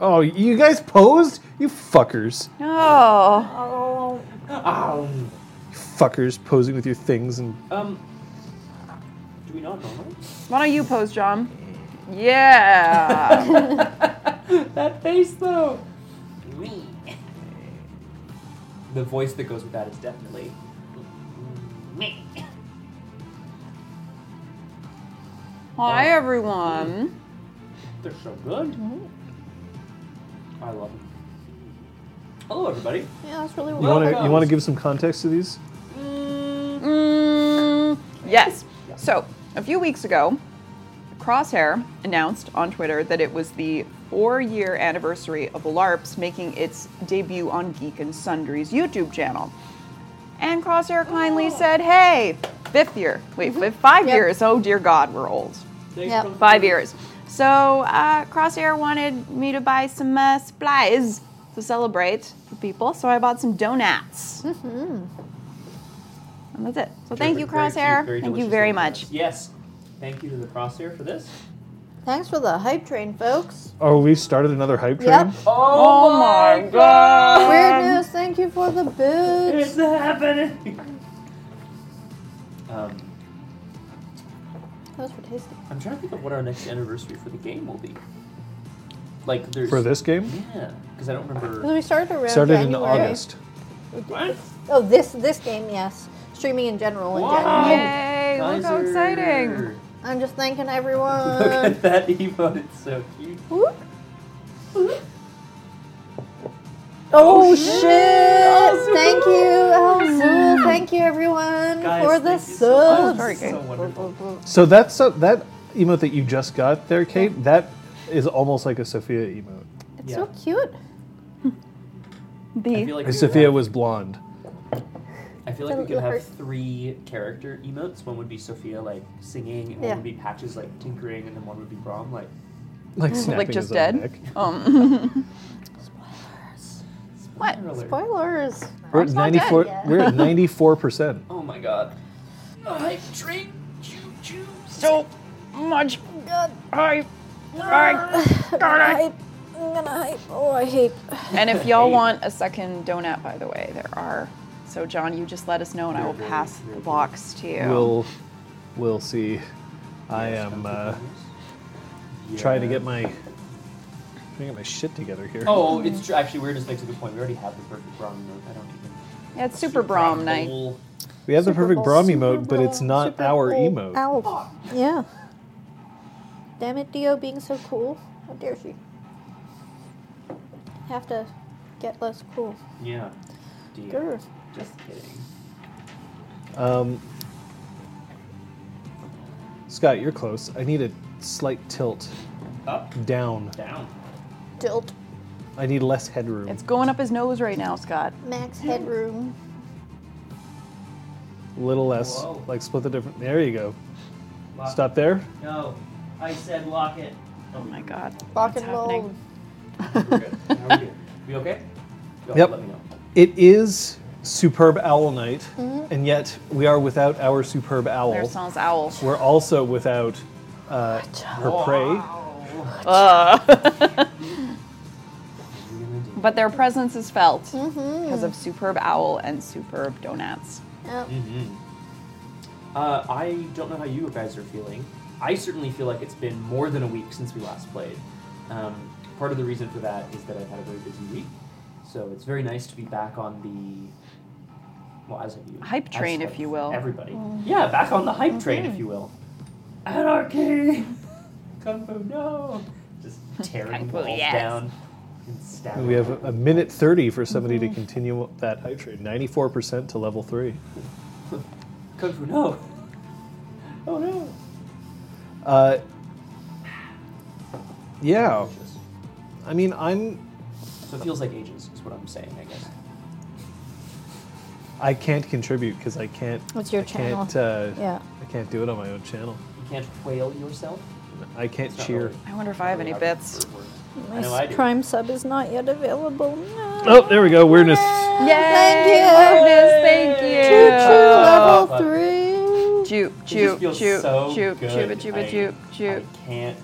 Oh, you guys posed? You fuckers. Oh. Um, Fuckers posing with your things and um, do we not normally? Why don't you pose, John? Yeah. that face though. Me. The voice that goes with that is definitely me. Hi, everyone. They're so good. I love them. Hello, everybody. Yeah, that's really you well. want to you want to give some context to these? Mm, yes. So, a few weeks ago, Crosshair announced on Twitter that it was the four year anniversary of LARPs making its debut on Geek and Sundry's YouTube channel. And Crosshair kindly said, hey, fifth year. Wait, fi- five Yep. years. Oh, dear God, we're old. Thanks Yep. Five years. So, uh, Crosshair wanted me to buy some uh, supplies to celebrate for people, so I bought some donuts. And that's it. So, thank you, Terrific, very Crosshair. very thank you very much. donuts. Yes. Thank you to the crosshair for this. Thanks for the hype train, folks. Oh, we started another hype train. Yep. Oh my god! Weird news. Thank you for the boots. It's happening. um, Those were tasty. I'm trying to think of what our next anniversary for the game will be. Like there's For this game, Yeah, because I don't remember. Because we started around started in January. August. What? Oh, this this game, yes. Streaming in general in Wow. January. Yay! Look how Kaiser. exciting! I'm just thanking everyone. Look at that emote. It's so cute. Whoop. Oh, shit! Thank you, Elzul. Thank you, everyone, Guys, for the thank you so much. subs. Sorry, This so. So that's so, that emote that you just got there, Kate. That is almost like a Sophia emote. It's Yeah. so cute. I The feel like Sophia have- was blonde. I feel like we could have hurt. three character emotes. One would be Sophia like singing, and Yeah. one would be Patches like tinkering, and then one would be Brom like. Like snapping like just his own dead. neck. Um. What? Spoilers. We're at Brom's not dead 94 yet. we're at 94%. Oh my god. I drink Choo choo. so much God. hype. I'm gonna. I'm gonna hype. Oh, I hate. And if y'all want a second donut, by the way, there are. So, John, you just let us know, and I will Very, pass very the good. box to you. We'll we'll see. I am uh, to trying to get my trying to get my shit together here. Oh, it's tr- actually weird. Just makes a good point. We already have the perfect Brom emote. I don't even. yeah, it's Super Brom night. Bowl. we have the Super perfect Bowl, Brom Super emote, but it's not Super our Bowl. emote. Ow. Yeah. Damn it, Dio being so cool. How dare she? Have to get less cool. Yeah. Dear. Grr. Just kidding. Um, Scott, you're close. I need a slight tilt Up, down. down. Tilt. I need less headroom. It's going up his nose right now, Scott. Max headroom. a little less. Whoa. Like split the different. There you go. Lock Stop there. No, I said lock it. Oh my God. Rock What's and roll. happening? We're good. How are we doing? We okay? Go Yep. Let me know. It is superb owl night, Mm-hmm. and yet we are without our superb owl. There sounds owl. We're also without uh, her prey. Uh. but their presence is felt Mm-hmm. because of superb owl and superb donuts. Yep. Mhm. Uh, I don't know how you guys are feeling. I certainly feel like it's been more than a week since we last played. Um, part of the reason for that is that I've had a very busy week, so it's very nice to be back on the well, as have you Hype train, if you will. Everybody, yeah, back on the hype train, Mm-hmm. if you will. Anarchy, kung fu, no, just tearing Kung fu, walls yes. down and stabbing. We have a, a minute 30 for somebody to continue that hype trade. 94% to level 3. kung fu, no. Oh no. Uh, yeah, I mean, I'm. So it feels like ages, is what I'm saying, I guess. I can't contribute because I can't. What's your I can't, uh, Yeah. I can't do it on my own channel. You can't whale yourself. I can't It's cheer. really- I wonder if I have any really bits. how it my I I Prime sub is not yet available. No. Oh, there we go. Weirdness. Yay! Thank you. Weirdness, thank you. Choo choo oh, level oh, three. Jupe, jupe, jupe, so jupe, jupe, jupe, jupe, jupe. I can't.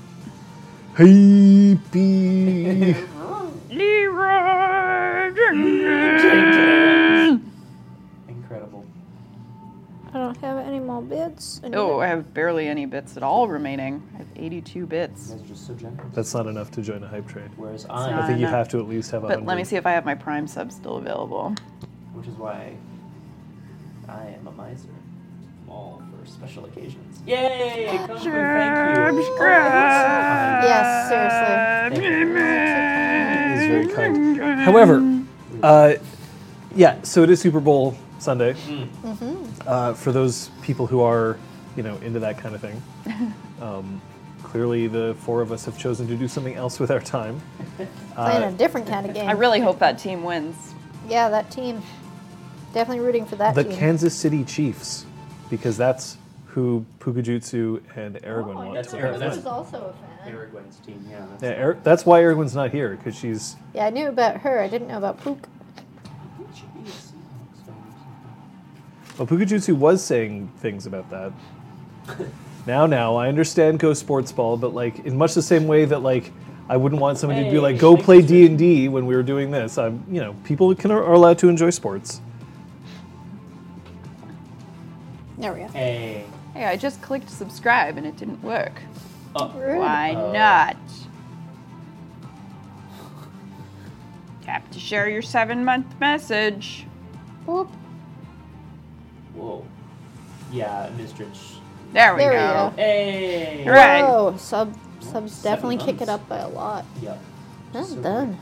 Hey, Leroy. Choop. I don't Hey, bee. bits. I need Oh. I have barely any bits at all remaining. I have 82 You bits. guys just so generous. That's not enough to join a hype train. Whereas I I, think you no. have to at least have a But let me see if I have my Prime sub still available. which is why I am a miser. I'm all for special occasions. Yay! Kung thank you. Yes, seriously. He's very kind. However, uh, yeah, so it is Super Bowl Sunday. Uh, for those people who are, you know, into that kind of thing. Um, clearly, the four of us have chosen to do something else with our time. Playing a different kind of game. I really hope that team wins. yeah, that team. Definitely rooting for that the team. Kansas City Chiefs, because that's who Pukajutsu and Aragorn want. That's to Aragorn. play. That's- was also a fan. Aragorn's team, yeah. That's Yeah, Ar- that's why Aragorn's not here, because she's. Yeah, I knew about her. I didn't know about Pook. It should be a Seahawks fan or something. Well, Pukajutsu was saying things about that. now, now, I understand Go Sports Ball, but like in much the same way that like I wouldn't want somebody to be like, "Go play D and D" when we were doing this. I'm, you know, people can are allowed to enjoy sports. There we go. Hey. Hey, I just clicked subscribe and it didn't work. Oh, Why Uh. not? Tap to share your seven month message. Boop. Whoa. Yeah, Mistrich. There we There go. go. Hey! Right. Whoa, sub subs Seven definitely kick it up by a lot. Yep. I'm So done.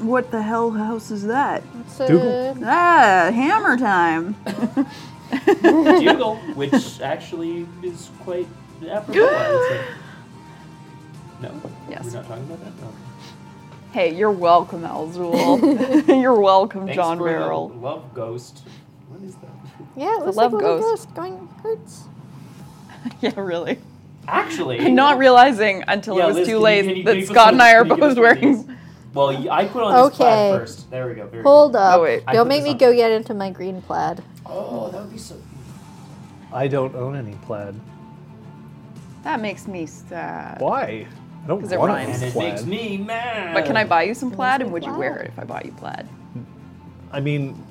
What the hell house is that? It's, uh, Google. Ah, hammer time. Dougal, which actually is quite apropos, I would say. No? Yes. We're not talking about that? No. hey, you're welcome, Elzul. you're welcome, Thanks John for the Love Ghost. What is that? Yeah, it looks love like a little ghost. ghost going hurts. yeah, really. Actually, Not realizing until Yeah, it was Liz, too can you- late can you- that can you put Scott some- and I are can you give us both one of these? wearing. Well, I put on this plaid Okay. first. There we go. Very Hold good. up. Oh, wait. I Don't put make this me on. go get into my green plaid. Oh, that would be so. I don't own any plaid. That makes me sad. Why? I don't 'Cause it want rhymes. And it plaid. makes me mad. But can I buy you some plaid, and me would you wear it if I bought you plaid? I mean,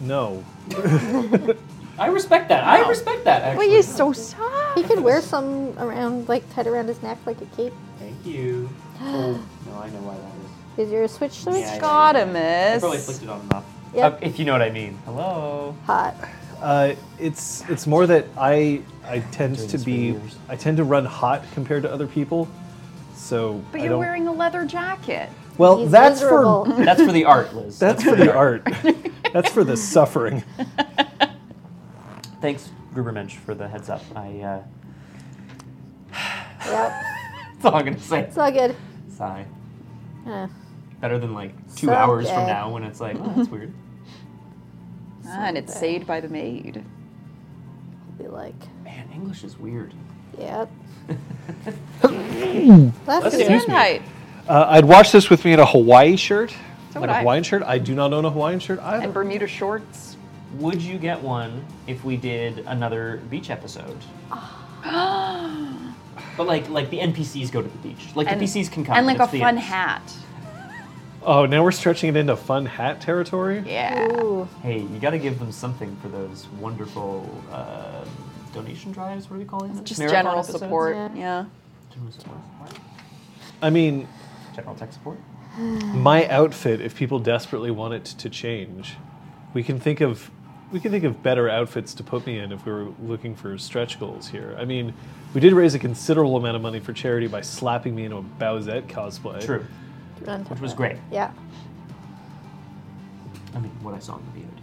no. I respect that. I respect that. Actually. Well, you're so soft. He could wear some around, like tied around his neck like a cape. Thank you. oh, no, I know why that is. Is your switch switch? Yeah, yeah, Got yeah. him, I probably flicked it on enough. Yep. Uh, if you know what I mean. Hello. Hot. Uh, it's it's more that I I tend to be. I tend to run hot compared to other people. So But I you're don't- wearing a leather jacket. Well. He's that's miserable. for That's for the art, Liz. that's for the art. That's for the suffering. Thanks, Grubermensch, for the heads up. I. Uh, Yep. that's all I'm gonna say. It's all good. Sigh. Uh, Better than like two So hours from gay. now when it's like, oh, that's weird. Ah, and it's saved by the maid. I'll be like, Man, English is weird. yep. Let's That's see. good. Excuse me. Height. Uh, I'd watch this with me in a Hawaii shirt. So like would a I. Hawaiian shirt. I do not own a Hawaiian shirt either. And Bermuda shorts. Would you get one if we did another beach episode? But like, like the NPCs go to the beach. Like and, the PCs can come. And like a it's the fun NPCs. hat. oh, now we're stretching it into fun hat territory. Yeah. Ooh. Hey, you got to give them something for those wonderful uh, donation drives. What are we calling them? Just Marathon general episodes? support. Yeah. Yeah. General support. I mean, General tech support. my outfit. If people desperately want it to change, we can think of we can think of better outfits to put me in if we were looking for stretch goals here. I mean, we did raise a considerable amount of money for charity by slapping me into a Bowsette cosplay. True. Which was great. Yeah. I mean, what I saw in the VOD.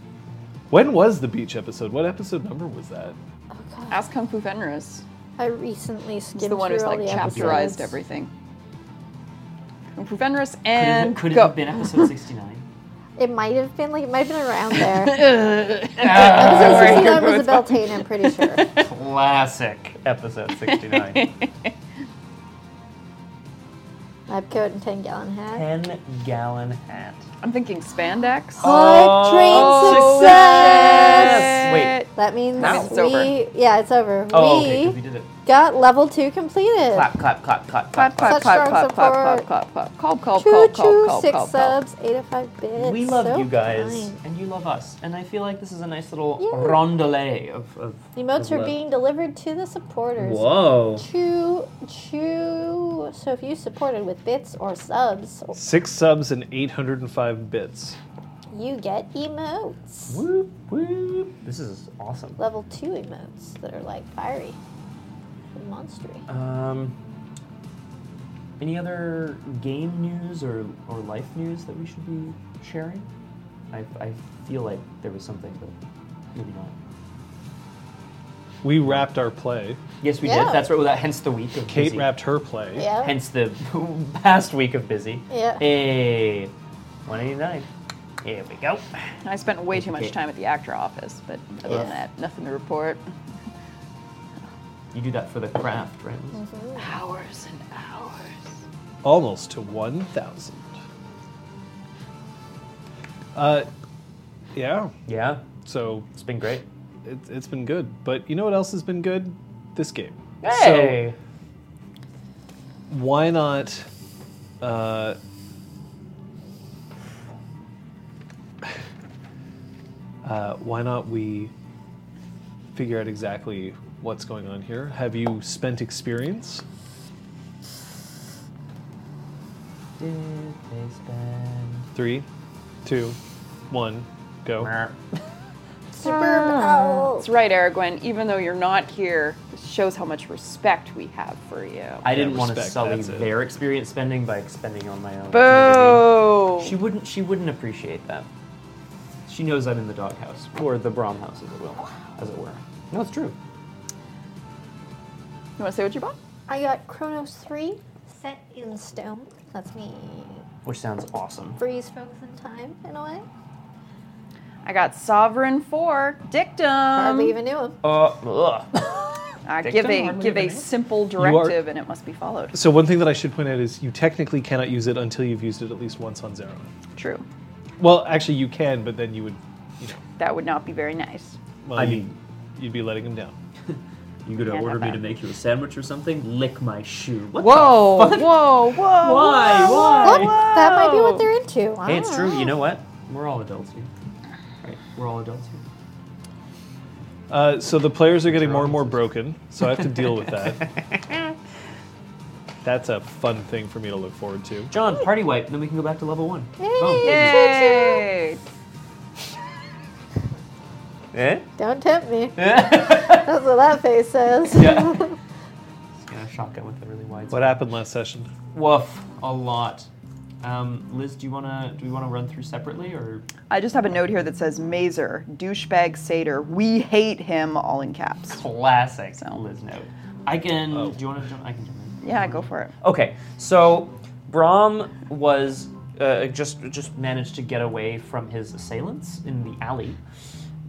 When was the beach episode? What episode number was that? Oh, God. Ask Kung Fu Fenris. I recently skimmed He's the one who's through all like the chapterized episodes. everything. Kung Fu Fenris Could and it, could it have been episode 69? It might have been like it might have been around there. Ah, Episode 69 was both a Beltane, I'm pretty sure. Classic episode 69. Lab coat and 10 gallon hat. 10 gallon hat. I'm thinking spandex. Hot train Oh, success! Wait. That means That means it's we, over. yeah, it's over. Oh, we okay, 'cause we did it. Got level two completed. Clap, clap, clap, clap, Clap, clap, Such clap, strong clap, clap, clap, support. clap, clap. Call, call, Choo call, choo, call, call, six call, call. subs, eight to five bits. We love So you guys, kind. and you love us, and I feel like this is a nice little Yeah. rondelay of, of Emotes of are love. being delivered to the supporters. Whoa! Choo choo. So if you supported with bits or subs, Six subs and 805 bits. you get emotes. Whoop whoop! This is awesome. Level two emotes that are like fiery and monstery. Um, any other game news or, or life news that we should be sharing? I, I feel like there was something, but maybe not. We wrapped our play. Yes, we Yeah. did. That's right. Well, that hence the week of Kate busy. wrapped her play. Yeah. Hence the past week of busy. Yeah. Hey, 189. Here we go. I spent way too much Okay. time at the actor office, but other than that, nothing to report. You do that for the craft, right? Hours and hours. Almost to 1,000. Uh, yeah. Yeah, So it's been great. it, it's been good. But you know what else has been good? This game. Hey. So why not? Uh, uh, why not we figure out exactly what's going on here? Have you spent experience? Did they spend? Three, two, one, go. Super ah. Bowl. That's right, Aragwen. Even though you're not here, this shows how much respect we have for you. I didn't want to respect, sully that's it. their experience spending by expending on my own. Boo! She wouldn't. She wouldn't appreciate that. She knows I'm in the doghouse or the Brom house, as it will, as it were. No, it's true. You want to say what you bought? I got Chronos 3 set in stone. That's me Which sounds awesome. freeze frozen time in a way. I got Sovereign 4 Dictum. Hardly even knew him. Uh, ugh. Uh, Dictum? give a Hardly give a even knew. simple are- directive and it must be followed. So one thing that I should point out is you technically cannot use it until you've used it at least once on Zero. True. Well, actually, you can, but then you would, you know, That would not be very nice. well, I you- mean- you'd be letting him down. You gonna Can't order me to make you a sandwich or something? Lick my shoe. What Whoa, The fuck? whoa, whoa! Why? whoa, Why? whoa. That might be what they're into. I Hey, it's true. know. You know what? We're all adults here. Right? We're all adults here. Uh, so the players are getting more and more broken, so I have to deal with that. That's a fun thing for me to look forward to. John, party wipe, and then we can go back to level one. Hey. Boom. Yay! Eh? Don't tempt me. That's what that face says. Yeah. Just gonna shotgun with a really wide. What happened last session? Woof, a lot. Um, Liz, do you wanna do we wanna run through separately or? I just have a note here that says Mazer, douchebag satyr. We hate him, all in caps. Classic So. Liz note. I can. Oh. Do you want to jump? I can jump in. Yeah, go for it. Okay, so Brom was uh, just just managed to get away from his assailants in the alley.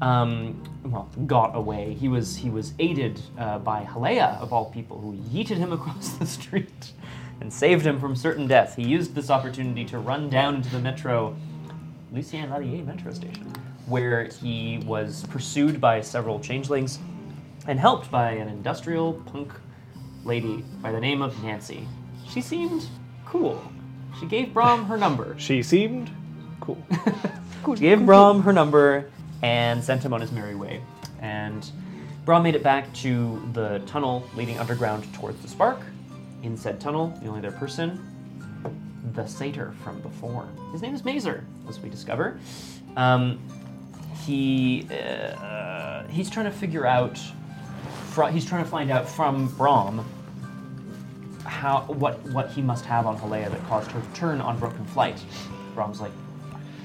Um, well, got away. He was he was aided uh, by Halea of all people, who yeeted him across the street and saved him from certain death. He used this opportunity to run down into the metro, Lucien L'Allier metro station, where he was pursued by several changelings and helped by an industrial punk lady by the name of Nancy. She seemed cool. She gave Brom her number. She seemed cool. She gave Brom her number and sent him on his merry way. And Brom made it back to the tunnel leading underground towards the Spark. In said tunnel, the only other person, the satyr from before. His name is Mazer, as we discover. Um, he uh, he's trying to figure out. Fr- he's trying to find out from Brom how what what he must have on Halea that caused her to turn on Broken Flight. Brom's like,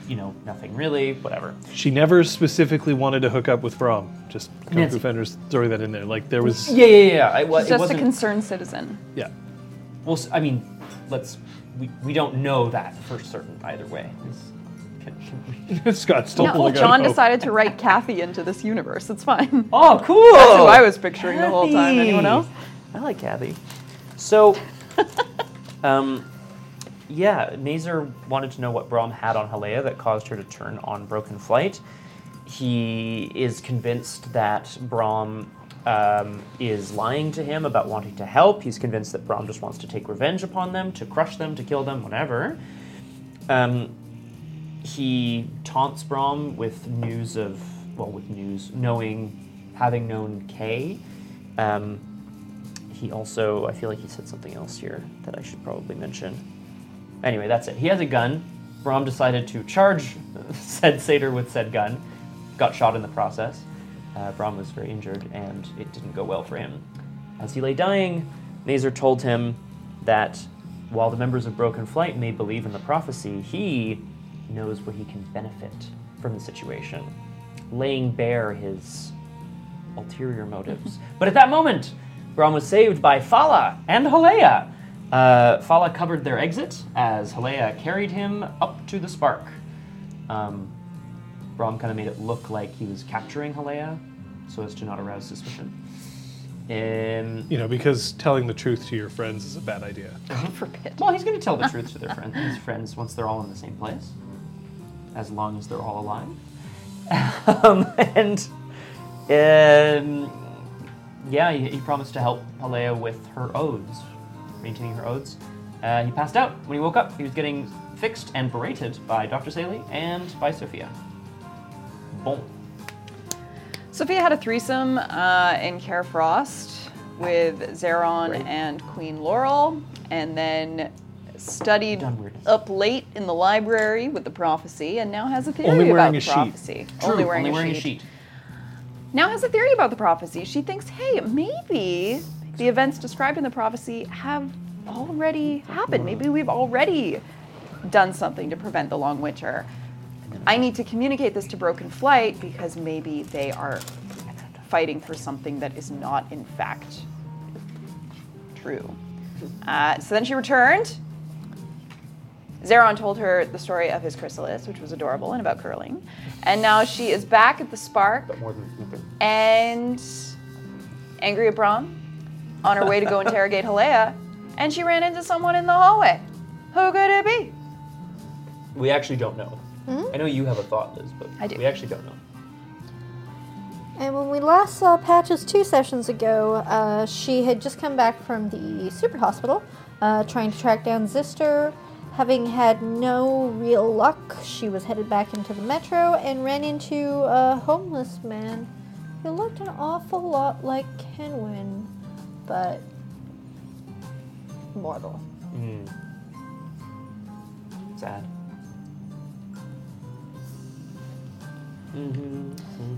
you know, nothing really, whatever. She never specifically wanted to hook up with Brom. Just Kung Nancy. Fu Fenris throwing that in there. Like there was, Yeah, yeah, yeah. I, well, She's it just a wasn't. concerned citizen. yeah. well, s- I mean, let's. We, we don't know that for certain either way. Is- Can, can we... Scott's still No, pulling out John hope. decided to write Kathy into this universe. It's fine. Oh, cool! That's who I was picturing the whole time. Anyone Kathy. else? I like Kathy. So, um, yeah, Mazer wanted to know what Brom had on Halea that caused her to turn on Broken Flight. He is convinced that Brom um, is lying to him about wanting to help. He's convinced that Brom just wants to take revenge upon them, to crush them, to kill them, whatever. Um, he taunts Brom with news of, well, with news, knowing, having known Kay. Um, he also, I feel like he said something else here that I should probably mention. Anyway, that's it. He has a gun. Brom decided to charge said satyr with said gun. Got shot in the process. Uh, Brom was very injured, and it didn't go well for him. As he lay dying, Nazar told him that while the members of Broken Flight may believe in the prophecy, he knows where he can benefit from the situation, laying bare his ulterior motives. but at that moment, Brom was saved by Fala and Halea. Uh, Fala covered their exit as Halea carried him up to the spark. Um, Brom kind of made it look like he was capturing Halea so as to not arouse suspicion. Um, You know, because telling the truth to your friends is a bad idea. God forbid. well, he's going to tell the truth to their friends, his friends once they're all in the same place, as long as they're all alive. um, and um, yeah, he, he promised to help Halea with her odes, maintaining her odes. Uh, he passed out when he woke up. He was getting fixed and berated by Dr. Saley and by Sophia. Bon. Sophia had a threesome uh, in Carefrost with Zeron Right. and Queen Laurel, and then studied Done up late in the library with the prophecy, and now has a theory Only about wearing the a sheet. prophecy. True, Only wearing, a sheet. Now has a theory about the prophecy. She thinks, hey, maybe the events described in the prophecy have already happened. Maybe we've already done something to prevent the long winter. I need to communicate this to Broken Flight because maybe they are fighting for something that is not, in fact, true. Uh, so then she returned. Zeron told her the story of his chrysalis, which was adorable and about curling. And now she is back at the Spark But more than and angry at Brom on her way to go interrogate Halea, and she ran into someone in the hallway. Who could it be? We actually don't know. I know you have a thought, Liz, but I do. we actually don't know. And when we last saw Patches two sessions ago, uh, she had just come back from the super hospital, uh, trying to track down Zister. Having had no real luck, she was headed back into the metro and ran into a homeless man who looked an awful lot like Kenwin, but mortal. Mm. Sad. Mm-hmm.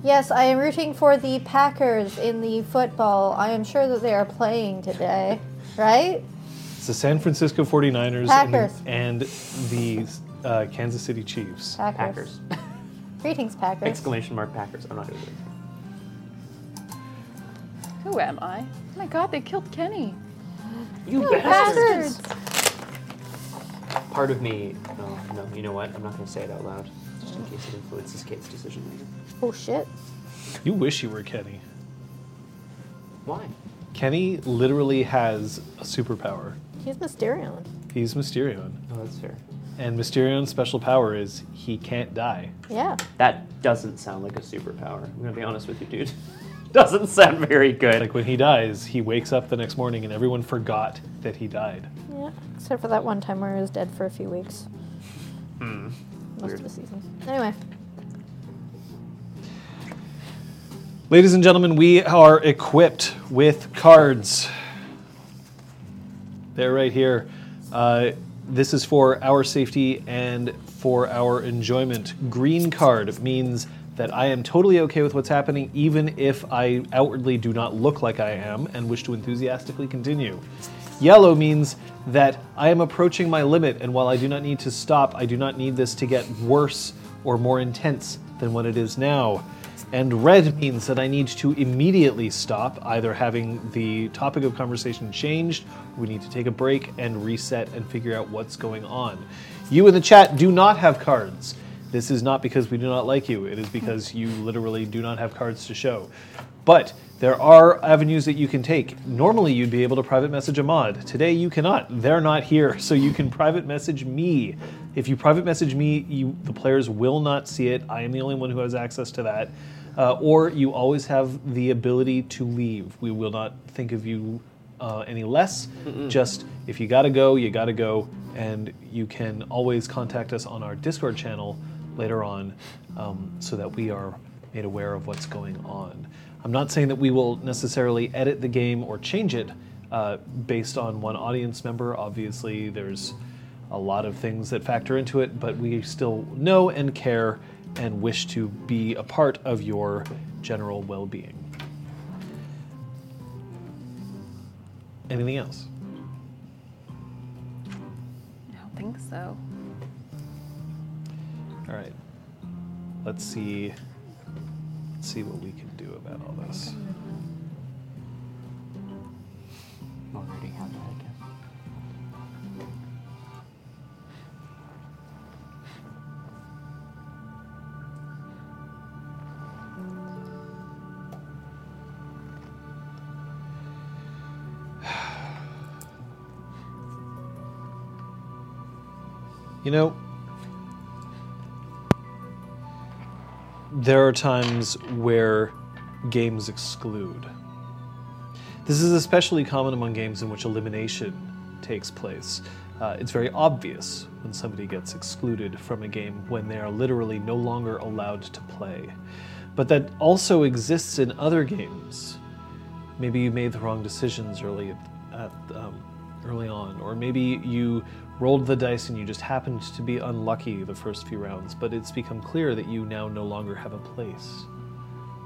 Yes, I am rooting for the Packers in the football. I am sure that they are playing today, right? It's the San Francisco 49ers Packers. and, and the uh, Kansas City Chiefs. Packers. Greetings, Packers. Exclamation mark Packers. I'm not doing it. Who am I? Oh my god, they killed Kenny. You You bastards! Part of me. No, no. You know what? I'm not going to say it out loud, just in case it influences Kate's decision later. Oh shit. You wish you were Kenny. Why? Kenny literally has a superpower. He's Mysterion. He's Mysterion. Oh, that's fair. And Mysterion's special power is he can't die. Yeah. That doesn't sound like a superpower. I'm going to be honest with you, dude. doesn't sound very good. Like when he dies, he wakes up the next morning and everyone forgot that he died. Yeah. Except for that one time where he was dead for a few weeks. Hmm. Most Weird. of the season. Anyway. Ladies and gentlemen, we are equipped with cards. They're right here. Uh, this is for our safety and for our enjoyment. Green card means that I am totally okay with what's happening, even if I outwardly do not look like I am and wish to enthusiastically continue. Yellow means that I am approaching my limit, and while I do not need to stop, I do not need this to get worse or more intense than what it is now. And red means that I need to immediately stop, either having the topic of conversation changed, we need to take a break and reset and figure out what's going on. You in the chat do not have cards. This is not because we do not like you, it is because you literally do not have cards to show. But there are avenues that you can take. Normally, you'd be able to private message a mod. Today, you cannot. They're not here, so you can private message me. If you private message me, you, the players will not see it. I am the only one who has access to that. uh, or you always have the ability to leave. We will not think of you uh, any less. Just if you gotta go, you gotta go, and you can always contact us on our Discord channel later on, um, so that we are made aware of what's going on. I'm not saying that we will necessarily edit the game or change it uh, based on one audience member. Obviously, there's a lot of things that factor into it, but we still know and care and wish to be a part of your general well being. Anything else? I don't think so. All right. Let's see. Let's see what we can do about all this. Already have that, I. You know, there are times where games exclude. This is especially common among games in which elimination takes place. Uh, it's very obvious when somebody gets excluded from a game when they are literally no longer allowed to play. But that also exists in other games. Maybe you made the wrong decisions early at, um, early on, or maybe you rolled the dice and you just happened to be unlucky the first few rounds. But it's become clear that you now no longer have a place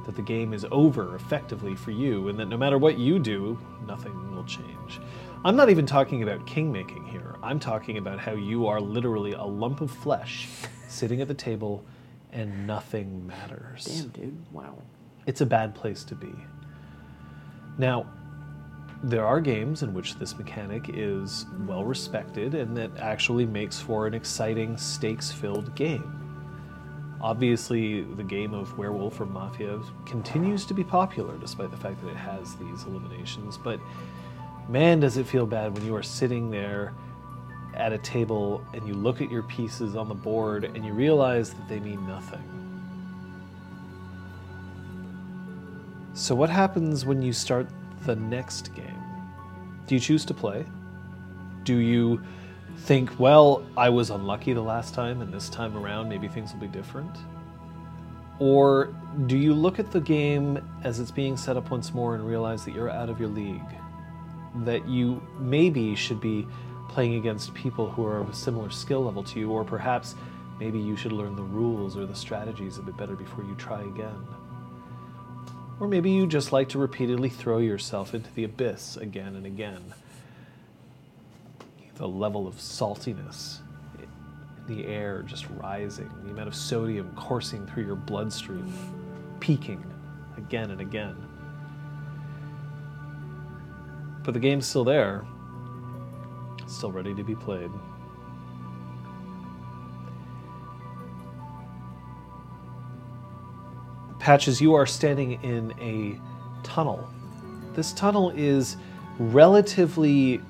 that the game is over effectively for you, and that no matter what you do, nothing will change. I'm not even talking about kingmaking here. I'm talking about how you are literally a lump of flesh sitting at the table and nothing matters. Damn, dude. Wow. It's a bad place to be. Now, there are games in which this mechanic is well respected and that actually makes for an exciting, stakes filled game. Obviously, the game of Werewolf or Mafia continues to be popular despite the fact that it has these eliminations, but man, does it feel bad when you are sitting there at a table and you look at your pieces on the board and you realize that they mean nothing. So, what happens when you start the next game? Do you choose to play? Do you think, well, I was unlucky the last time and this time around maybe things will be different? Or do you look at the game as it's being set up once more and realize that you're out of your league? That you maybe should be playing against people who are of a similar skill level to you, or perhaps maybe you should learn the rules or the strategies a bit better before you try again? Or maybe you just like to repeatedly throw yourself into the abyss again and again. The level of saltiness in the air just rising, the amount of sodium coursing through your bloodstream, peaking again and again. But the game's still there, still ready to be played. Patches, you are standing in a tunnel. This tunnel is relatively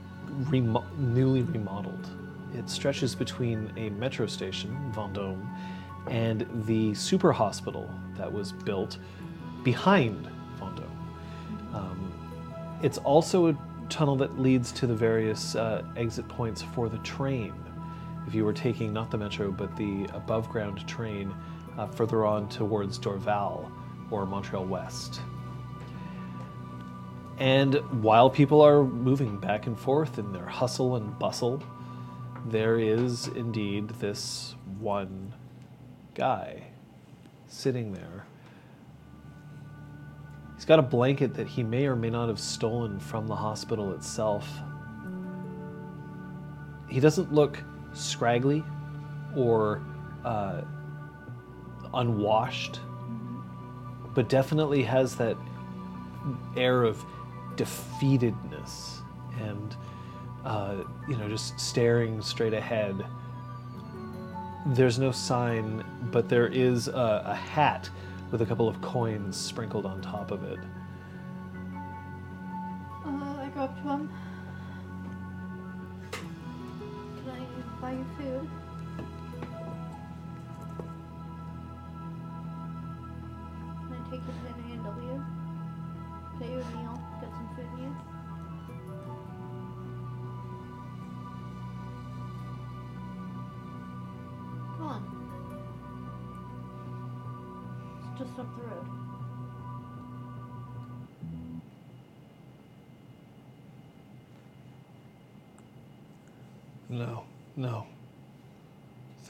remo- newly remodeled. It stretches between a metro station, Vendôme, and the super hospital that was built behind Vendôme. Um, it's also a tunnel that leads to the various uh, exit points for the train. If you were taking not the metro but the above ground train uh, further on towards Dorval or Montreal West. And while people are moving back and forth in their hustle and bustle, there is indeed this one guy sitting there. He's got a blanket that he may or may not have stolen from the hospital itself. He doesn't look scraggly or uh, unwashed, but definitely has that air of defeatedness and uh, you know just staring straight ahead. There's no sign, but there is a, a hat with a couple of coins sprinkled on top of it. Uh, I go up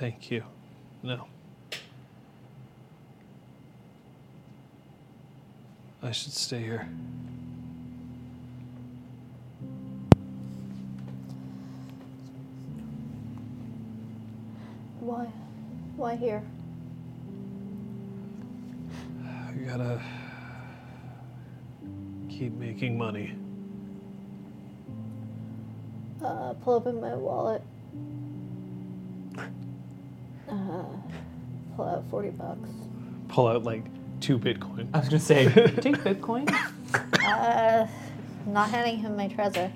Thank you. No. I should stay here. Why? Why here? I gotta keep making money. Uh, pull open my wallet. Pull out 40 bucks. Pull out like two Bitcoin. I was gonna say, take Bitcoin. Uh, not handing him my treasure.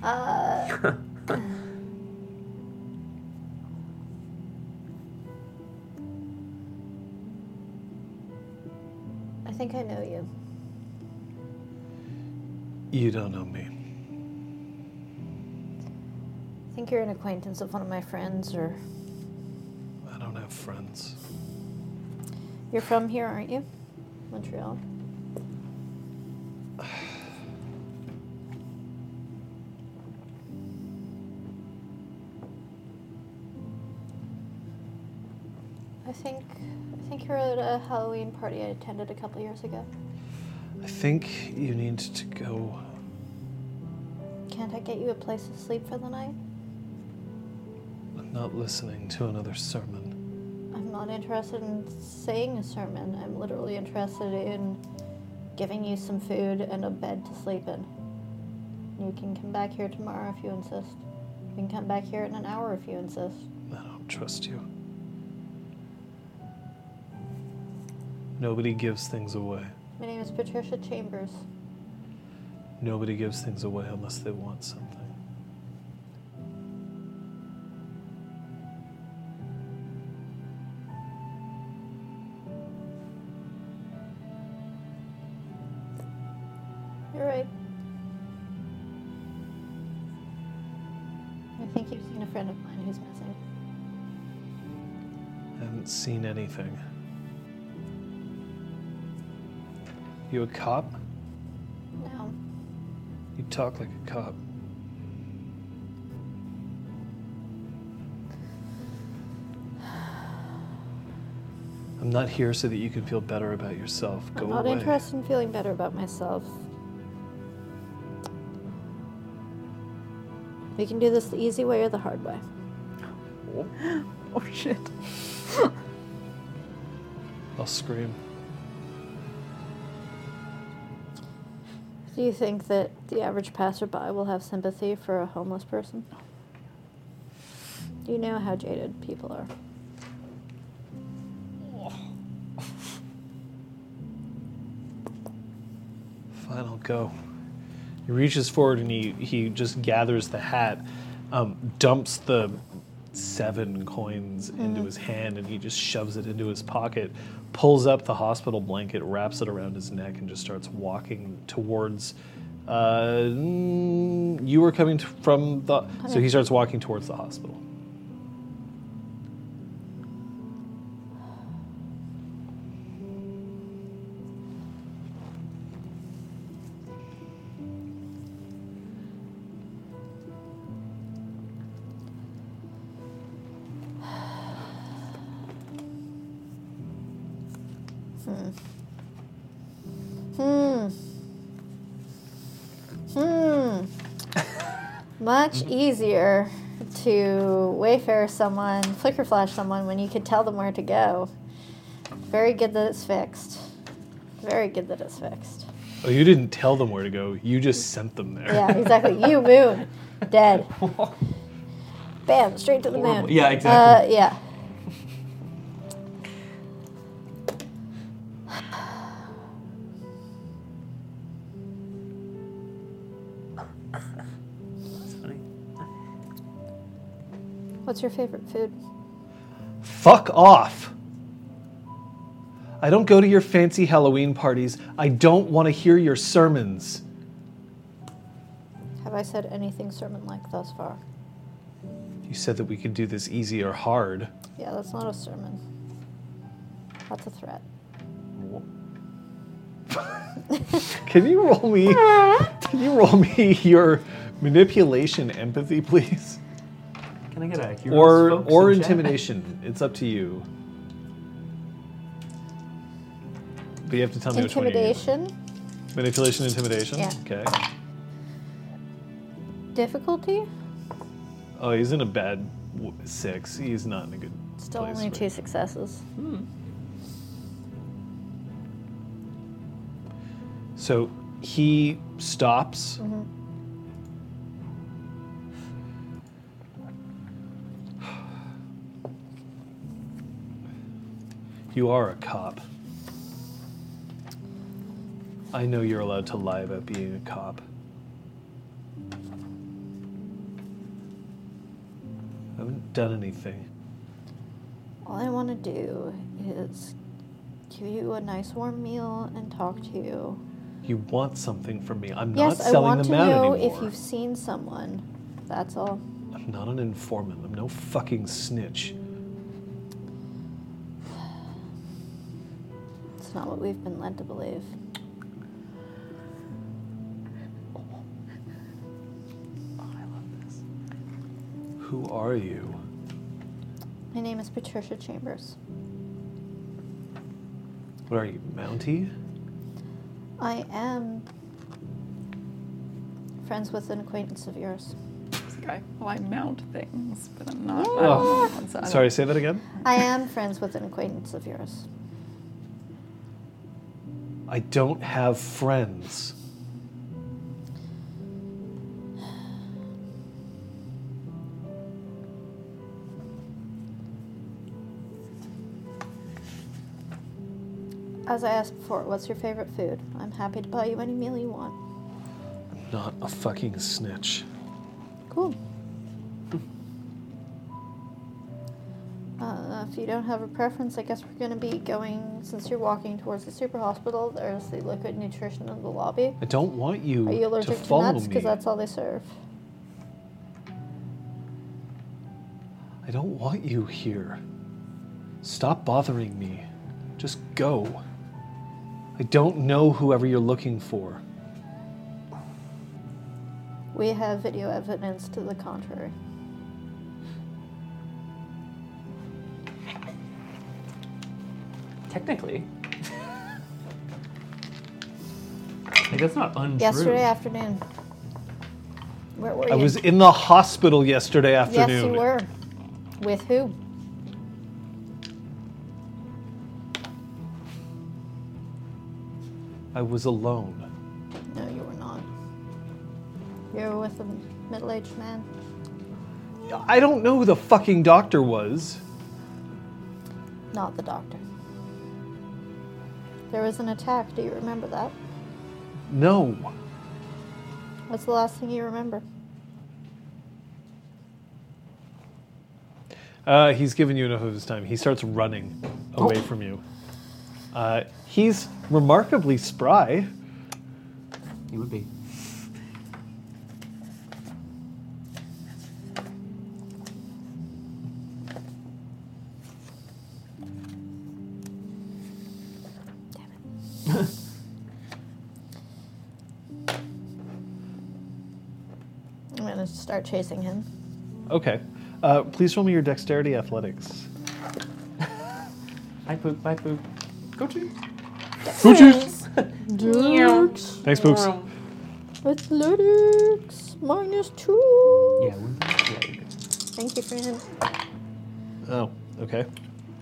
Uh, I think I know you. You don't know me. I think you're an acquaintance of one of my friends, or I don't have friends. You're from here, aren't you? Montreal. I think I think you're at a Halloween party I attended a couple years ago. I think you need to go. Can't I get you a place to sleep for the night? I'm not listening to another sermon. I'm not interested in saying a sermon. I'm literally interested in giving you some food and a bed to sleep in. You can come back here tomorrow if you insist. You can come back here in an hour if you insist. I don't trust you. Nobody gives things away. My name is Patricia Chambers. Nobody gives things away unless they want something. Anything. You a cop? No. You talk like a cop. I'm not here so that you can feel better about yourself. Go I'm not away. interested in feeling better about myself. We can do this the easy way or the hard way. Oh shit. I'll scream. Do you think that the average passerby will have sympathy for a homeless person? You know how jaded people are. Fine, I'll go. He reaches forward and he, he just gathers the hat, um, dumps the seven coins into his hand, and he just shoves it into his pocket, pulls up the hospital blanket, wraps it around his neck, and just starts walking towards. Uh, mm, you were coming t- from the. So he starts walking towards the hospital. Much easier to wayfare someone, flicker flash someone when you could tell them where to go. Very good that it's fixed. Very good that it's fixed. Oh, you didn't tell them where to go. You just sent them there. Yeah, exactly. You moon, dead. Bam, straight to the moon. Horrible. Yeah, exactly. Uh, yeah. What's your favorite food? Fuck off. I don't go to your fancy Halloween parties. I don't want to hear your sermons. Have I said anything sermon like thus far? You said that we could do this easy or hard. Yeah, that's not a sermon. That's a threat. Can you roll me? Can you roll me your manipulation empathy, please? Can I get a hero's Or folks or in chat? intimidation. It's up to you. But you have to tell me which one you use. Intimidation. Manipulation, intimidation. Yeah. Okay. Difficulty. Oh, he's in a bad w- six. He's not in a good. Still place only right two successes. So he stops. Mm-hmm. You are a cop. I know you're allowed to lie about being a cop. I haven't done anything. All I want to do is give you a nice warm meal and talk to you. You want something from me. I'm yes, not I want to know anymore. if you've seen someone. That's all. I'm not an informant. I'm no fucking snitch. It's not what we've been led to believe. Oh, Who are you? My name is Patricia Chambers. What are you, Mountie? I am friends with an acquaintance of yours. This guy, well, I mount things, but I'm not. I Oh. don't know what's- I don't- Sorry, say that again. I am friends with an acquaintance of yours. I don't have friends. As I asked before, what's your favorite food? I'm happy to buy you any meal you want. Not a fucking snitch. Cool. Uh, if you don't have a preference, I guess we're going to be going, since you're walking towards the super hospital, there's the liquid nutrition in the lobby. I don't want you, Are you allergic to, follow nuts? me. Because that's all they serve. I don't want you here. Stop bothering me. Just go. I don't know whoever you're looking for. We have video evidence to the contrary. Technically. like, that's not untrue. Yesterday afternoon. Where were you? I was in the hospital yesterday afternoon. Yes, you were. With who? I was alone. No, you were not. You were with a middle-aged man. I don't know who the fucking doctor was. Not the doctor. There was an attack. Do you remember that? No. What's the last thing you remember? Uh, he's given you enough of his time. He starts running away from you. Uh, he's remarkably spry. He would be. Start chasing him. Okay. Uh, please roll me your dexterity athletics. Bye, Pook. Bye, Pook. Go to. Hoochies! Dukes. Thanks, Pooks. Athletics minus two. Yeah, we- yeah, you're good. Thank you, friend. Oh, okay.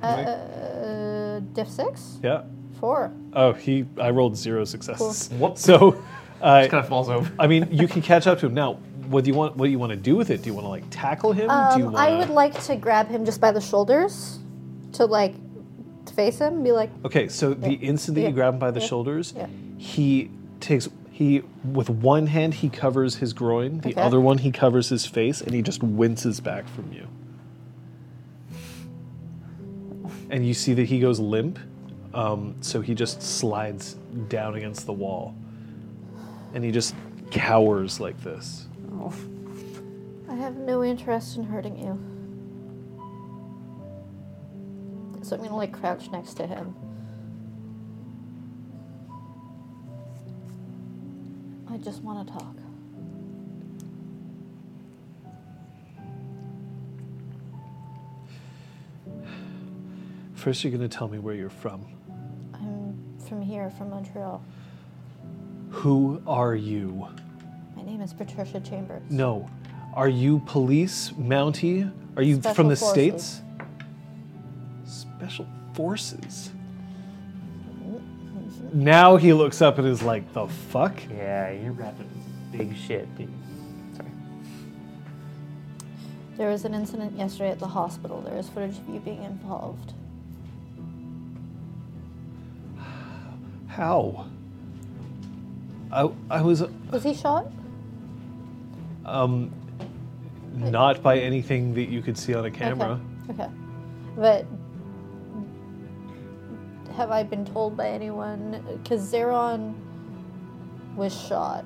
Uh, diff six. Yeah. Four. Oh, he. I rolled zero successes. Cool. Whoops. So, uh, Just kind of falls over. I mean, you can catch up to him now. What do you want? What do you want to do with it? Do you want to like tackle him? do you Um, want I would like to grab him just by the shoulders, to like face him, and be like, Okay, so the instant that Yeah. you grab him by the shoulders, Yeah. he takes he with one hand he covers his groin, the Okay. other one he covers his face, and he just winces back from you. And you see that he goes limp, Um, so he just slides down against the wall, and he just cowers like this. Oh. I have no interest in hurting you. So I'm gonna like crouch next to him. I just want to talk. First, you're going to tell me where you're from. I'm from here, from Montreal. Who are you? My name is Patricia Chambers. No. Are you police, Mountie? Are you Special from the forces. States? Special Forces. Now he looks up and is like, the fuck? Yeah, you're wrapped up in some big shit, dude. Sorry. There was an incident yesterday at the hospital. There is footage of you being involved. How? I, I was uh, Was he shot? Um, not by anything that you could see on a camera. Okay. okay. But have I been told by anyone? Because Zeron was shot.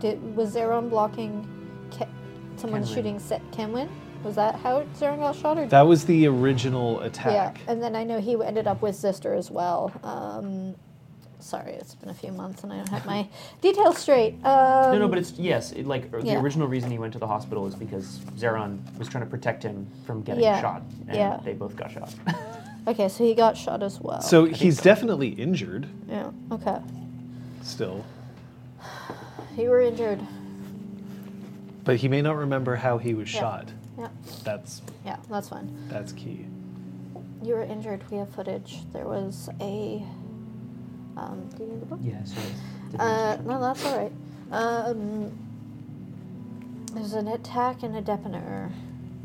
Did was Zeron blocking Ke- someone Kenwin. shooting Se- Kenwin? Was that how Zeron got shot? Or That was the original attack. yeah. And then I know he ended up with Zister as well. Um, sorry, it's been a few months and I don't have my details straight. Um, No, no, but it's yes. It, like the yeah. original reason he went to the hospital is because Zeron was trying to protect him from getting Yeah, shot, and yeah. they both got shot. okay, so he got shot as well. So he's definitely injured yeah. Okay. still, You were injured. but he may not remember how he was Yeah. shot. Yeah. That's Yeah, that's fine. that's key. You were injured. We have footage. There was a. Um, do you need the book? yeah, sorry. Uh, no, that's all right. Um, there's an attack in a dépanneur,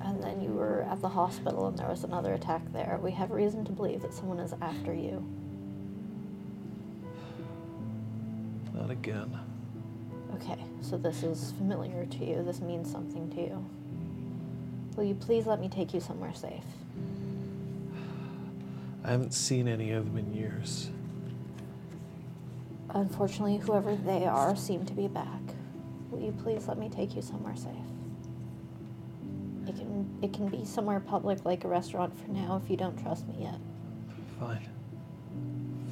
and then you were at the hospital, and there was another attack there. We have reason to believe that someone is after you. Not again. Okay, so this is familiar to you. This means something to you. Will you please let me take you somewhere safe? I haven't seen any of them in years. Unfortunately, whoever they are seem to be back. Will you please let me take you somewhere safe? It can it can be somewhere public like a restaurant for now if you don't trust me yet. Fine.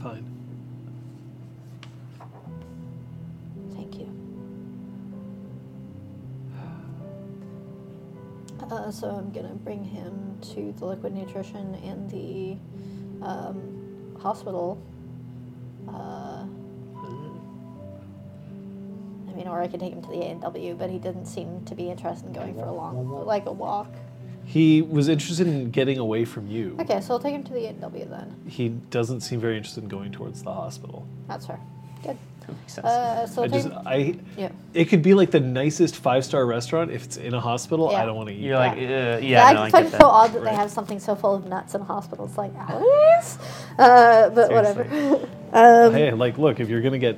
Fine. Thank you. Uh, so I'm gonna bring him to the liquid nutrition and the um, hospital. Uh, I mean, or I could take him to the A&W, but he didn't seem to be interested in going for a long, like a walk. He was interested in getting away from you. Okay, so I'll take him to the A&W then. He doesn't seem very interested in going towards the hospital. That's fair. Good. That makes sense. Uh, so I I'll take just I yeah. it could be like the nicest five star restaurant if it's in a hospital. Yeah. I don't want to eat. You're like, uh, yeah, Yeah, no, I I find it so odd that Right. they have something so full of nuts in a hospital. It's like, Alice? Uh, but whatever. um, hey, like, look, if you're gonna get,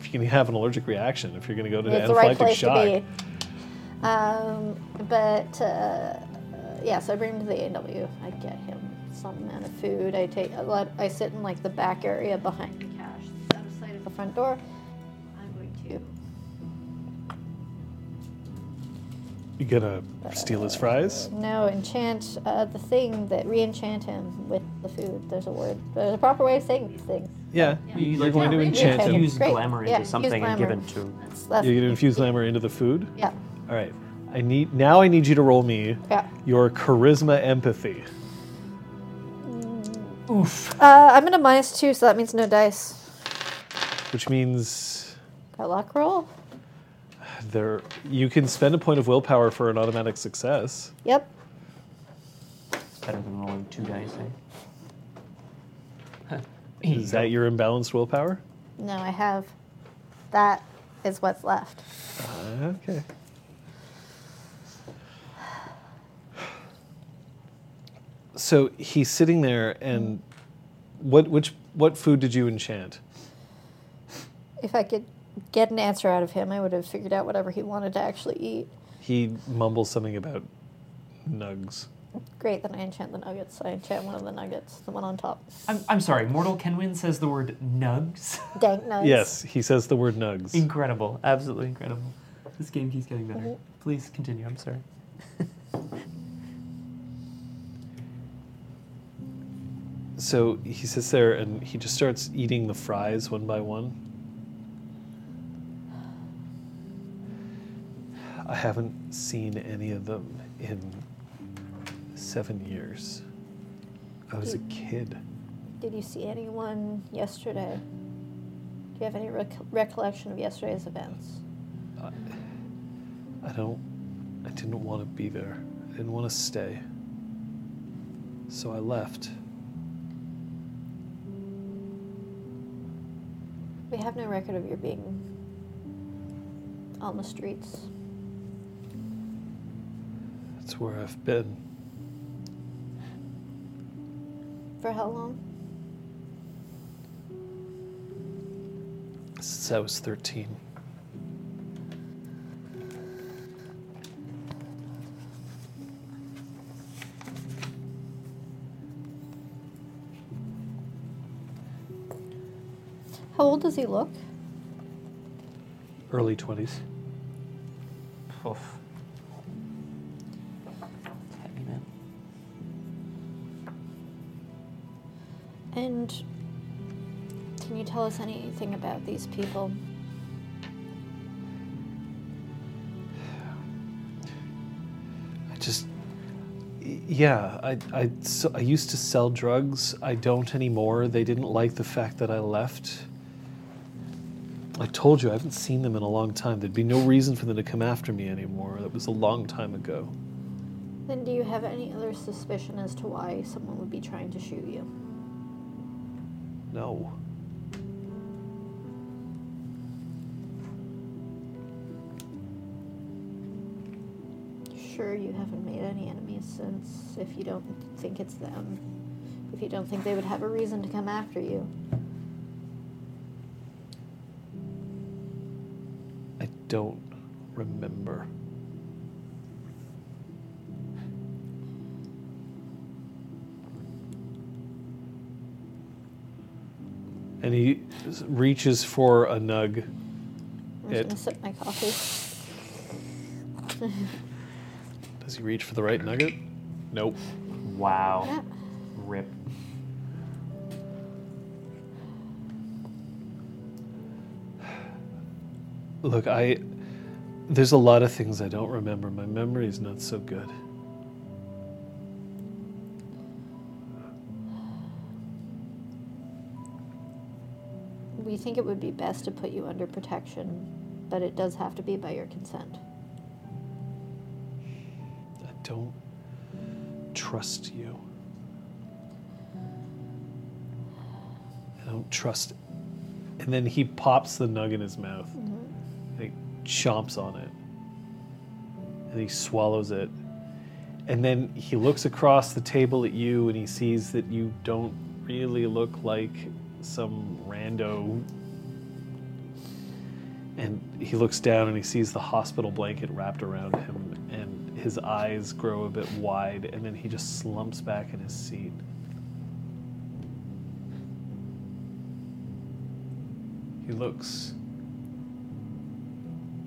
if you're gonna have an allergic reaction, if you're gonna go to it's the right anaphylactic place shock, to be. Um, but uh, yeah, so I bring him to the A&W. I get him some amount of food. I take, I, sit in like the back area behind the cash, sight of the front door. You gonna steal his fries. no enchant uh, the thing that re-enchant him with the food. There's a word. There's a proper way of saying things. Yeah, You, you're like, going to enchant him. Use Great. glamour Yeah, into use something and give glamour. it to. That's, that's You're gonna infuse glamour into the food. Yeah. All right. I need now. I need you to roll me Yeah. your charisma empathy. Oof. Uh, I'm in a minus two, so that means no dice. which means Got luck roll? There you can spend a point of willpower for an automatic success. Yep. It's Better than rolling two dice, eh? Is that your imbalanced willpower? No, I have. That is what's left. Uh, okay. So he's sitting there, and what which what food did you enchant? If I could get an answer out of him, I would have figured out whatever he wanted to actually eat. He mumbles something about nugs. Great, then I enchant the nuggets. I enchant one of the nuggets, the one on top. I'm, I'm sorry, Mortal Kenwin says the word nugs. Dank nugs. Yes, he says the word nugs. incredible. Absolutely incredible. This game keeps getting better. Please continue. I'm sorry. So he sits there and he just starts eating the fries one by one. I haven't seen any of them in seven years. I was a kid. Did you see anyone yesterday? Do you have any rec- recollection of yesterday's events? I, I don't. I didn't want to be there. I didn't want to stay. So I left. We have no record of your being on the streets. That's where I've been. For how long? Since I was 13. How old does he look? Early 20s. Oof. And can you tell us anything about these people? I just. Yeah, I, I, so I used to sell drugs. I don't anymore. They didn't like the fact that I left. I told you, I haven't seen them in a long time. There'd be no reason for them to come after me anymore. That was a long time ago. Then do you have any other suspicion as to why someone would be trying to shoot you? No. Sure, you haven't made any enemies since, if you don't think it's them. If you don't think they would have a reason to come after you. I don't remember. And he reaches for a nug. I'm It- just gonna sip my coffee. Does he reach for the right nugget? Nope. Wow. Yeah. Rip. Look, I. There's a lot of things I don't remember. My memory is not so good. Think it would be best to put you under protection, but it does have to be by your consent. I don't trust you. I don't trust. And then he pops the nug in his mouth. Mm-hmm. And he chomps on it. And he swallows it. And then he looks across the table at you and he sees that you don't really look like some rando. And he looks down and he sees the hospital blanket wrapped around him and his eyes grow a bit wide and then he just slumps back in his seat. He looks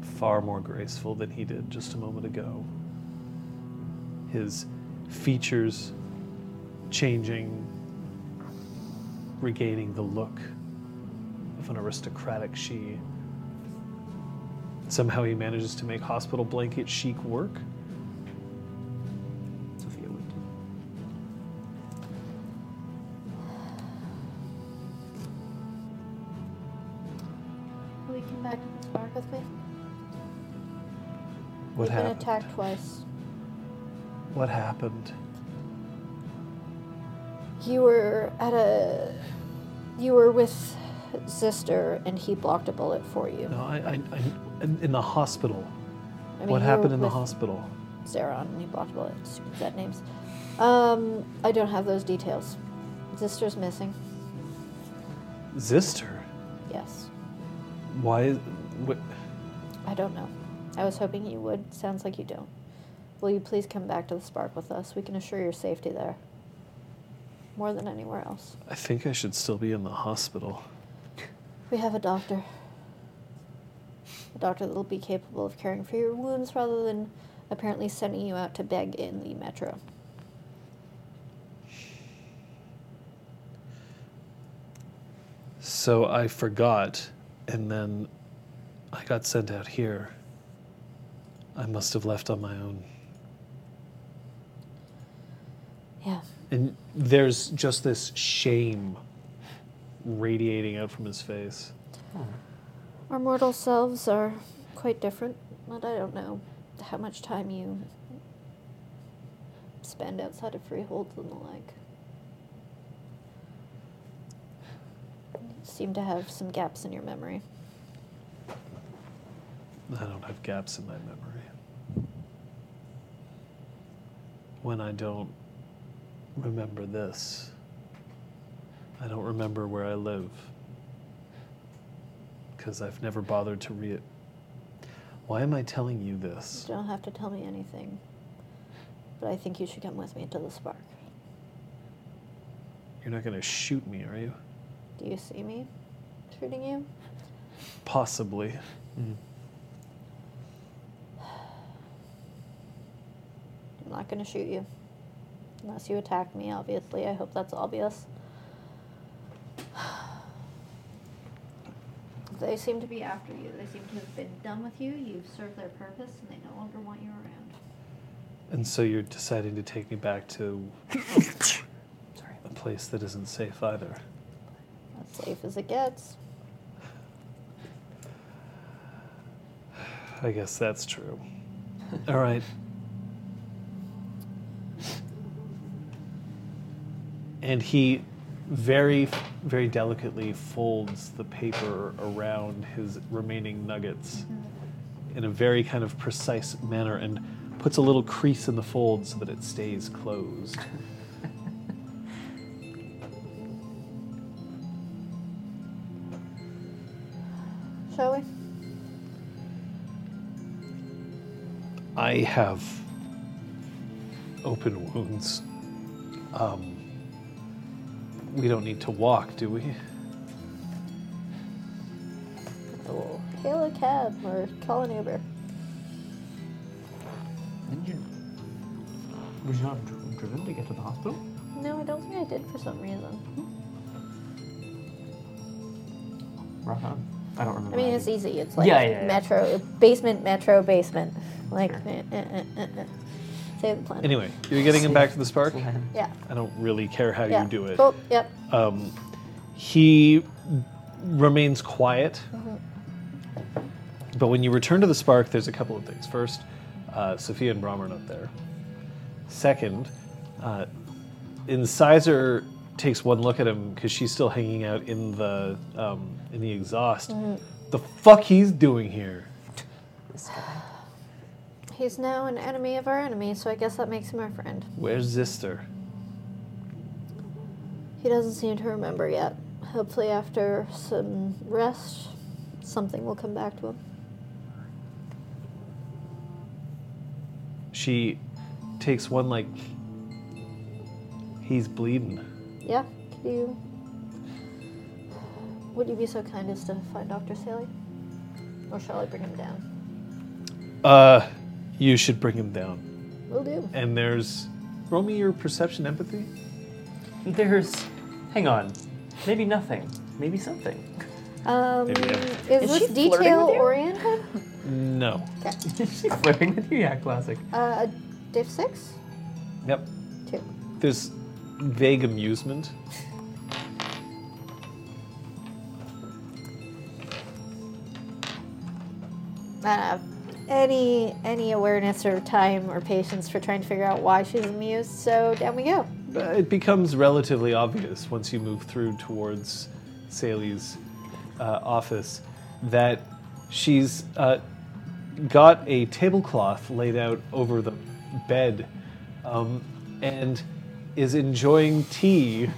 far more graceful than he did just a moment ago. His features changing, regaining the look of an aristocratic she. Somehow he manages to make hospital blanket chic work. Sophia would. Will you come back to the spark with me? What We've been attacked twice. What happened? You were at a. You were with Zister, and he blocked a bullet for you. No, I, I, I in, in the hospital. I mean, what you happened were in the with hospital? Zeron, and he blocked a bullet. Stupid set names. Um, I don't have those details. Zister's missing. Zister. Yes. Why? What, I don't know. I was hoping you would. Sounds like you don't. will you please come back to the Spark with us? We can assure your safety there. More than anywhere else. I think I should still be in the hospital. We have a doctor. A doctor that will be capable of caring for your wounds rather than apparently sending you out to beg in the metro. So I forgot, and then I got sent out here. I must have left on my own. Yeah. And there's just this shame radiating out from his face. Our mortal selves are quite different, but I don't know how much time you spend outside of freeholds and the like. You seem to have some gaps in your memory. I don't have gaps in my memory. When I don't remember this, I don't remember where I live. Because I've never bothered to read it. Why am I telling you this? You don't have to tell me anything, but I think you should come with me to the Spark. You're not going to shoot me, are you? Do you see me shooting you? Possibly. Mm. I'm not going to shoot you. Unless you attack me, obviously. I hope that's obvious. They seem to be after you. They seem to have been done with you. You've served their purpose, and they no longer want you around. And so you're deciding to take me back to Sorry. a place that isn't safe either. As safe as it gets. I guess that's true. All right. And he very, very delicately folds the paper around his remaining nuggets in a very kind of precise manner and puts a little crease in the fold so that it stays closed. Shall we? I have open wounds. Um, we don't need to walk, do we? We'll hail a cab or call an Uber. Didn't you? Was you not dri- driven to get to the hospital? No, I don't think I did for some reason. Rough on. I don't remember. I mean, it's you- easy. It's like Yeah, yeah, yeah. metro, basement, metro, basement. Like, Sure. eh, eh, eh, eh, eh. Save the planet. Anyway, you're getting him back to the spark? Yeah. I don't really care how yeah. you do it. Cool. Yep. Um, he remains quiet. But when you return to the spark, there's a couple of things. First, uh, Sophia and Brom are not there. Second, uh, Incisor takes one look at him because she's still hanging out in the um, in the exhaust. The fuck he's doing here? This guy. He's now an enemy of our enemy, so I guess that makes him our friend. Where's Zister? He doesn't seem to remember yet. Hopefully, after some rest, something will come back to him. She takes one like he's bleeding. Yeah? Could you. Would you be so kind as to find Dr. Saley? Or shall I bring him down? Uh, you should bring him down. Will do. And there's roll me your perception empathy. There's. Hang on. Maybe nothing. Maybe something. Um, Maybe, yeah. is, Is she this flirting detail with you? oriented? No. She's flirting with you. Yeah, classic. Uh, diff 6? Yep. 2. There's vague amusement. I don't have any any awareness or time or patience for trying to figure out why she's amused, so down we go. Uh, It becomes relatively obvious once you move through towards Sally's uh, office that she's uh, got a tablecloth laid out over the bed um, and is enjoying tea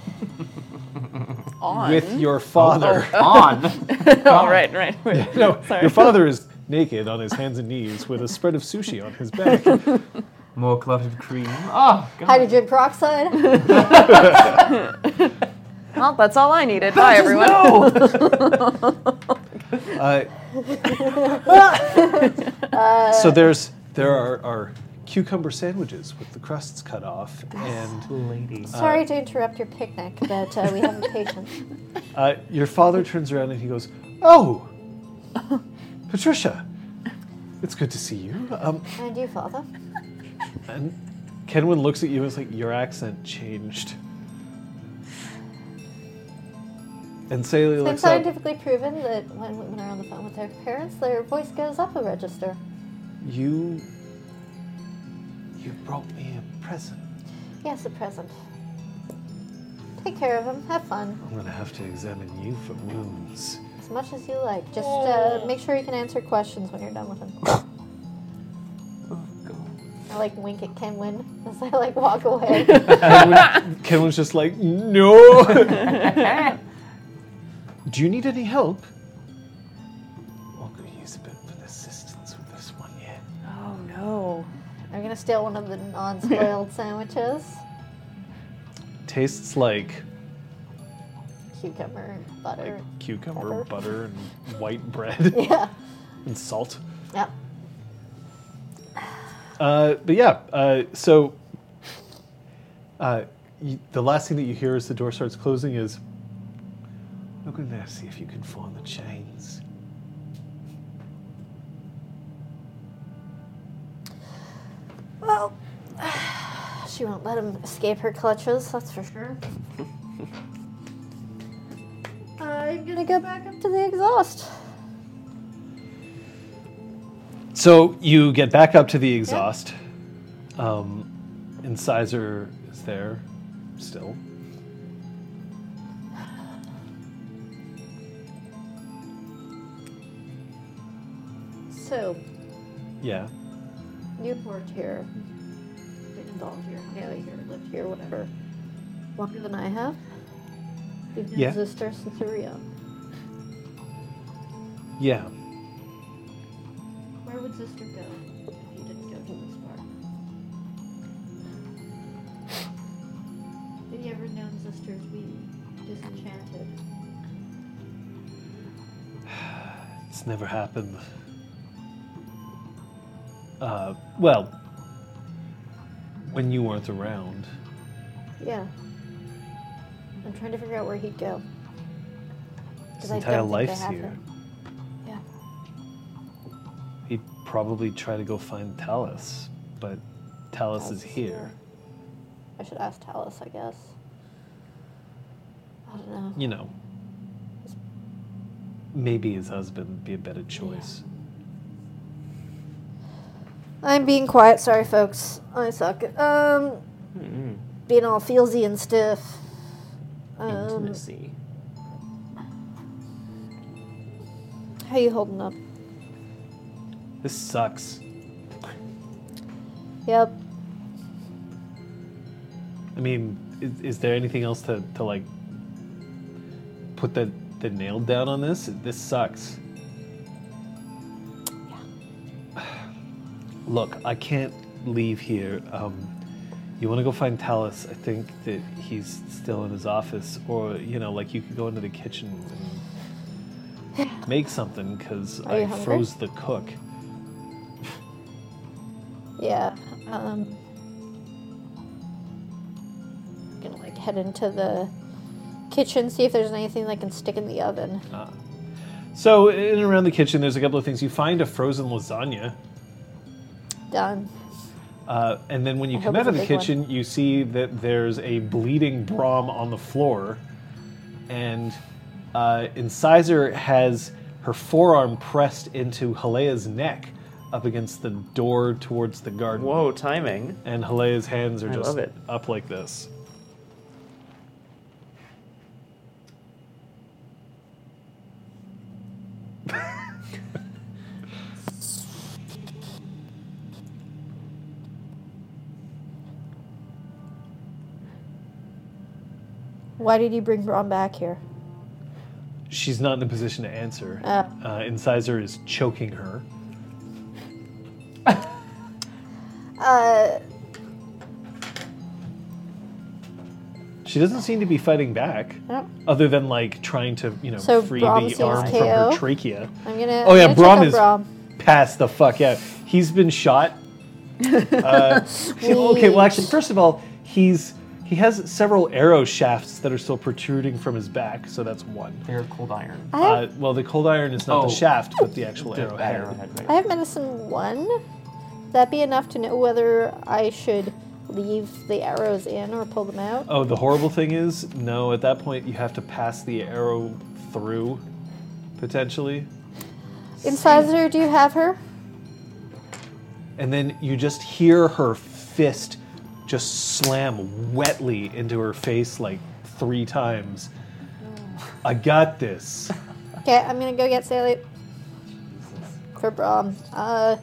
On. with your father. On. oh, right, right. no, Sorry. your father is naked on his hands and knees with a spread of sushi on his back. More clotted cream. Oh, God. Hydrogen peroxide. Well, that's all I needed. Bye, everyone. Uh, so there's there are, are cucumber sandwiches with the crusts cut off, and Lady. Sorry to interrupt your picnic, but uh, we have a patient. uh, your father turns around and he goes, "Oh, Patricia, it's good to see you." Um, And you, father? and Kenwin looks at you and is like, "Your accent changed." And Saley It's been looks up. scientifically proven that when women are on the phone with their parents, their voice goes up a register. You, you brought me a present. Yes, a present. Take care of him. Have fun. I'm gonna have to examine you for wounds. As much as you like. Just uh, make sure you can answer questions when you're done with him. I like wink at Kenwin as I like walk away. And when Kenwin's just like, no. Do you need any help? I'm gonna use a bit of assistance with this one, yeah. Oh no. I'm gonna steal one of the non-spoiled sandwiches. Tastes like Cucumber, butter. cucumber, Pepper. butter, and white bread Yeah. and salt. Yep. Uh, but yeah, uh, so uh, you, the last thing that you hear as the door starts closing is, look in there, see if you can find the chains. Well, she won't let him escape her clutches, that's for sure. I'm gonna go back up to the exhaust. So you get back up to the exhaust. Um, Incisor is there still. So, Yeah. you've worked here, been involved here, out here, lived here, whatever, longer than I have. Known Yeah. Zister since you. Yeah. Where would Zister go if you didn't go to this far? Have you ever known Zister to be disenchanted? It's never happened. Uh, well, when you weren't around. Yeah. I'm trying to figure out where he'd go. His I entire don't think they life's have here. him. Yeah. He'd probably try to go find Talus, but Talus is here. I should ask Talus, I guess. I don't know. You know, maybe his husband would be a better choice. I'm being quiet. Sorry, folks. I suck. Um, being all feelsy and stiff. Um, Intimacy. how you holding up? This sucks. Yep. I mean, is, is there anything else to, to like put the, the nail down on this? This sucks. Look, I can't leave here. Um, you want to go find Talus? I think that he's still in his office, or you know, like you could go into the kitchen and make something because I hungry? froze the cook. Yeah. Um, gonna like head into the kitchen, see if there's anything that can stick in the oven. So, in and around the kitchen, there's a couple of things. You find a frozen lasagna. Done. Uh, and then when you I come out of the it's a big one. kitchen, you see that there's a bleeding Brom on the floor, and uh, Incisor has her forearm pressed into Halea's neck up against the door towards the garden. Whoa, timing. And Halea's hands are I just up like this. Why did you bring Brom back here? She's not in a position to answer. Uh. Uh, Incisor is choking her. Uh, She doesn't seem to be fighting back, no, other than like trying to, you know, So free Brom the seems arm from KO. her trachea. I'm gonna. Oh I'm yeah, check Brom on is Brom. passed the fuck out. He's been shot. Uh, okay, well actually, first of all, he's he has several arrow shafts that are still protruding from his back, so that's one. They're cold iron. I have, Uh, well, the cold iron is not Oh. the shaft, but the actual The arrowhead. arrowhead, right. I have medicine one. Would that be enough to know whether I should leave the arrows in or pull them out? Oh, the horrible thing is, no. At that point, you have to pass the arrow through, potentially, Incisor, do you have her? and then you just hear her fist just slam wetly into her face like three times. I got this. Okay, I'm gonna go get Sally for Brom. Uh,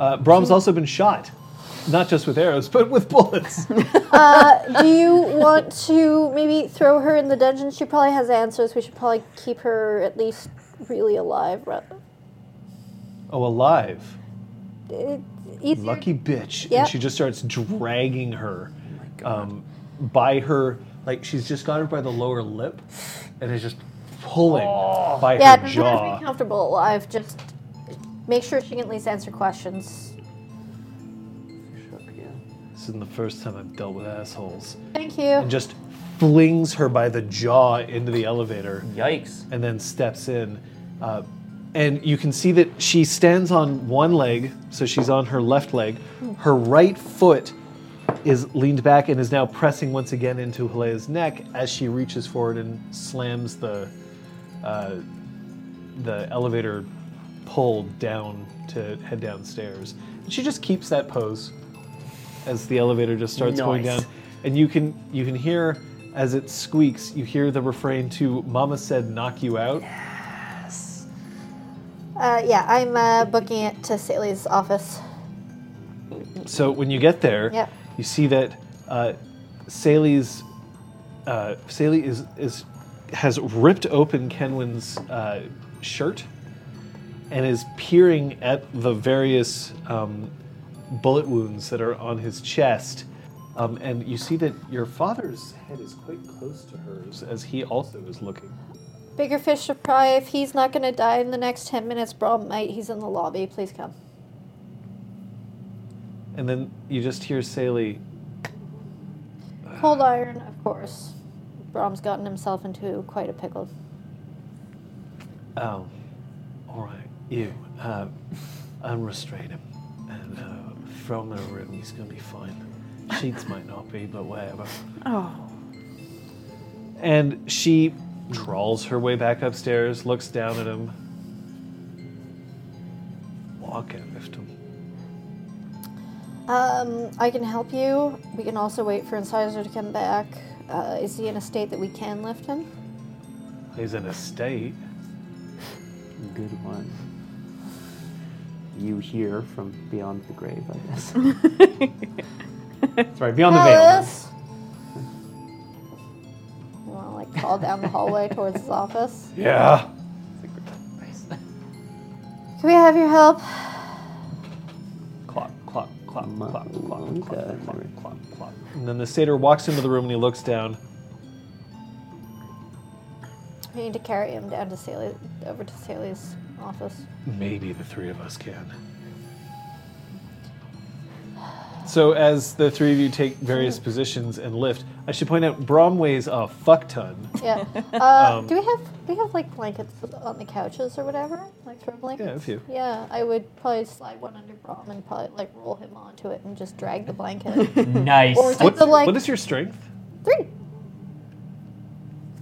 Uh, Brom's also been shot, not just with arrows, but with bullets. do you want to maybe throw her in the dungeon? She probably has answers. We should probably keep her at least really alive. ra- oh, alive. It, Lucky bitch. Yeah. And she just starts dragging her um, by her, like she's just got her by the lower lip and is just pulling by Yeah, it her doesn't have to jaw. be comfortable alive. Just make sure she can at least answer questions. Shook, yeah. This isn't the first time I've dealt with assholes. Thank you. And just flings her by the jaw into the elevator Yikes. and then steps in. Uh, and you can see that she stands on one leg, so she's on her left leg. Her right foot is leaned back and is now pressing once again into Halea's neck as she reaches forward and slams the uh, the elevator pull down to head downstairs. And she just keeps that pose as the elevator just starts going down, and you can you can hear as it squeaks. You hear the refrain to "Mama said knock you out." Uh, yeah, I'm uh, booking it to Sally's office. So when you get there, Yep. you see that uh, Sally's uh, Sally is is has ripped open Kenwin's uh, shirt and is peering at the various um, bullet wounds that are on his chest. Um, and you see that your father's head is quite close to hers as he also is looking. Bigger fish to fry. If he's not going to die in the next 10 minutes, Brom might. He's in the lobby. Please come. And then you just hear Sally, Cold iron, of course. Brom's gotten himself into quite a pickle. Oh, all right. You, uh, unrestrain him and uh, throw him in a room. He's gonna be fine. Sheets might not be, but whatever. Oh. And she crawls her way back upstairs, looks down at him. Well, I can't lift him. Um, I can help you. We can also wait for Incisor to come back. Uh, is he in a state that we can lift him? He's in a state. Good one. You hear from beyond the grave, I guess. That's right, beyond the veil. Alice? Call down the hallway towards his office? Yeah. Can we have your help? Clock, clock, clock, My clock, clock, own clock, God. clock, clock, clock. And then the satyr walks into the room and he looks down. We need to carry him down to Saley, over to Sally's office. Maybe the three of us can. So, as the three of you take various positions and lift, I should point out Brom weighs a fuck ton. Yeah. Uh, Um, do we have do we have like blankets on the couches or whatever? Like throw blankets? Yeah, a few. Yeah, I would probably slide one under Brom and probably like roll him onto it and just drag the blanket. nice. Or is it What's, the like what is your strength? three?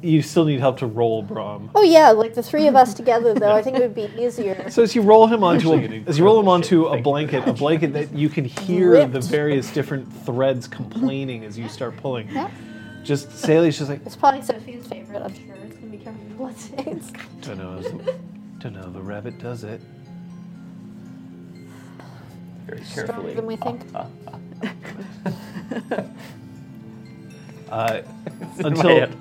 You still need help to roll Brom. Oh yeah, like the three of us together though. I think it would be easier. So as you roll him onto a, as you roll him onto a blanket, a blanket that you can hear the various different threads complaining as you start pulling. Yeah. Just Sally's just like, It's probably Sophie's favorite. I'm sure it's gonna be covered in bloodstains. don't know, don't know. The rabbit does it. Very carefully. Stronger carefully. than we think. Uh, in my until head.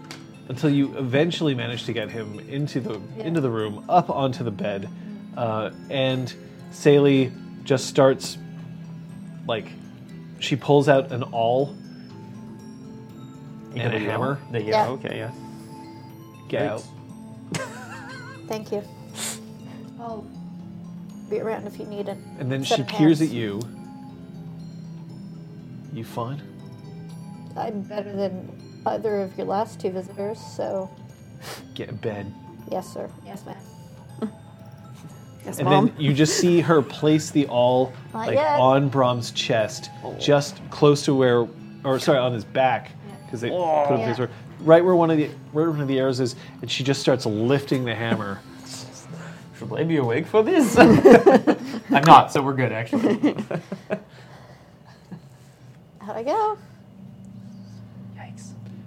Until you eventually manage to get him into the Yeah. into the room, up onto the bed, uh, and Sally just starts like she pulls out an awl You and a got a hammer. The, yeah, Yeah. okay, yeah. Get Great. out. Thank you. I'll be around if you need it. And then Set she peers at you. You fine? I'm better than either of your last two visitors, so Get in bed. yes, sir. Yes, ma'am. Yes, And mom. then you just see her place the awl Not like yet. on Brom's chest, oh. just close to where, or sorry, on his back, because they oh. put a Yeah. place where, right where one of the right where one of the arrows is, and she just starts lifting the hammer. Should I be awake for this? I'm not, so we're good, actually. How'd I go?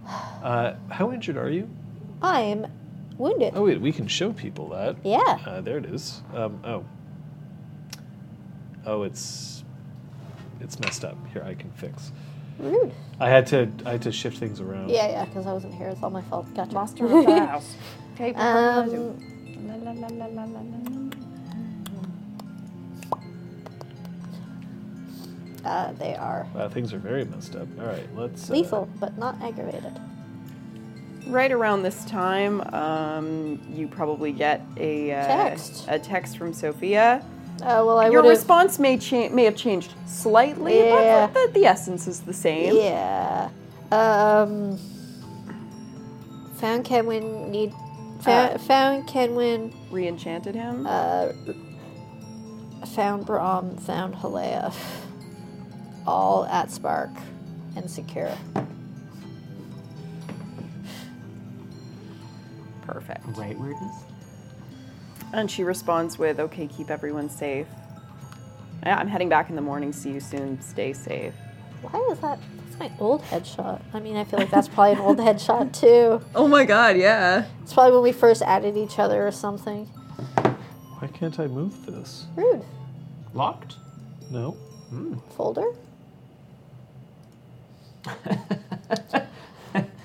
Yikes. Uh, how injured are you? I'm wounded. Oh wait, we can show people that. Yeah. Uh, there it is. Um, oh. Oh, it's it's messed up. Here, I can fix. Rude. I had to I had to shift things around. Yeah, yeah, because I wasn't here. It's all my fault. Gotcha. Master of the house. Paper. Um, uh, they are Wow, things are very messed up. All right, let's. Uh, lethal, but not aggravated. Right around this time, um, you probably get a uh, Text. a text from Sophia. Oh well, I Your would have. response may cha- may have changed slightly, Yeah. but the, the essence is the same. Yeah. Um. Found Kenwyn need. Found, Uh. found Kenwyn. Re-enchanted him. Uh. Found Brom. Found Halea. All at Spark and secure. Perfect. Right where it is? And she responds with, "Okay, keep everyone safe. Yeah, I'm heading back in the morning. See you soon. Stay safe." Why is that? That's my old headshot. I mean, I feel like that's probably an old headshot too. Oh my god, yeah. It's probably when we first added each other or something. Why can't I move this? Rude. Locked? No. Folder?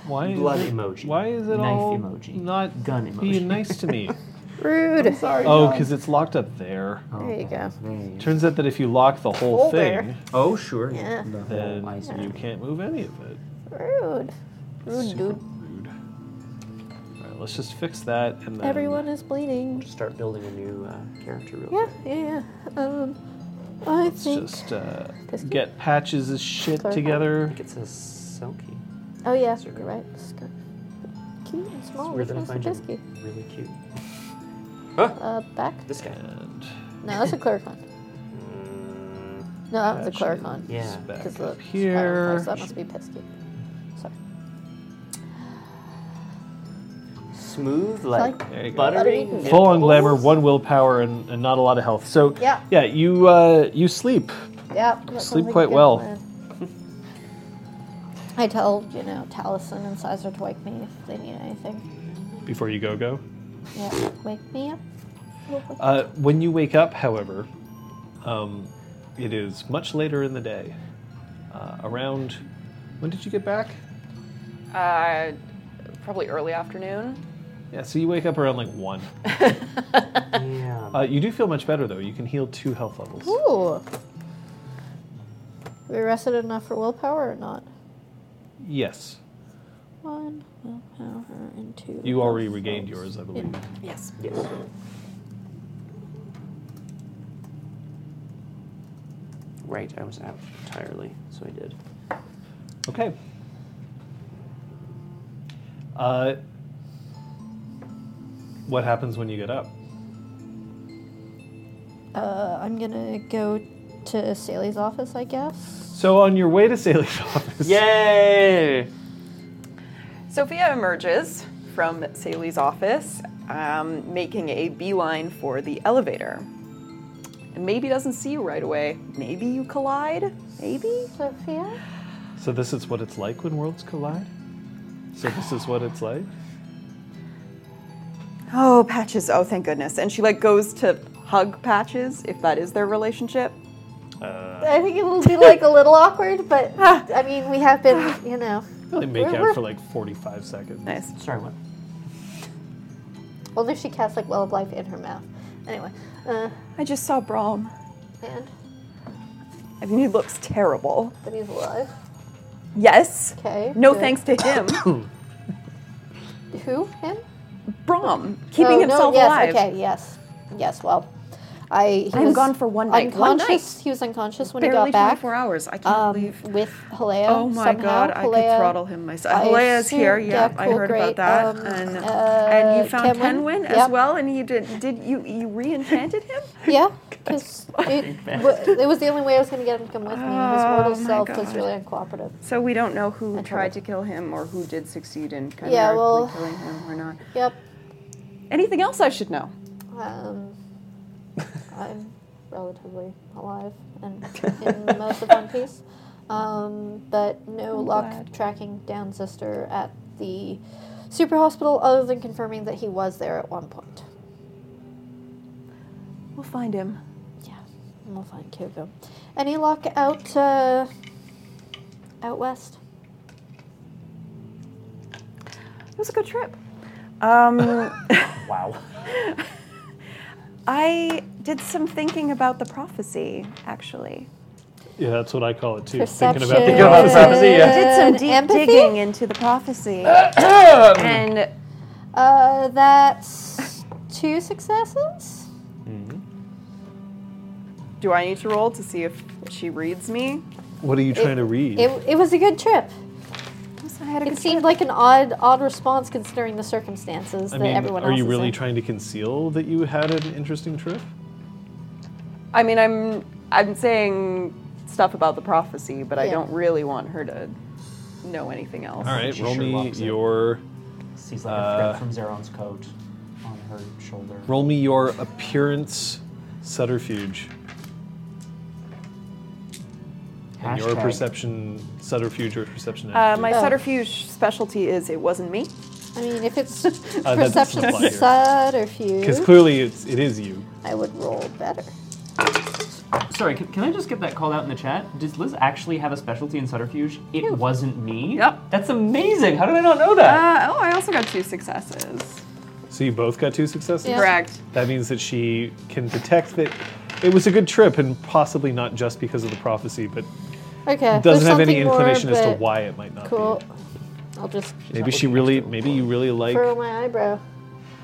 Why? is Blood it- emoji. Why is it Knife all emoji. not Gun emoji. being nice to me? Rude. Sorry. oh, because it's locked up there. There you go. Turns out that if you lock the whole Folder. thing, Oh, sure. Yeah. The then whole ice you can't move any of it. Rude. Rude, Super dude. rude. All right, let's just fix that and then. Everyone is bleeding. Just start building a new uh, character real Yeah, quick. yeah, yeah. Um, I Let's think. just uh, Pisky? get patches' of shit Clarify. I together. think it says Selkie. Oh yeah, Skirt. you're right. Skirt. Cute and small. We're Which gonna one's the find him really cute. Uh, back. This guy. And No, that's a Clurichaun. Mm, No, that was a Patches. Clurichaun. yeah. back Because the up here. So that must be Pisky. Smooth like, Like There you go. buttery. buttery full on glamour, one willpower, and, and not a lot of health. So Yeah. yeah, you uh, you sleep. Yeah. that sounds Sleep like a quite good well. plan. I tell, you know, Taliesin and Sizer to wake me if they need anything. Before you go, go. Yeah, wake me up. Uh, when you wake up, however, um, it is much later in the day. Uh, around when did you get back? Uh, probably early afternoon. Yeah, so you wake up around like one. Yeah. Uh, you do feel much better though. You can heal two health levels. Ooh. We rested enough for willpower or not? Yes, One willpower and two. you already health regained levels. yours, I believe. Yes. yes. Right, I was out entirely, so I did. Okay. Uh, what happens when you get up? Uh, I'm gonna go to Sally's office, I guess. So on your way to Sally's office, Yay! Sophia emerges from Sally's office, um, making a beeline for the elevator. And maybe doesn't see you right away. Maybe you collide. Maybe. Sophia? So this is what it's like when worlds collide. So this is what it's like. Oh, Patches. Oh, thank goodness. And she like goes to hug Patches, if that is their relationship. Uh, I think it will be like a little awkward, but I mean, we have been, you know. they make we're- out we're- for like 45 seconds. Nice. Sorry, what? Only if she casts like Well of Life in her mouth. Anyway, uh, I just saw Brom. and I mean, he looks terrible. But he's alive. Yes. Okay. No good. thanks to him. Who? Him? Brom, keeping Oh, himself no, yes, alive. Okay, yes. Yes, well. I he I'm was gone for one night. One Unconscious. He was unconscious when Barely he got back. 24 hours. I can't Um, believe. with Halea. Oh my somehow. god, I could throttle him myself. I is here, assume- yeah, yeah, I heard great. about that. Um, and uh, and you found Kenwyn? Kenwyn as Yep. well, and you did did you you re-enchanted him? Yeah, because it, w- it was the only way I was going to get him to come with me. His mortal Oh my self was God. really uncooperative. So we don't know who I tried troubled. to kill him or who did succeed in kind Yeah, of well- killing him or not. Yep. Anything else I should know? Um, I'm relatively alive and in most of One Piece. Um, but no I'm luck glad. tracking down Sister at the super hospital other than confirming that he was there at one point. We'll find him. Yeah, and we'll find Kyoko. Any luck out, uh, out west? It was a good trip. Um, Wow. I did some thinking about the prophecy, actually. Yeah, that's what I call it too. Perception. Thinking about the about the prophecy, yeah. I did some deep empathy? digging into the prophecy. and Uh, that's two successes. do I need to roll to see if she reads me? What are you trying to read? It, it was a good trip. I had a It seemed like an odd odd response considering the circumstances I that mean, everyone are else you is really in. trying to conceal that you had an interesting trip? I mean, I'm I'm saying stuff about the prophecy, but I Yeah. don't really want her to know anything else. All right, She roll me Sherlocks it. your Sees like a Uh, thread from Zeron's coat on her shoulder. roll me your appearance subterfuge and your Hashtag. perception subterfuge or perception. Uh, my Oh. subterfuge specialty is it wasn't me. I mean, if it's that doesn't perception apply here. subterfuge, because clearly it's, it is you. I would roll better. Sorry, can, can I just get that called out in the chat? Does Liz actually have a specialty in subterfuge? It wasn't me. Yep. That's amazing. How did I not know that? Uh, oh, I also got two successes. So you both got two successes. Yeah. Correct. That means that she can detect that it was a good trip, and possibly not just because of the prophecy, but Okay. doesn't have any something more, inclination as to why it might not Cool. be. I'll just Maybe she really, next to it. maybe you really like furrow my eyebrow.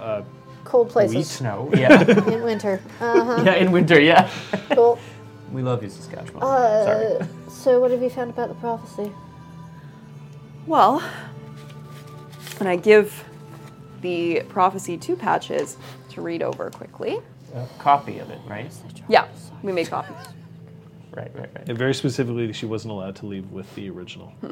uh, Cold places wheat. Snow. Yeah. in winter. Uh huh. yeah, in winter, yeah. cool. we love you, Saskatchewan. Uh, Sorry. so, what have you found about the prophecy? Well, when I give the prophecy two Patches to read over quickly. A copy of it, right? Yeah, we made copies. Right, right, right. And very specifically, she wasn't allowed to leave with the original hmm.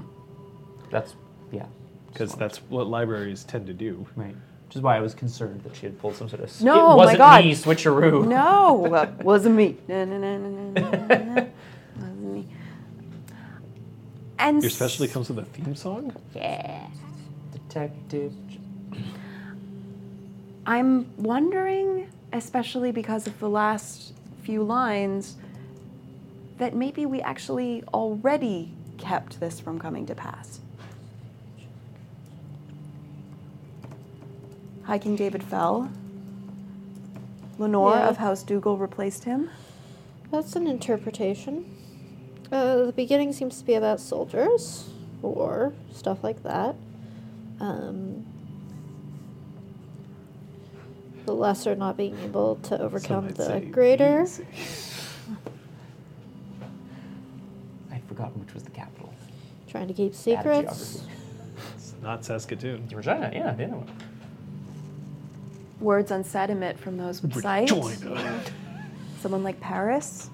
That's, yeah. because that's what libraries tend to do. Right. Which is why I was concerned that she had pulled some sort of. No, it my wasn't God. me, switcheroo. No, that wasn't me. No, no, no, no, no, no, no, no. Wasn't me. And Your specialty comes with a theme song. Yeah. Detective. I'm wondering, especially because of the last few lines, that maybe we actually already kept this from coming to pass. High King David fell. Lenore Yeah. of House Dougal replaced him. That's an interpretation. Uh, the beginning seems to be about soldiers or stuff like that. Um, the lesser not being able to overcome the greater. easy. I'd forgotten which was the capital. Trying to keep Bad secrets. geography. It's not Saskatoon. Regina, yeah, the other one. Words unsaid emit from those with sight. Regina. Someone like Paris,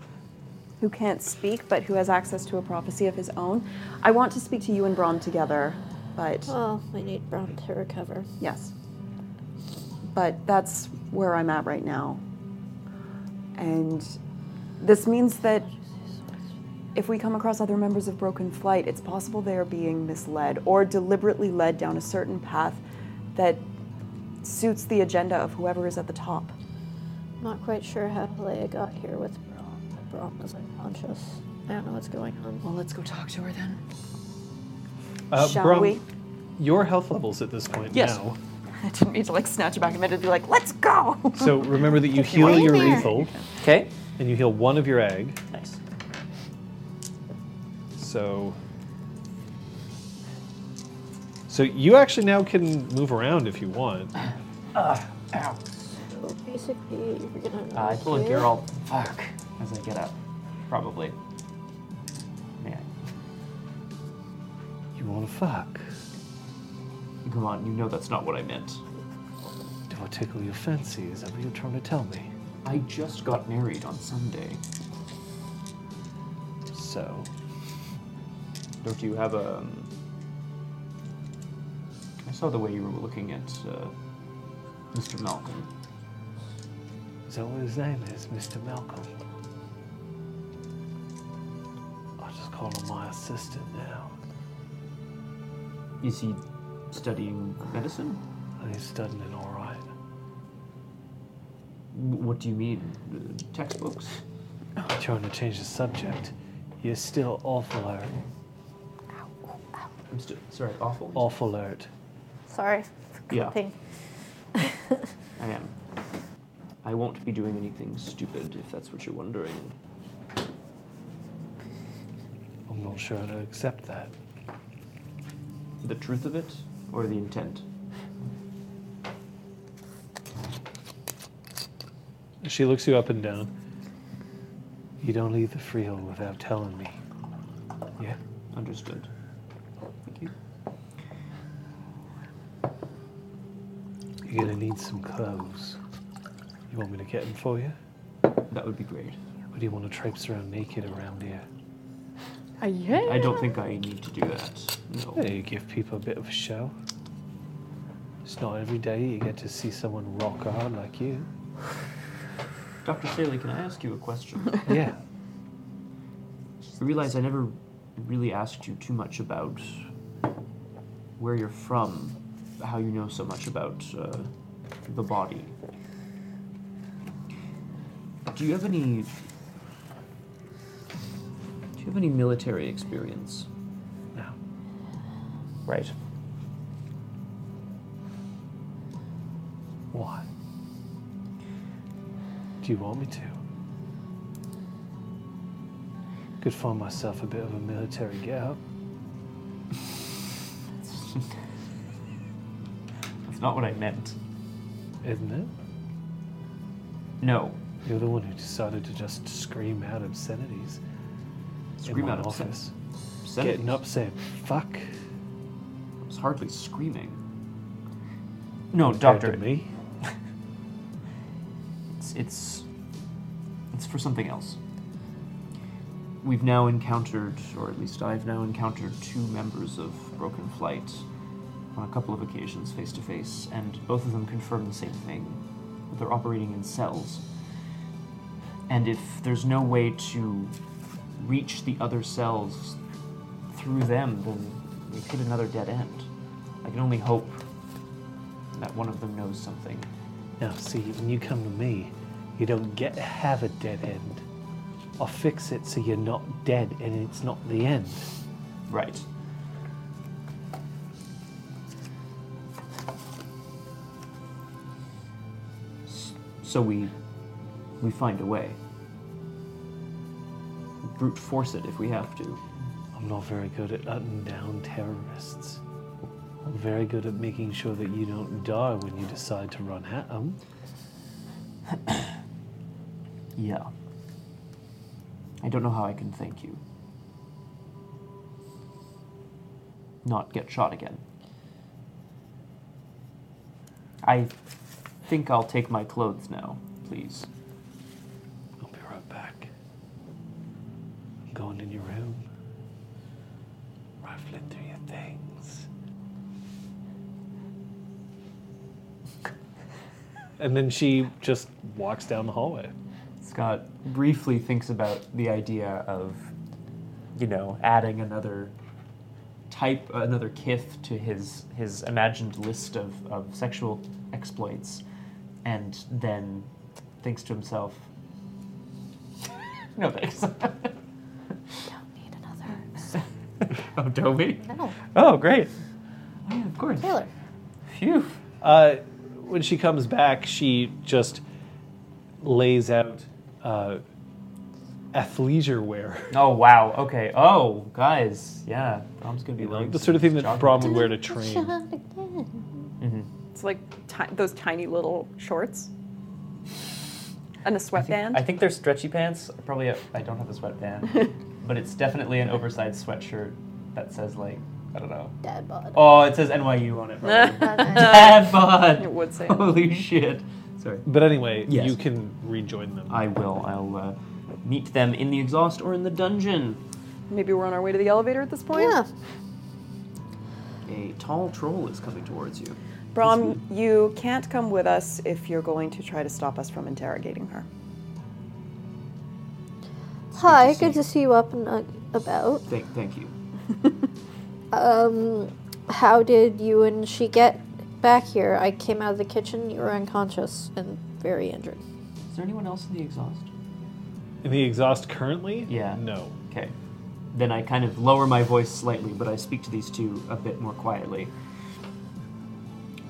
who can't speak but who has access to a prophecy of his own. I want to speak to you and Brom together, but Well, we need Brown to recover. yes. But that's where I'm at right now. And this means that if we come across other members of Broken Flight, it's possible they are being misled or deliberately led down a certain path that suits the agenda of whoever is at the top. Not quite sure how Leia got here with Brom. Brom was unconscious. I don't know what's going on. Well, let's go talk to her then. Uh, Shall Brum, we? Your health levels at this point Yes. now. I didn't mean to like snatch it back a minute and be like, let's go. So remember that you heal your there. lethal Okay. and you heal one of your egg. Nice. So. So you actually now can move around if you want. Ow. So basically, you're gonna. Uh, I move pull a here. Geralt. Fuck. As I get up. Probably. Man. You want to fuck? Come on, you know that's not what I meant. Do I tickle your fancy? Is that what you're trying to tell me? I just got married on Sunday. So, Don't you have a. Um... I saw the way you were looking at uh, Mr. Malcolm. is that what his name is, Mr. Malcolm? I'll just call him my assistant now. Is he studying medicine? And he's studying it all right. What do you mean? Uh, textbooks? Trying to change the subject. You're still awful alert. I'm still sorry, awful. Awful alert. Sorry. for Yeah. clipping. I am. I won't be doing anything stupid if that's what you're wondering. I'm not sure how to accept that. The truth of it or the intent? She looks you up and down. You don't leave the freehold without telling me. Yeah? Understood. Thank you. You're gonna need some clothes. You want me to get them for you? That would be great. Or do you want to traipse around naked around here? I don't think I need to do that. No. Yeah, you give people a bit of a show. It's not every day you get to see someone rock hard like you. Dr. Staley, can I ask you a question? Yeah. I realize I never really asked you too much about where you're from, how you know so much about uh, the body. Do you have any? Do you have any military experience? No. Right. Why? Do you want me to? Could find myself a bit of a military get up. That's not what I meant. Isn't it? No. You're the one who decided to just scream out obscenities Scream out office. obscenities. Getting up saying fuck. I was hardly screaming. No, compared doctor. to me. It's, it's it's for something else. We've now encountered, or at least I've now encountered, two members of Broken Flight on a couple of occasions, face to face, and both of them confirm the same thing: that they're operating in cells. And if there's no way to reach the other cells through them, then we've hit another dead end. I can only hope that one of them knows something. Now, see, when you come to me, you don't get to have a dead end. I'll fix it so you're not dead and it's not the end. Right. So we we find a way. Brute force it if we have to. I'm not very good at hunting down terrorists. I'm very good at making sure that you don't die when you decide to run at them. Yeah. I don't know how I can thank you. Not get shot again. I think I'll take my clothes now, please. I'll be right back. I'm going in your room, rifling through your things. and then she just walks down the hallway. Scott briefly thinks about the idea of, you know, adding another type, another kith to his his imagined list of, of sexual exploits, and then thinks to himself, "No thanks." Don't need another. oh, Toby. No, Oh, great. Oh, yeah, of course. Taylor. Phew. Uh, when she comes back, she just lays out uh, athleisure wear. Oh wow. Okay. Oh, guys. Yeah. Brom's gonna be wearing the sort of thing that jogging Brom would wear to train. Shot again. It's like ti- those tiny little shorts and a sweatband. I think they're stretchy pants. Probably. A, I don't have a sweatband, but it's definitely an oversized sweatshirt that says like I don't know. Dad bod. Oh, it says NYU on it. probably. Okay. Dad bod. It would say. Holy shit. Sorry. But anyway, Yes. you can rejoin them. I will. I'll uh, meet them in the exhaust or in the dungeon. Maybe we're on our way to the elevator at this point. Yeah. A tall troll is coming towards you. Brom, you can't come with us if you're going to try to stop us from interrogating her. Hi, see good you. to see you up and uh, about. Thank, thank you. Um, how did you and she get back here? I came out of the kitchen. You were unconscious and very injured. Is there anyone else in the exhaust? In the exhaust currently? Yeah. No. Okay. Then I kind of lower my voice slightly, but I speak to these two a bit more quietly.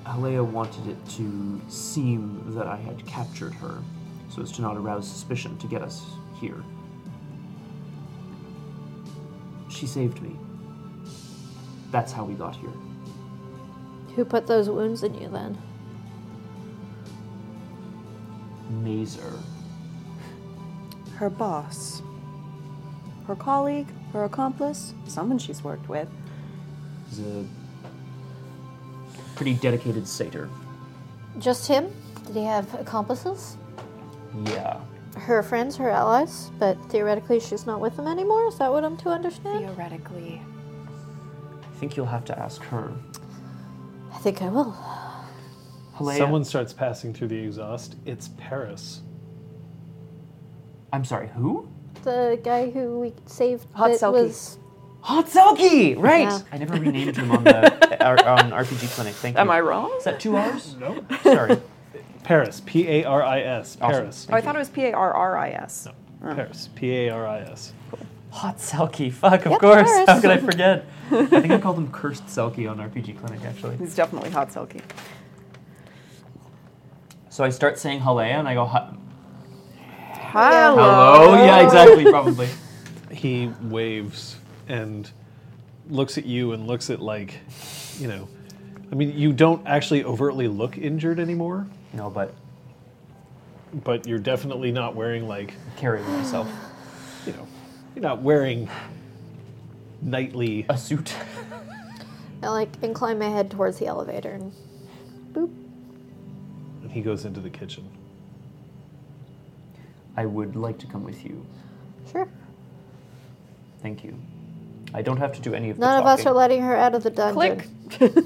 Alea wanted it to seem that I had captured her, so as to not arouse suspicion to get us here. She saved me. That's how we got here. Who put those wounds in you then? Mazer. Her boss. Her colleague, her accomplice, someone she's worked with. is a pretty dedicated satyr. Just him? Did he have accomplices? Yeah. Her friends, her allies, but theoretically she's not with them anymore? Is that what I'm to understand? Theoretically. I think you'll have to ask her. I think I will. Halea, Someone starts passing through the exhaust. It's Paris. I'm sorry, who? The guy who we saved Hot that was Hot Selkie! Right! Yeah. I never renamed him on the our, on RPG Clinic. Thank you. Am I wrong? Is that two R's? No. Sorry. Paris. P A R I S. Awesome. Paris. Oh, I thought it was P A R R I S. No. Oh. Paris. P A R I S. Hot Selkie. Fuck, of Yep, course. Paris. How could I forget? I think I called him Cursed Selkie on RPG Clinic, actually. He's definitely Hot Selkie. So I start saying Halea and I go, "Hi- Hello. Hello? Yeah, exactly, probably. He waves and looks at you and looks at like, you know, I mean, you don't actually overtly look injured anymore, No, but but you're definitely not wearing like, carrying myself. you know, you're not wearing nightly. A suit. I like incline my head towards the elevator and boop. And he goes into the kitchen. I would like to come with you. Sure. Thank you. I don't have to do any of the None of us are talking. letting her out of the dungeon. Click.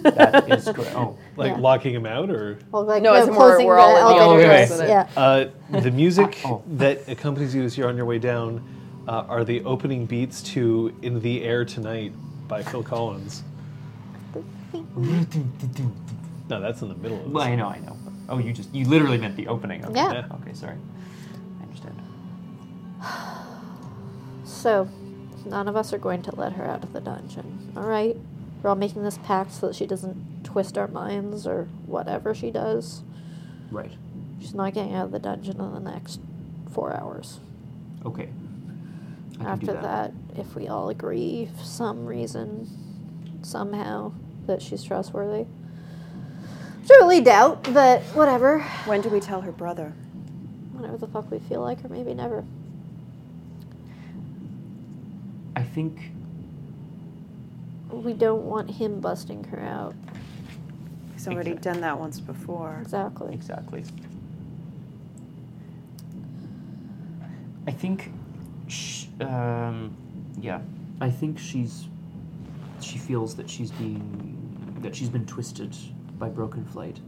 That is correct. Oh, Like Yeah. locking him out, or Well, like, No, no, as in we're- closing we're the all in the elevator elevator doors. with it. Yeah. uh, the music Oh. that accompanies you as you're on your way down uh, are the opening beats to "In the Air Tonight" by Phil Collins. No, that's in the middle of well, it. I know, I know. Oh, you just you literally meant the opening. Okay. Yeah. Yeah. Okay, sorry. I understand. So, none of us are going to let her out of the dungeon. All right? We're all making this pact so that she doesn't twist our minds or whatever she does. Right. She's not getting out of the dungeon in the next four hours. Okay. I can After do that. if we all agree, for some reason, somehow, that she's trustworthy. Truly doubt, but whatever. When do we tell her brother? Whatever the fuck we feel like, or maybe never. I think We don't want him busting her out. He's already Exactly. done that once before. Exactly. exactly. I think, sh- um, yeah, I think she's she feels that she's being that she's been twisted by Broken Flight.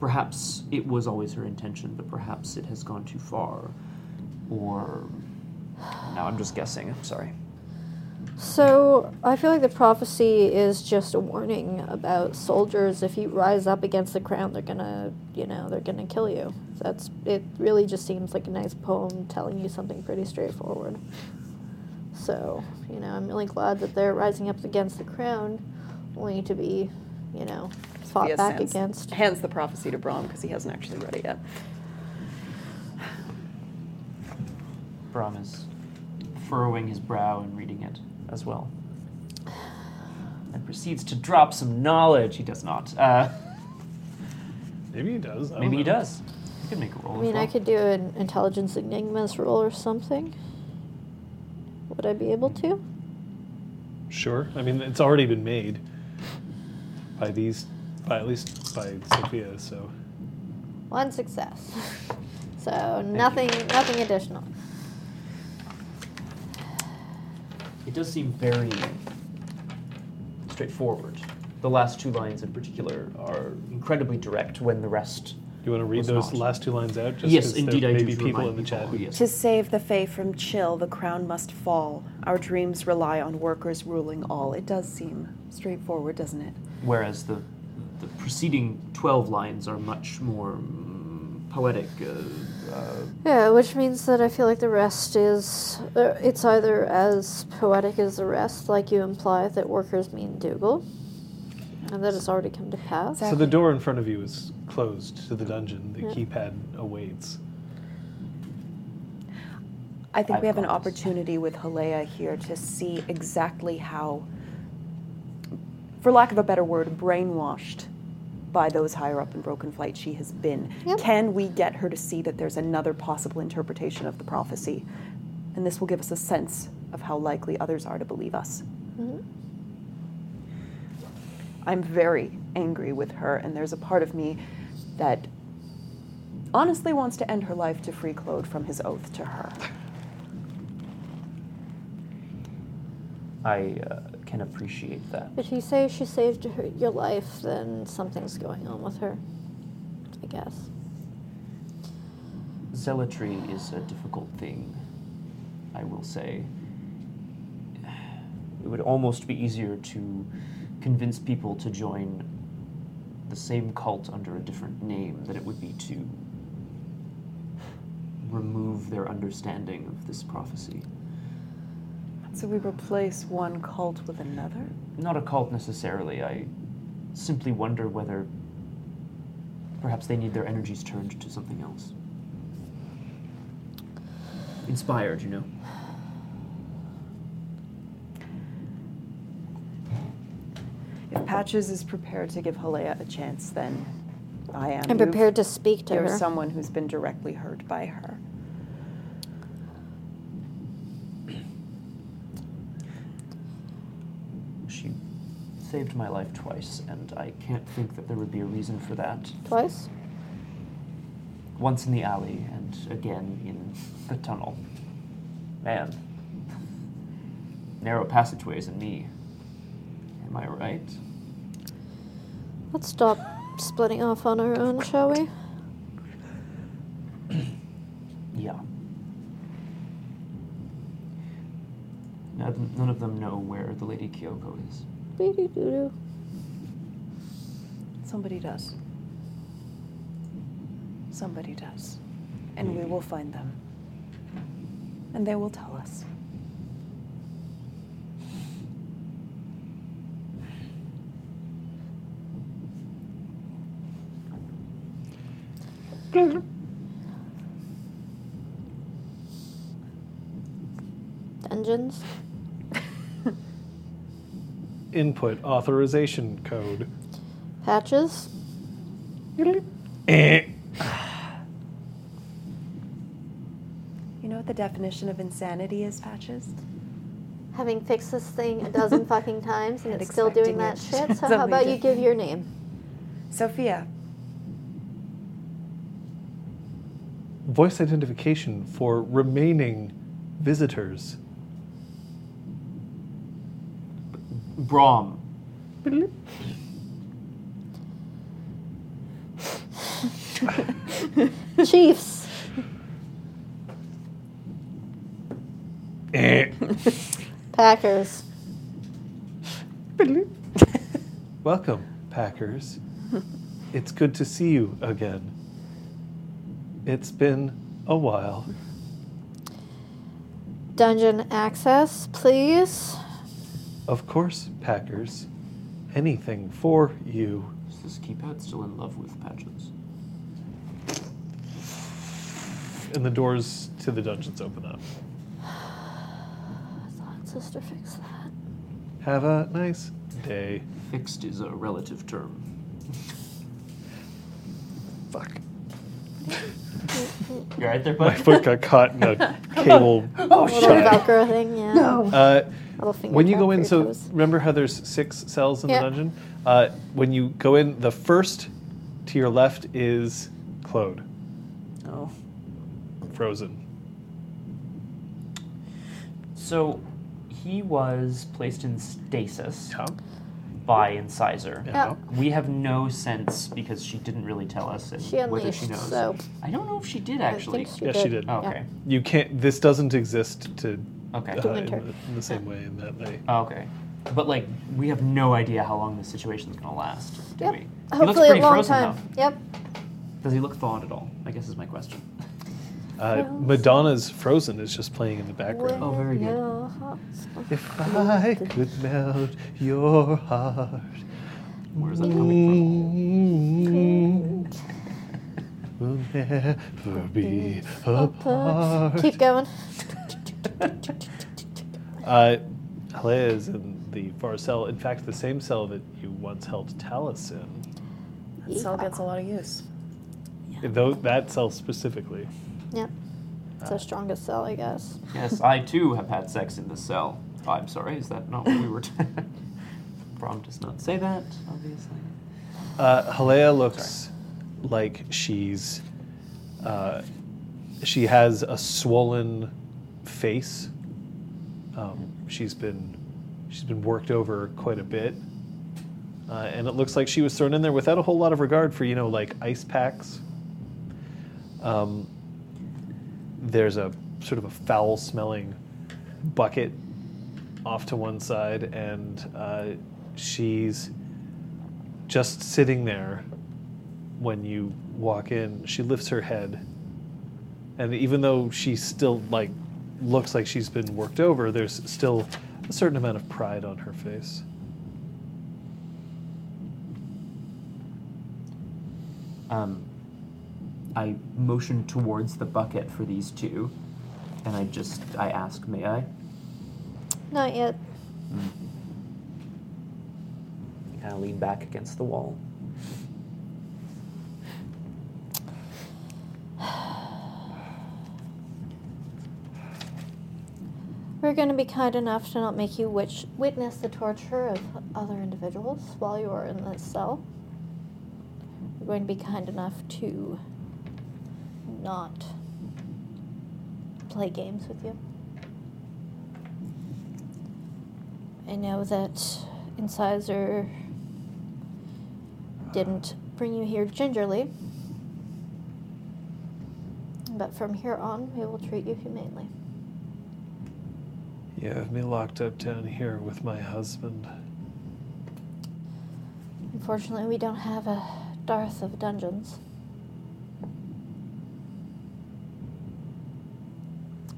Perhaps it was always her intention, but perhaps it has gone too far, or now I'm just guessing. I'm sorry. So I feel like the prophecy is just a warning about soldiers. If you rise up against the crown, they're gonna, you know, they're gonna kill you. That's it. Really, just seems like a nice poem telling you something pretty straightforward. So you know, I'm really glad that they're rising up against the crown, only to be, you know, fought Yes, back hands, against. hands the prophecy to Brom because he hasn't actually read it yet. Brom is furrowing his brow and reading it as well. And proceeds to drop some knowledge. He does not. Uh, Maybe he does. I don't maybe he know. does. He could make a roll. I as mean, I could do an intelligence enigmas roll or something. Would I be able to? Sure. I mean, it's already been made by these, by at least by Sophia. So One success. so nothing, nothing additional. It does seem very straightforward. The last two lines in particular are incredibly direct when the rest. you want to read Was those not. last two lines out? Just yes, 'cause there indeed, I may do. be people remind in the chat people, who yes. To save the Fae from chill, the crown must fall. Our dreams rely on workers ruling all. It does seem straightforward, doesn't it? Whereas the, the preceding 12 lines are much more mm, poetic. Uh, uh, Yeah, which means that I feel like the rest is. Uh, it's either as poetic as the rest, like you imply that workers mean Dougal, and that it's already come to pass. So the door in front of you is closed to the dungeon. The Yeah. keypad awaits. I think I've we have an this. opportunity with Halea here to see exactly how, for lack of a better word, brainwashed by those higher up in Broken Flight she has been. Yep. Can we get her to see that there's another possible interpretation of the prophecy? And this will give us a sense of how likely others are to believe us. Mhm. I'm very angry with her, and there's a part of me that honestly wants to end her life to free Claude from his oath to her. I uh, can appreciate that. If you say she saved her, your life, then something's going on with her. I guess. Zealotry is a difficult thing, I will say. It would almost be easier to convince people to join the same cult under a different name than it would be to remove their understanding of this prophecy. So we replace one cult with another? Not a cult necessarily. I simply wonder whether perhaps they need their energies turned to something else. Inspired, you know. If Patches is prepared to give Halea a chance, then I am. I'm prepared to speak to You're her. someone who's been directly hurt by her. She saved my life twice, and I can't think that there would be a reason for that. Twice. Once in the alley, and again in the tunnel. Man. Narrow passageways and me. Am I right? Let's stop splitting off on our own, shall we? Yeah. None none of them know where the Lady Kyoko is. Doo-doo-doo-doo. Somebody does. Somebody does. And we will find them. And they will tell us. Dungeons. Input authorization code. Patches. Eh. You know what the definition of insanity is, Patches? Having fixed this thing a dozen fucking times and And it's still doing expecting that it shit. So to how about you give your name? Sophia. Voice identification for remaining visitors. Brom. Chiefs. Eh. Packers. Welcome, Packers. It's good to see you again. It's been a while. Dungeon access, please. Of course, Packers. Anything for you. Is this keypad still in love with patches? And the doors to the dungeons open up. Thought sister fix that. Have a nice day. Fixed is a relative term. Fuck. You right there, My foot got caught in a cable Little shot. Velcro thing, yeah. No. Uh, when you go in, so toes. remember how there's six cells in Yeah. the dungeon? Uh, when you go in, the first to your left is Claude, Oh. frozen. So he was placed in stasis Yeah. By Incisor. Yeah. We have no sense because she didn't really tell us and She whether unleashed, she knows. so I don't know if she did I actually. think she Yeah, did. she did. Oh, Yeah. okay. You can't. This doesn't exist to Okay. uh, in, winter. the, in the same way in that they. Oh, okay. But like we have no idea how long this situation's gonna last, do Yep. we? he looks Hopefully pretty a long frozen time. though. Yep. Does he look thawed at all? I guess is my question. Uh, Madonna's Frozen is just playing in the background. Oh, very good. If I could melt your heart, Where is that coming mm, we'll never be apart. Keep going. Uh, Halea is in the far cell. In fact, the same cell that you once held Talus in. That cell gets a lot of use. Though that cell specifically. Yep. It's our strongest cell, I guess. yes, I too have had sex in the cell. I'm sorry, is that not what we were? T- Brom does not say that, obviously. Uh, Halea looks like she's. Uh, she has a swollen face. Um, she's been she's been worked over quite a bit, uh, and it looks like she was thrown in there without a whole lot of regard for you know like ice packs. Um, there's a sort of a foul smelling bucket off to one side, and uh, she's just sitting there when you walk in. She lifts her head, and even though she still like looks like she's been worked over, there's still a certain amount of pride on her face. Um, I motion towards the bucket for these two, and I just I ask, may I? Not yet. Mm-hmm. Kind of lean back against the wall. We're going to be kind enough to not make you witch- witness the torture of other individuals while you are in this cell. We're going to be kind enough to not play games with you. I know that Incisor didn't bring you here gingerly, but from here on, we will treat you humanely. You have me locked up down here with my husband. Unfortunately, we don't have a Darth of dungeons.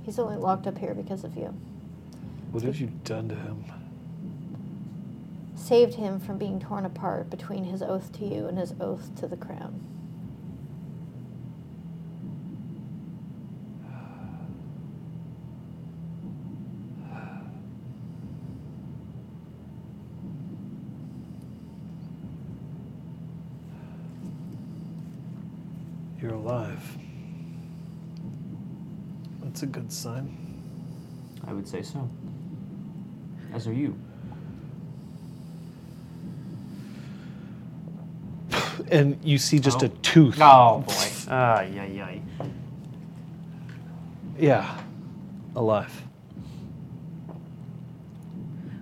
He's only locked up here because of you. What have you done to him? Saved him from being torn apart between his oath to you and his oath to the crown. You're alive. That's a good sign. I would say so. As are you. And you see just Oh. a tooth. Oh boy. Ah, yeah, yeah. Yeah, alive.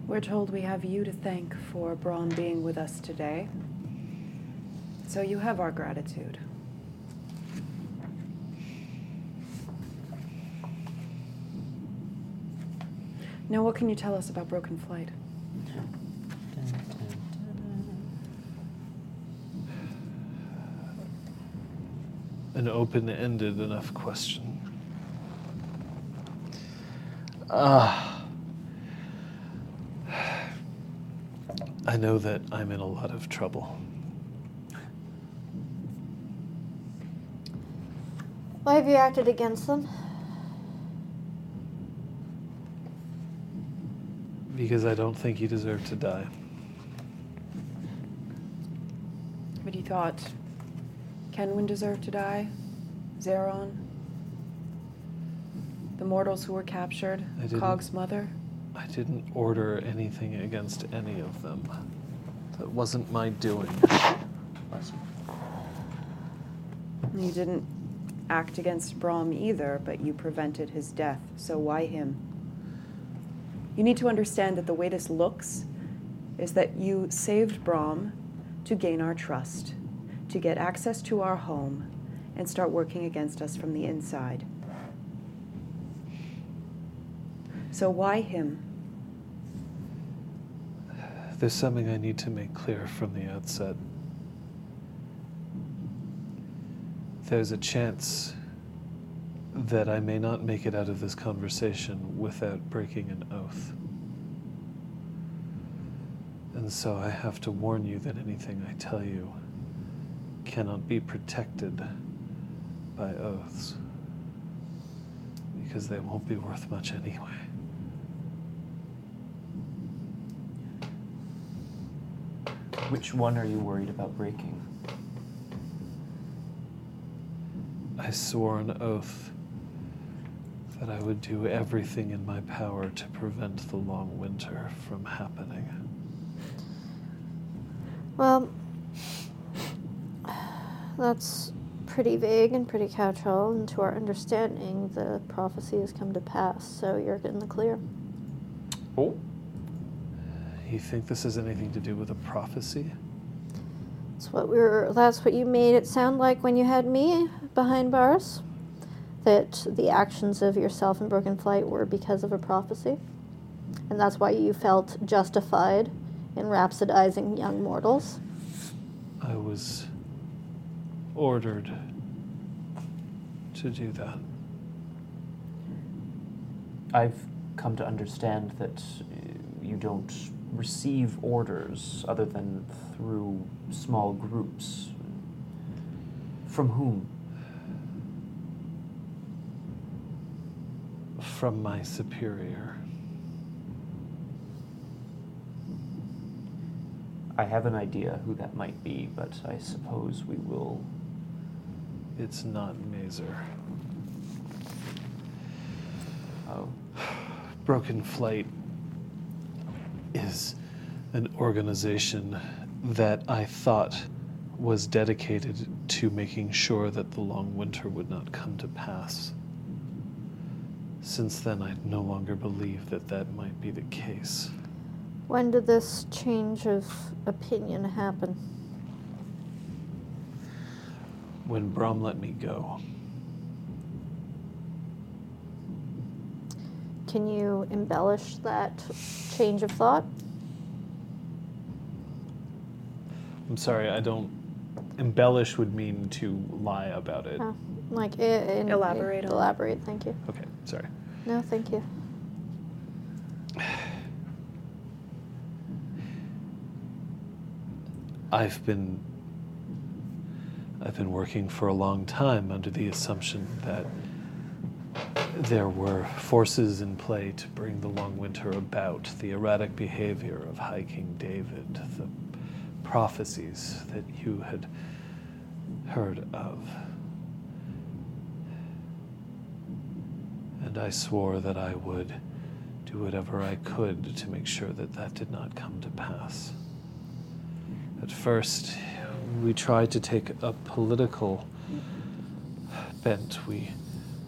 We're told we have you to thank for Brom being with us today. So you have our gratitude. Now, what can you tell us about Broken Flight? An open ended enough question. Ah. I know that I'm in a lot of trouble. Why have you acted against them? Because I don't think you deserve to die. But you thought Kenwyn deserved to die? Zeron? The mortals who were captured? Cog's mother? I didn't order anything against any of them. That wasn't my doing. You. You didn't act against Brom either, but you prevented his death. So why him? You need to understand that the way this looks is that you saved Brom to gain our trust, to get access to our home, and start working against us from the inside. So why him? There's something I need to make clear from the outset. There's a chance that I may not make it out of this conversation without breaking an oath. And so I have to warn you that anything I tell you cannot be protected by oaths. Because they won't be worth much anyway. Which one are you worried about breaking? I swore an oath that I would do everything in my power to prevent the long winter from happening. Well, that's pretty vague and pretty catch-all, and to our understanding, the prophecy has come to pass. So you're in the clear. Oh, uh, You think this has anything to do with a prophecy? That's what we were. That's what you made it sound like when you had me behind bars. That the actions of yourself and Broken Flight were because of a prophecy, and that's why you felt justified in rhapsodizing young mortals. I was ordered to do that. I've come to understand that you don't receive orders other than through small groups. From whom? From my superior. I have an idea who that might be, but I suppose we will. It's not Mazer. Oh, Broken Flight is an organization that I thought was dedicated to making sure that the long winter would not come to pass. Since then, I no longer believe that that might be the case. When did this change of opinion happen? When Brom let me go, Can you embellish that change of thought? I'm sorry, I don't. Embellish would mean to lie about it. Oh, like i- in, Elaborate on it. Elaborate. Thank you. Okay, sorry. No, thank you. I've been I've been working for a long time under the assumption that there were forces in play to bring the long winter about, the erratic behavior of High King David, the prophecies that you had heard of. And I swore that I would do whatever I could to make sure that that did not come to pass. At first, we tried to take a political bent. We,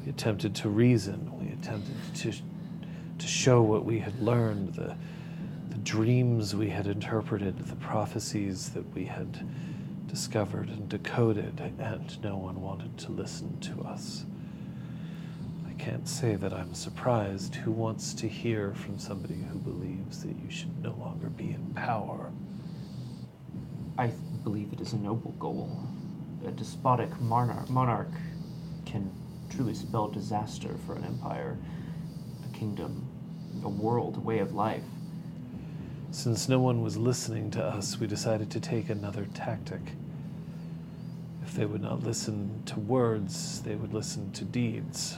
we attempted to reason. We attempted to, to show what we had learned, the, the dreams we had interpreted, the prophecies that we had discovered and decoded, and no one wanted to listen to us. I can't say that I'm surprised. Who wants to hear from somebody who believes that you should no longer be in power? I th- believe it is a noble goal. A despotic monarch, monarch can truly spell disaster for an empire, a kingdom, a world, a way of life. Since no one was listening to us, we decided to take another tactic. If they would not listen to words, they would listen to deeds.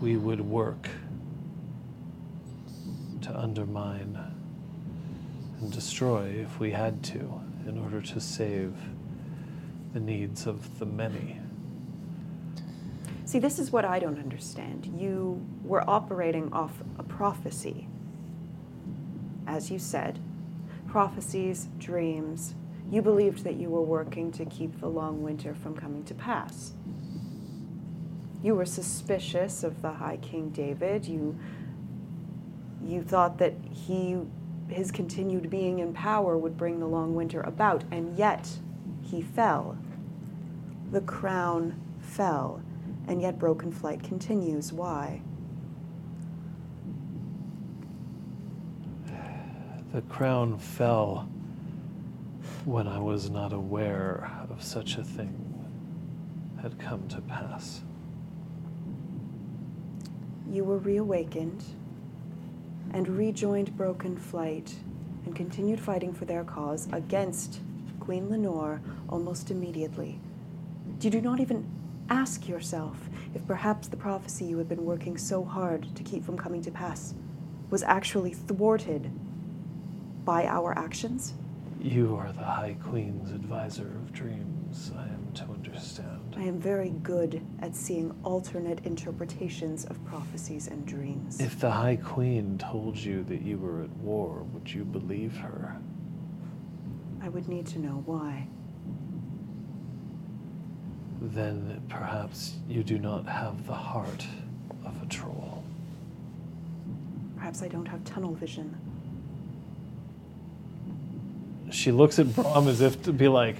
We would work to undermine and destroy if we had to in order to save the needs of the many. See, this is what I don't understand. You were operating off a prophecy. As you said, prophecies, dreams. You believed that you were working to keep the long winter from coming to pass. You were suspicious of the High King David. You you thought that he his continued being in power would bring the long winter about, and yet he fell. The crown fell, and yet Broken Flight continues. Why? The crown fell when I was not aware of such a thing had come to pass. You were reawakened and rejoined Broken Flight and continued fighting for their cause against Queen Lenore almost immediately. You do not even ask yourself if perhaps the prophecy you had been working so hard to keep from coming to pass was actually thwarted by our actions. You are the High Queen's advisor of dreams, I. I am very good at seeing alternate interpretations of prophecies and dreams. If the High Queen told you that you were at war, would you believe her? I would need to know why. Then perhaps you do not have the heart of a troll. Perhaps I don't have tunnel vision. She looks at Brom as if to be like,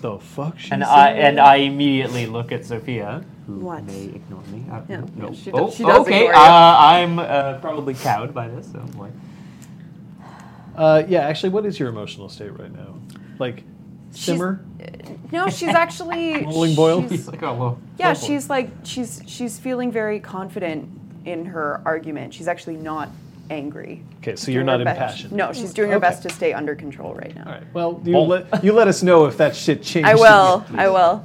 the fuck she And said?" I and I immediately look at Sophia, who What? may ignore me. Uh, Yeah, no. she oh, does- she does okay. ignore you. Uh, I'm uh, probably cowed by this. So boy. Uh, yeah, actually, what is your emotional state right now? Like, simmer? No, she's actually Rolling boil? she's- He's like, oh well. Yeah, she's like she's she's feeling very confident in her argument. She's actually not angry. Okay, so you're not her best- impassioned. No, she's doing her Okay. best to stay under control right now. All right. Well, you, Bolt. let, you let us know if that shit changes. I will. I will.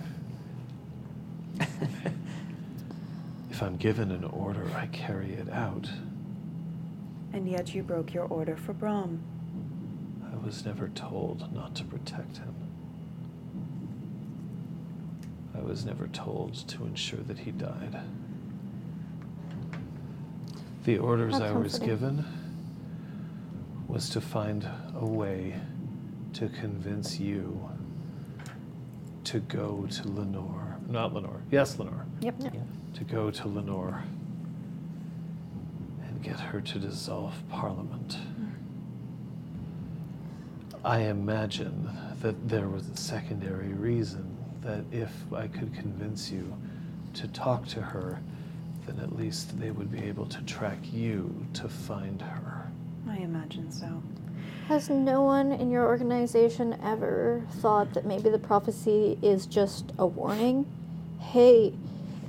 If I'm given an order, I carry it out. And yet you broke your order for Brom. I was never told not to protect him. I was never told to ensure that he died. The orders I was given was to find a way to convince you to go to Lenore. Not Lenore. Yes, Lenore. Yep. To go to Lenore and get her to dissolve Parliament. I imagine that there was a secondary reason that if I could convince you to talk to her, then at least they would be able to track you to find her. I imagine so. Has no one in your organization ever thought that maybe the prophecy is just a warning? Hey,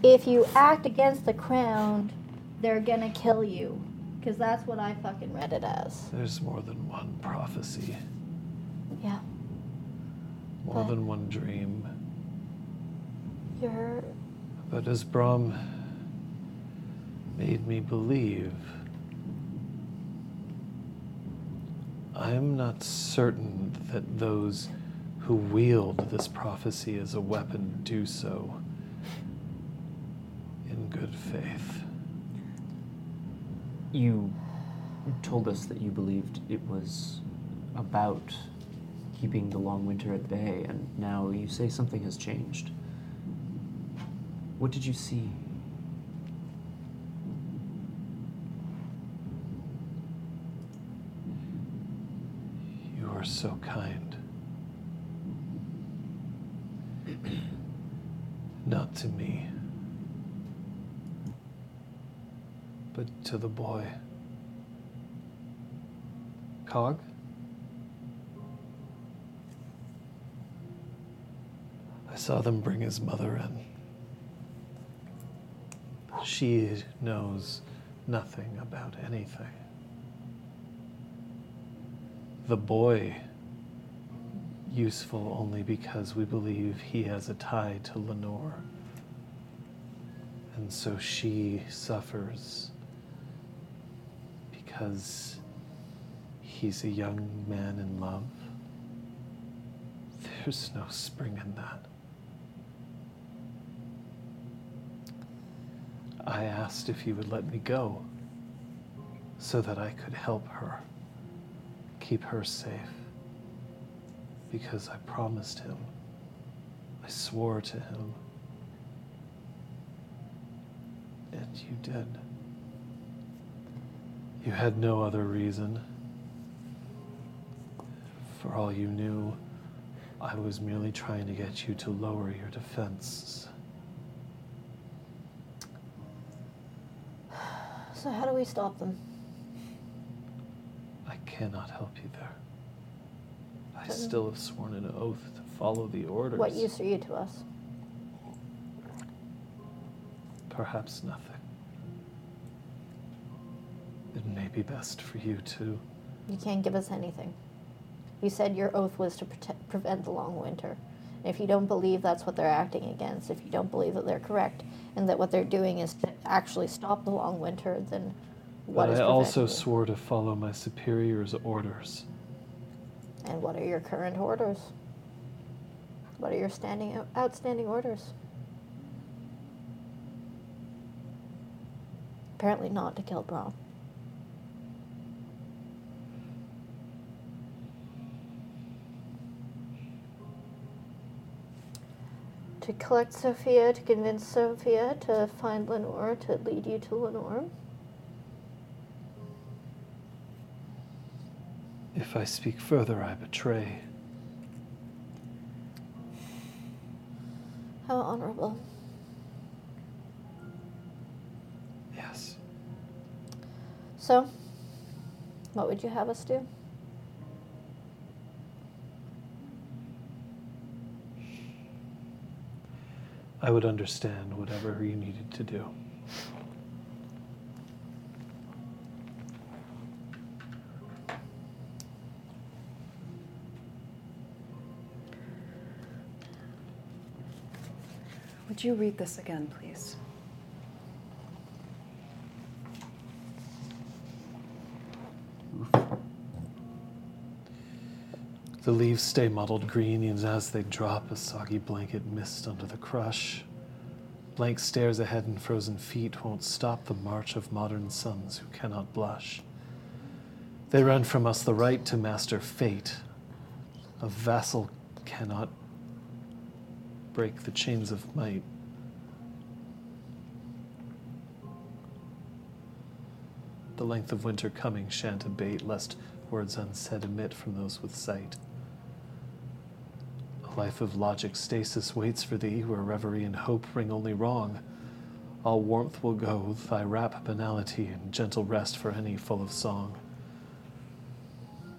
if you act against the crown, they're gonna kill you. Because that's what I fucking read it as. There's more than one prophecy, Yeah. more But- than one dream. You're. But as Brom made me believe, I'm not certain that those who wield this prophecy as a weapon do so in good faith. You told us that you believed it was about keeping the long winter at bay, and now you say something has changed. What did you see? You are so kind. Not to me, but to the boy. Cog? I saw them bring his mother in. She knows nothing about anything. The boy, useful only because we believe he has a tie to Lenore. And so she suffers because he's a young man in love. There's no spring in that. I asked if he would let me go so that I could help her, keep her safe. Because I promised him, I swore to him. And you did. You had no other reason. For all you knew, I was merely trying to get you to lower your defenses. So how do we stop them? I cannot help you there. I still have sworn an oath to follow the orders. What use are you to us? Perhaps nothing. It may be best for you to. You can't give us anything. You said your oath was to protect, prevent the long winter. And if you don't believe that's what they're acting against, if you don't believe that they're correct and that what they're doing is to actually stop the long winter, then what but I also you? swore to follow my superior's orders. And what are your current orders? What are your standing outstanding orders? Apparently not to kill Brom. To collect Sophia, to convince Sophia to find Lenore, to lead you to Lenore. If I speak further, I betray. How honorable. Yes. So, what would you have us do? I would understand whatever you needed to do. Would you read this again, please? The leaves stay mottled green, and as they drop, a soggy blanket mist under the crush. Blank stares ahead and frozen feet won't stop the march of modern sons who cannot blush. They run from us the right to master fate. A vassal cannot break the chains of might. The length of winter coming shan't abate, lest words unsaid emit from those with sight. A life of logic stasis waits for thee, where reverie and hope ring only wrong. All warmth will go, thy wrap banality, and gentle rest for any full of song.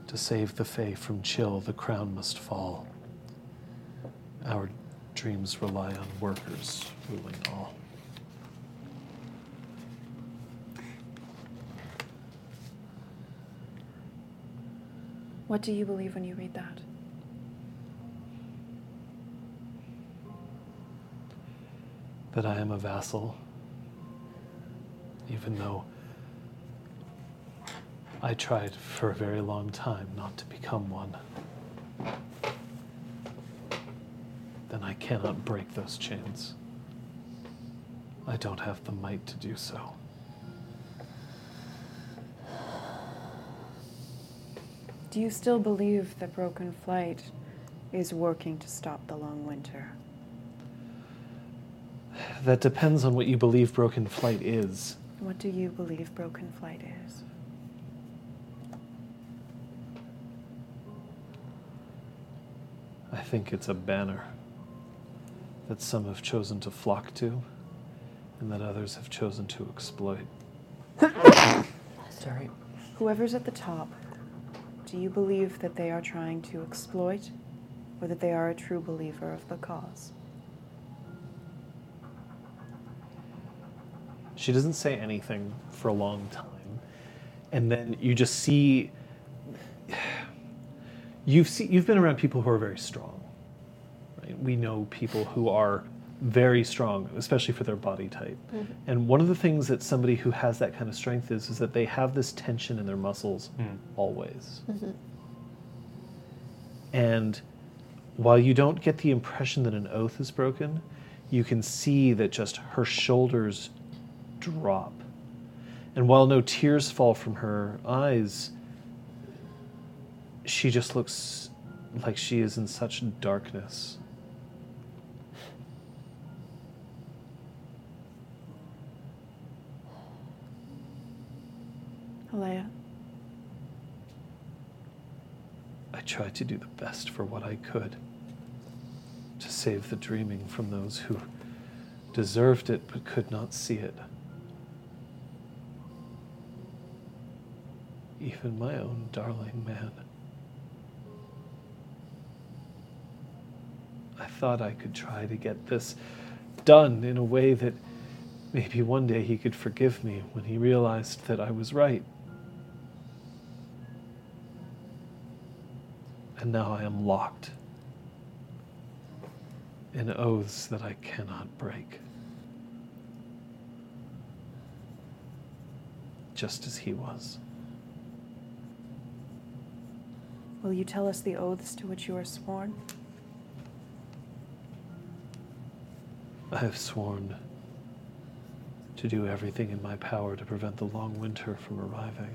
To save the fay from chill, the crown must fall. Our dreams rely on workers ruling all. What do you believe when you read that? that I am a vassal, even though I tried for a very long time not to become one. Then I cannot break those chains. I don't have the might to do so. Do you still believe that Broken Flight is working to stop the long winter? That depends on what you believe broken flight is. What do you believe Broken Flight is? I think it's a banner that some have chosen to flock to and that others have chosen to exploit. Sorry. Whoever's at the top, do you believe that they are trying to exploit or that they are a true believer of the cause? She doesn't say anything for a long time. And then you just see you've see, you've been around people who are very strong. Right? We know people who are very strong, especially for their body type. Mm-hmm. And one of the things that somebody who has that kind of strength is, is that they have this tension in their muscles hmm. always. Mm-hmm. And while you don't get the impression that an oath is broken, you can see that just her shoulders drop. And while no tears fall from her eyes, she just looks like she is in such darkness. Alea, I tried to do the best for what I could to save the dreaming from those who deserved it but could not see it. Even my own darling man. I thought I could try to get this done in a way that maybe one day he could forgive me when he realized that I was right. And now I am locked in oaths that I cannot break. Just as he was. will you tell us the oaths to which you are sworn? I have sworn to do everything in my power to prevent the long winter from arriving.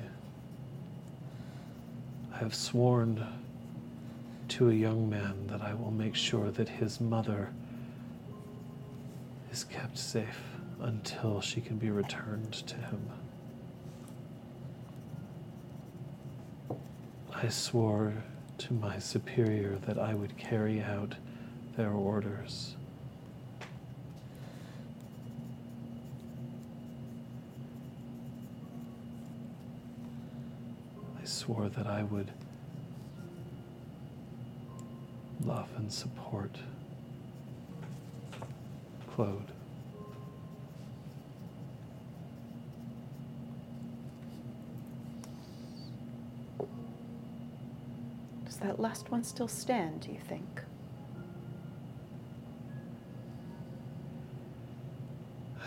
I have sworn to a young man that I will make sure that his mother is kept safe until she can be returned to him. I swore to my superior that I would carry out their orders. I swore that I would love and support Claude. Does that last one still stand, do you think?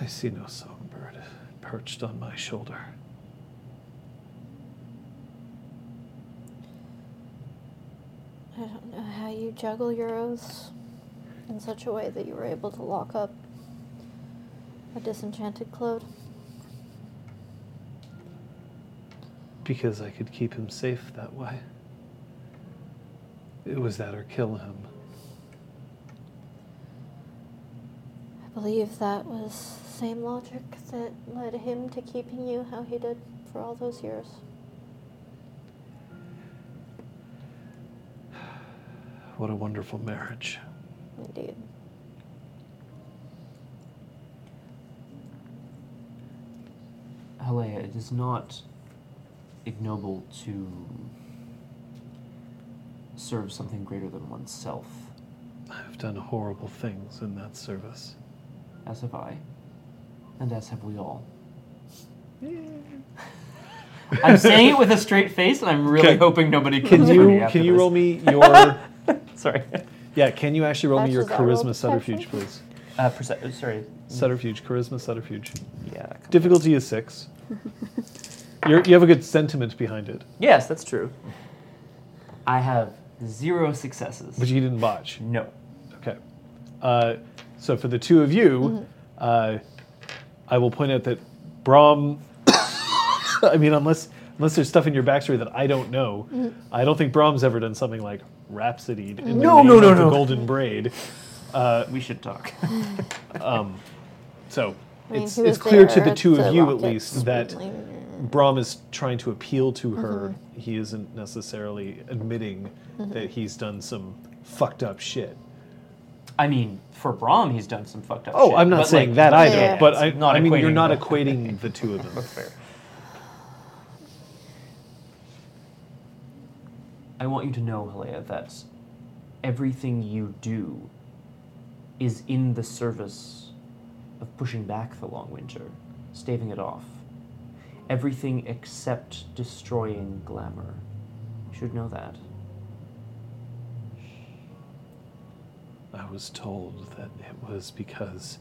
I see no songbird perched on my shoulder. I don't know how you juggle your oaths in such a way that you were able to lock up a disenchanted Claude. Because I could keep him safe that way. It was that or kill him. I believe that was the same logic that led him to keeping you how he did for all those years. What a wonderful marriage. Indeed. Helea, it is not ignoble to serve something greater than oneself, I've done horrible things in that service. as have I, and as have we all. I'm saying it with a straight face, and I'm really Okay. hoping nobody Can comes for me you after can you this. roll me your Sorry. Yeah, can you actually roll me your Patches, I rolled charisma subterfuge, please? Uh, perce- sorry. Subterfuge, charisma subterfuge. Yeah. come on. Difficulty is six. You're, you have a good sentiment behind it, Yes, that's true. I have zero successes. but you didn't botch. no. Okay. Uh, so for the two of you, uh, I will point out that Brom. I mean, unless unless there's stuff in your backstory that I don't know, I don't think Brom's ever done something like Rhapsody in No, the no, name no, the no. Golden Braid. Uh, We should talk. so I mean, it's, it's clear to the there two of you at it least that sweetly. Brom is trying to appeal to her. He isn't necessarily admitting Mm-hmm. that he's done some fucked up shit. I mean, for Brom, he's done some fucked up Oh, shit. I'm not but, saying like, that either. Yeah. But I, not I mean, you're not equating the two of them. That's fair. I want you to know, Helea, that everything you do is in the service of pushing back the long winter, staving it off. Everything except destroying glamour. You should know that. I was told that it was because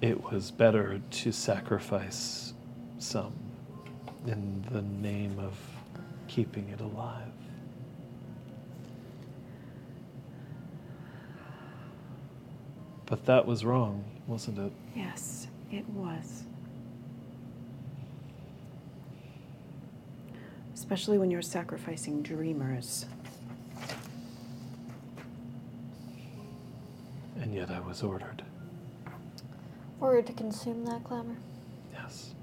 it was better to sacrifice some in the name of keeping it alive. But that was wrong, wasn't it? Yes, it was. Especially when you're sacrificing dreamers. And yet I was ordered. Ordered to consume that glamour. Yes.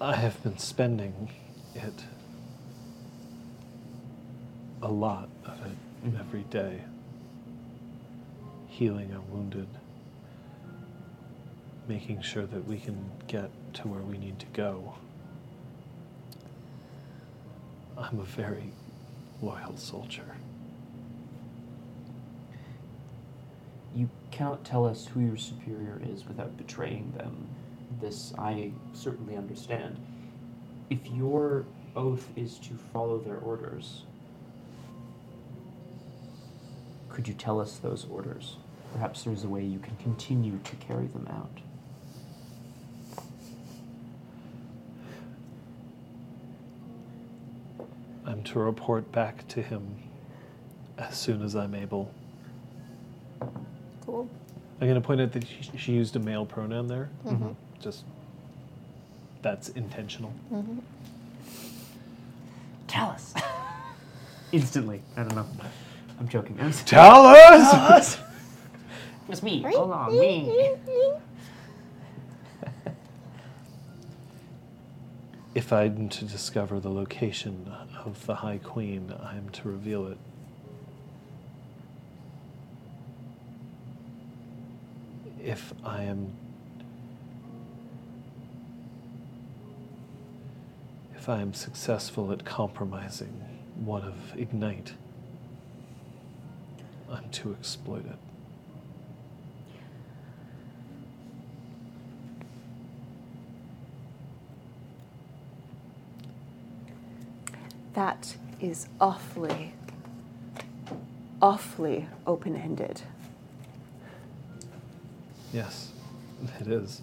I have been spending it a lot of it every day, healing our wounded, making sure that we can get to where we need to go. I'm a very loyal soldier. You cannot tell us who your superior is without betraying them. This I certainly understand. If your oath is to follow their orders, could you tell us those orders? Perhaps there's a way you can continue to carry them out. I'm to report back to him as soon as I'm able. Cool. I'm going to point out that she, she used a male pronoun there. Mhm. Just that's intentional. hmm Tell us. Instantly. I don't know. I'm joking. I'm s- Tell us. It was me. Hold on, me. if I'm to discover the location of the High Queen, I am to reveal it. If I am. If I am successful at compromising one of Ignite, I'm to exploit it. That is awfully, awfully open ended. Yes, it is.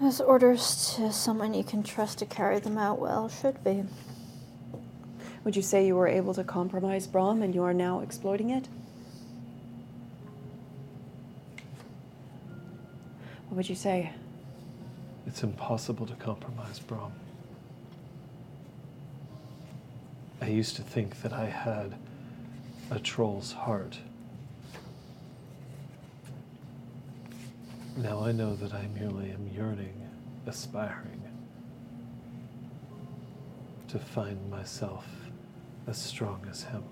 As orders to someone you can trust to carry them out well should be. Would you say you were able to compromise Brom and you are now exploiting it? What would you say? It's impossible to compromise Brom. I used to think that I had a troll's heart. Now I know that I merely am yearning, aspiring to find myself as strong as him.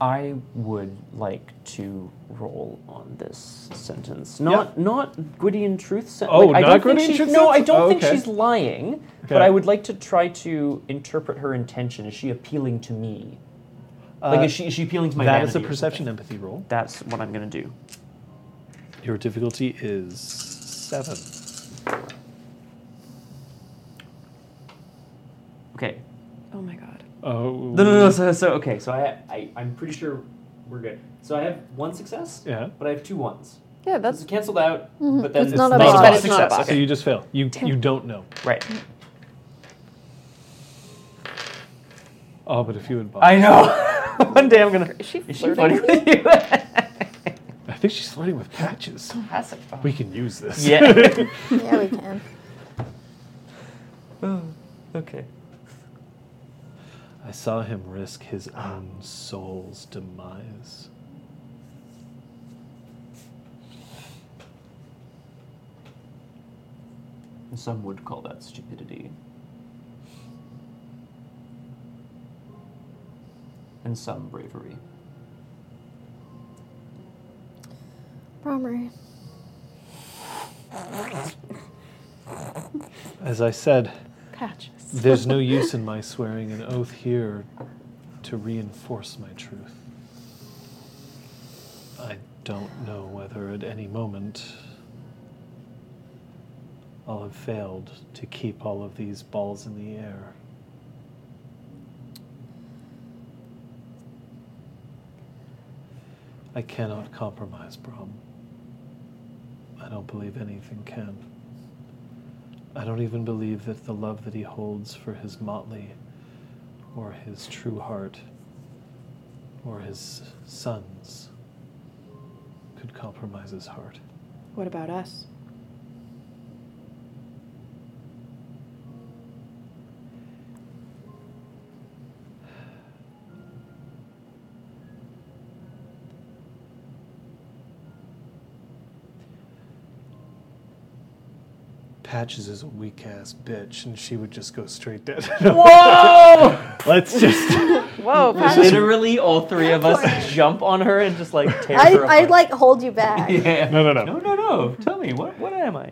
I would like to roll on this sentence. Not not Gwydion truth sen- Oh, not don't think Gwydion she's- truth No, I don't Oh, think okay. she's lying. But Okay. I would like to try to interpret her intention. Is she appealing to me? Like, Uh, is she is she appealing to my that is a vanity or perception something? empathy roll. That's what I'm gonna do. Your difficulty is seven. Okay. Oh my god. Oh. No, no, no. So, so okay. So I, I I'm pretty sure we're good. So I have one success. Yeah. But I have two ones. Yeah, That's that's canceled out. Mhm. But then It's not a nice botch. one But it's not a success. So you just fail. You Damn. you don't know. Right. Oh, but if you would. I know. One day I'm gonna. Is she Is she flirting flirting with you? I think she's flirting with patches. Classic. We can use this. Yeah. Yeah, we can. Oh, okay. I saw him risk his own soul's demise. Some would call that stupidity. And some bravery. Bromry. As I said, patches. there's no use in my swearing an oath here to reinforce my truth. I don't know whether at any moment I'll have failed to keep all of these balls in the air. I cannot compromise Brom. I don't believe anything can. I don't even believe that the love that he holds for his motley or his true heart or his sons could compromise his heart. What about us? Patches is a weak ass bitch, and she would just go straight dead. Whoa! Let's just. Whoa, Patches. Literally, all three of us jump on her and just like tear I, her I apart. like hold you back. Yeah. No, no, no. No, no, no. Tell me, what, what am I?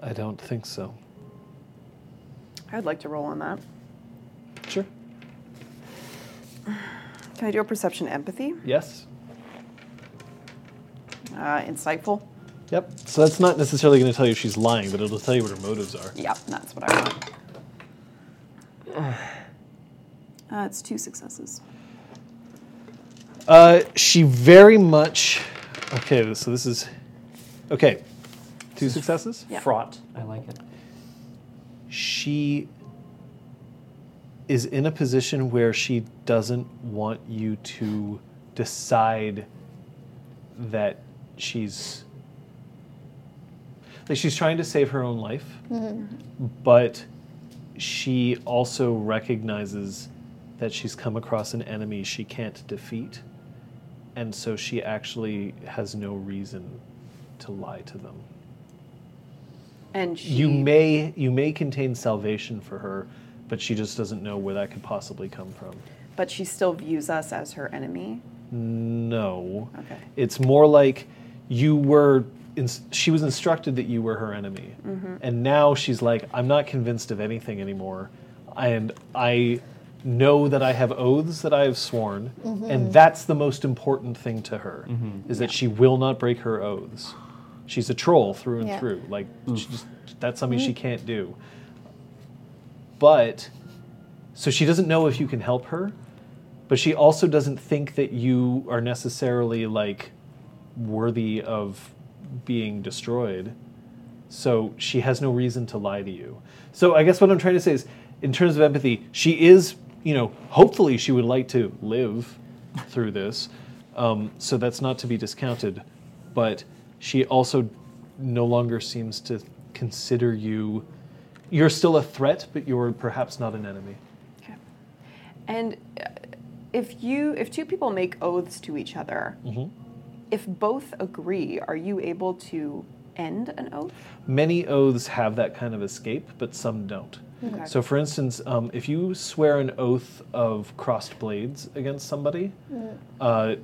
I don't think so. I'd like to roll on that. Sure. Can I do a perception empathy? Yes. Uh, insightful? Yep. So that's not necessarily going to tell you she's lying, but it'll tell you what her motives are. Yep, that's what I want. Uh, it's two successes. Uh, she very much. Okay, so this is. Okay. Two successes? Yeah. Fraught. I like it. She is in a position where she doesn't want you to decide that she's. Like, she's trying to save her own life, mm-hmm. but she also recognizes that she's come across an enemy she can't defeat. And so she actually has no reason to lie to them. And she, You may you may contain salvation for her, but she just doesn't know where that could possibly come from. but she still views us as her enemy. No. Okay. It's more like you were ins- she was instructed that you were her enemy. Mm-hmm. And now she's like I'm not convinced of anything anymore. And I know that I have oaths that I have sworn, mm-hmm. and that's the most important thing to her mm-hmm. is that she will not break her oaths. She's a troll through and Yeah. through. Like mm. she just, that's something she can't do. But so she doesn't know if you can help her, but she also doesn't think that you are necessarily like worthy of being destroyed. So she has no reason to lie to you. So I guess what I'm trying to say is, in terms of empathy, she is, you know, hopefully she would like to live through this. Um, so that's not to be discounted. But she also no longer seems to consider you. You're still a threat, but you're perhaps not an enemy. Okay. And uh, if you, if two people make oaths to each other, Mm-hmm. If both agree, are you able to end an oath? Many oaths have that kind of escape, but some don't. Okay. So, for instance, um, if you swear an oath of crossed blades against somebody, uh,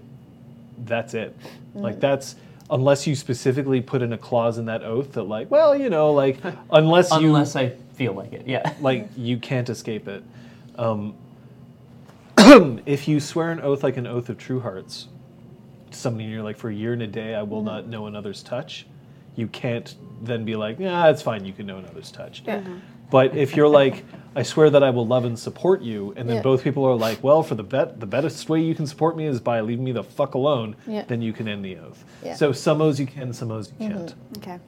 that's it. Like that's unless you specifically put in a clause in that oath that, like, well, you know, like unless you Unless I feel like it, yeah. like you can't escape it. Um, if you swear an oath like an oath of true hearts, to somebody and you're like, for a year and a day, I will mm-hmm. not know another's touch. You can't then be like, yeah, it's fine. You can know another's touch. Yeah. Mm-hmm. But if you're like, I swear that I will love and support you, and then Yeah. both people are like, well, for the bet, the best way you can support me is by leaving me the fuck alone. Yeah. Then you can end the oath. Yeah. So some oaths you can, some oaths you mm-hmm. can't. Okay.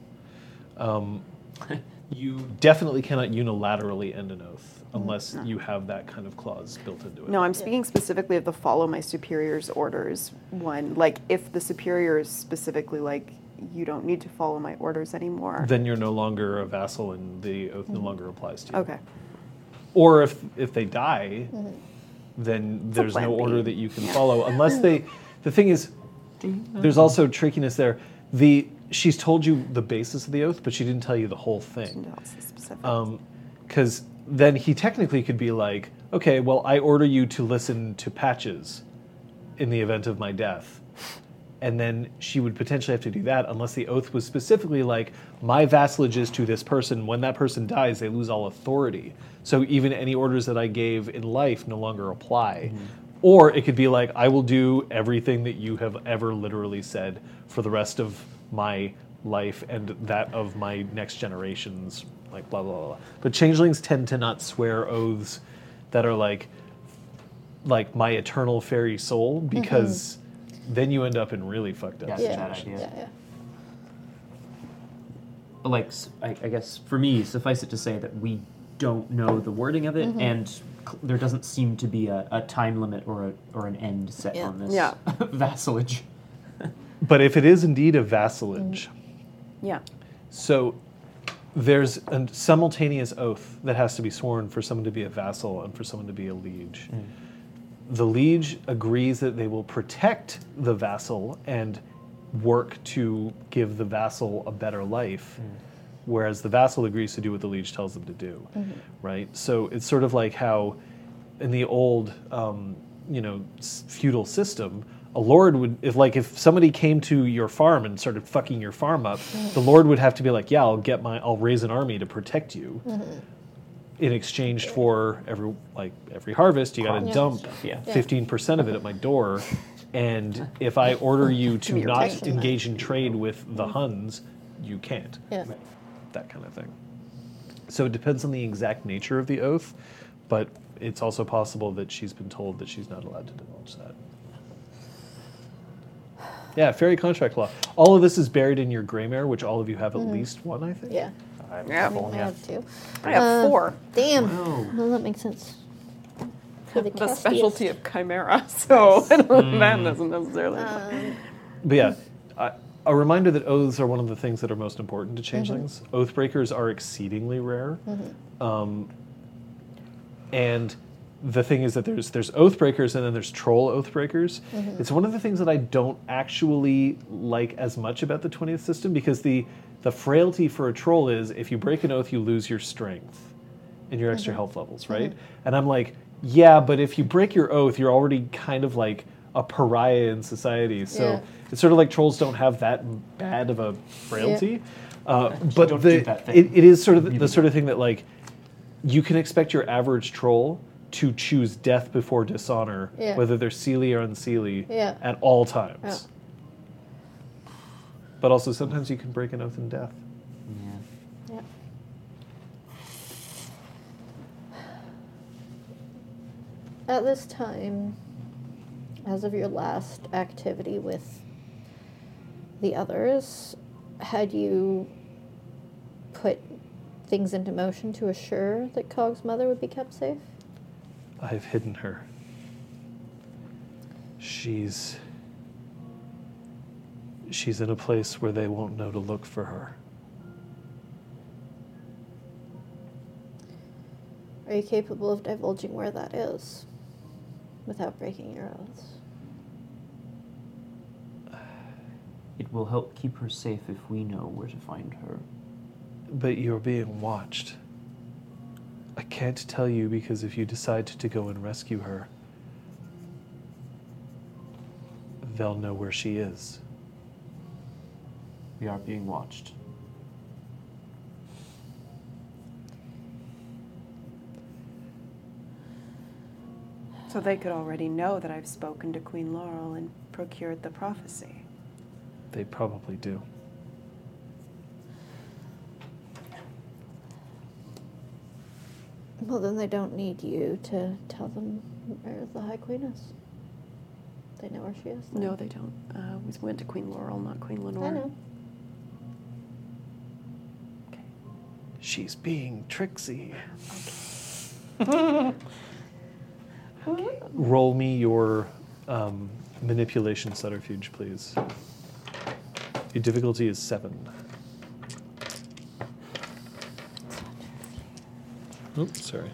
Um, you definitely cannot unilaterally end an oath Mm-hmm. unless you have that kind of clause built into it. No, I'm speaking specifically of the follow my superior's orders one. Like, if the superior is specifically like, you don't need to follow my orders anymore. Then you're no longer a vassal, and the oath no mm-hmm. longer applies to you. okay. Or if if they die, mm-hmm. then a there's no plan B. order that you can follow unless they. The thing is, there's also trickiness there. The she's told you the basis of the oath, but she didn't tell you the whole thing. No, it's specific. because um, then he technically could be like, okay, well, I order you to listen to patches in the event of my death. And then she would potentially have to do that unless the oath was specifically like, my vassalage is to this person. When that person dies, they lose all authority. So even any orders that I gave in life no longer apply. Mm-hmm. Or it could be like, I will do everything that you have ever literally said for the rest of my life and that of my next generations, like blah, blah, blah. blah. But changelings tend to not swear oaths that are like, like my eternal fairy soul, because then you end up in really fucked up Yeah. Yeah. bad. Yeah, yeah. like I guess for me, suffice it to say that we don't know the wording of it, Mm-hmm. and cl- there doesn't seem to be a, a time limit or a or an end set Yeah. on this Yeah. vassalage. But if it is indeed a vassalage, Yeah. so there's a simultaneous oath that has to be sworn for someone to be a vassal and for someone to be a liege. Mm. The liege agrees that they will protect the vassal and work to give the vassal a better life, mm. whereas the vassal agrees to do what the liege tells them to do, mm-hmm. right? So it's sort of like how in the old, um, you know, feudal system, a lord would, if like if somebody came to your farm and started fucking your farm up, the lord would have to be like, yeah, I'll get my, I'll raise an army to protect you. In exchange for every like every harvest, you got to Yeah. dump Yeah. Yeah. fifteen percent of it at my door, and if I order you to not engage in trade with the Huns, you can't Yeah. that kind of thing. So it depends on the exact nature of the oath, but it's also possible that she's been told that she's not allowed to divulge that. Yeah, fairy contract law. All of this is buried in your Gremayre, which all of you have at least one, I think. Yeah. I have Yeah. a couple, I have two. I have Uh, four. Damn. Wow. Well, that makes sense. For The castiest. specialty of chimera, so I don't, that doesn't necessarily. Um, But yeah, I, a reminder that oaths are one of the things that are most important to changelings. Oath breakers are exceedingly rare. Um, and the thing is that there's there's oath breakers and then there's troll oath breakers. Mm-hmm. It's one of the things that I don't actually like as much about the 20th system because the the frailty for a troll is if you break an oath you lose your strength and your extra mm-hmm. health levels, right? Mm-hmm. And I'm like, yeah, but if you break your oath, you're already kind of like a pariah in society. So Yeah. it's sort of like trolls don't have that bad of a frailty. Uh, but the, do that thing. it, it is sort of the, the sort of thing that like you can expect your average troll to choose death before dishonor, Yeah. whether they're seely or unseely, Yeah. at all times. Yeah. But also sometimes you can break an oath in death. Yeah. yeah. At this time, as of your last activity with the others, had you put things into motion to assure that Cog's mother would be kept safe? I've hidden her. She's. She's in a place where they won't know to look for her. Are you capable of divulging where that is without breaking your oaths? It will help keep her safe if we know where to find her. But you're being watched. I can't tell you because if you decide to go and rescue her, they'll know where she is. We are being watched. So they could already know that I've spoken to Queen Laurel and procured the prophecy. They probably do. Well, then they don't need you to tell them where the High Queen is. They know where she is. then. No, they don't. Uh, we went to Queen Laurel, not Queen Lenore. I know. Okay. She's being tricksy. Roll me your um, manipulation subterfuge, please. Your difficulty is seven. Oops, sorry.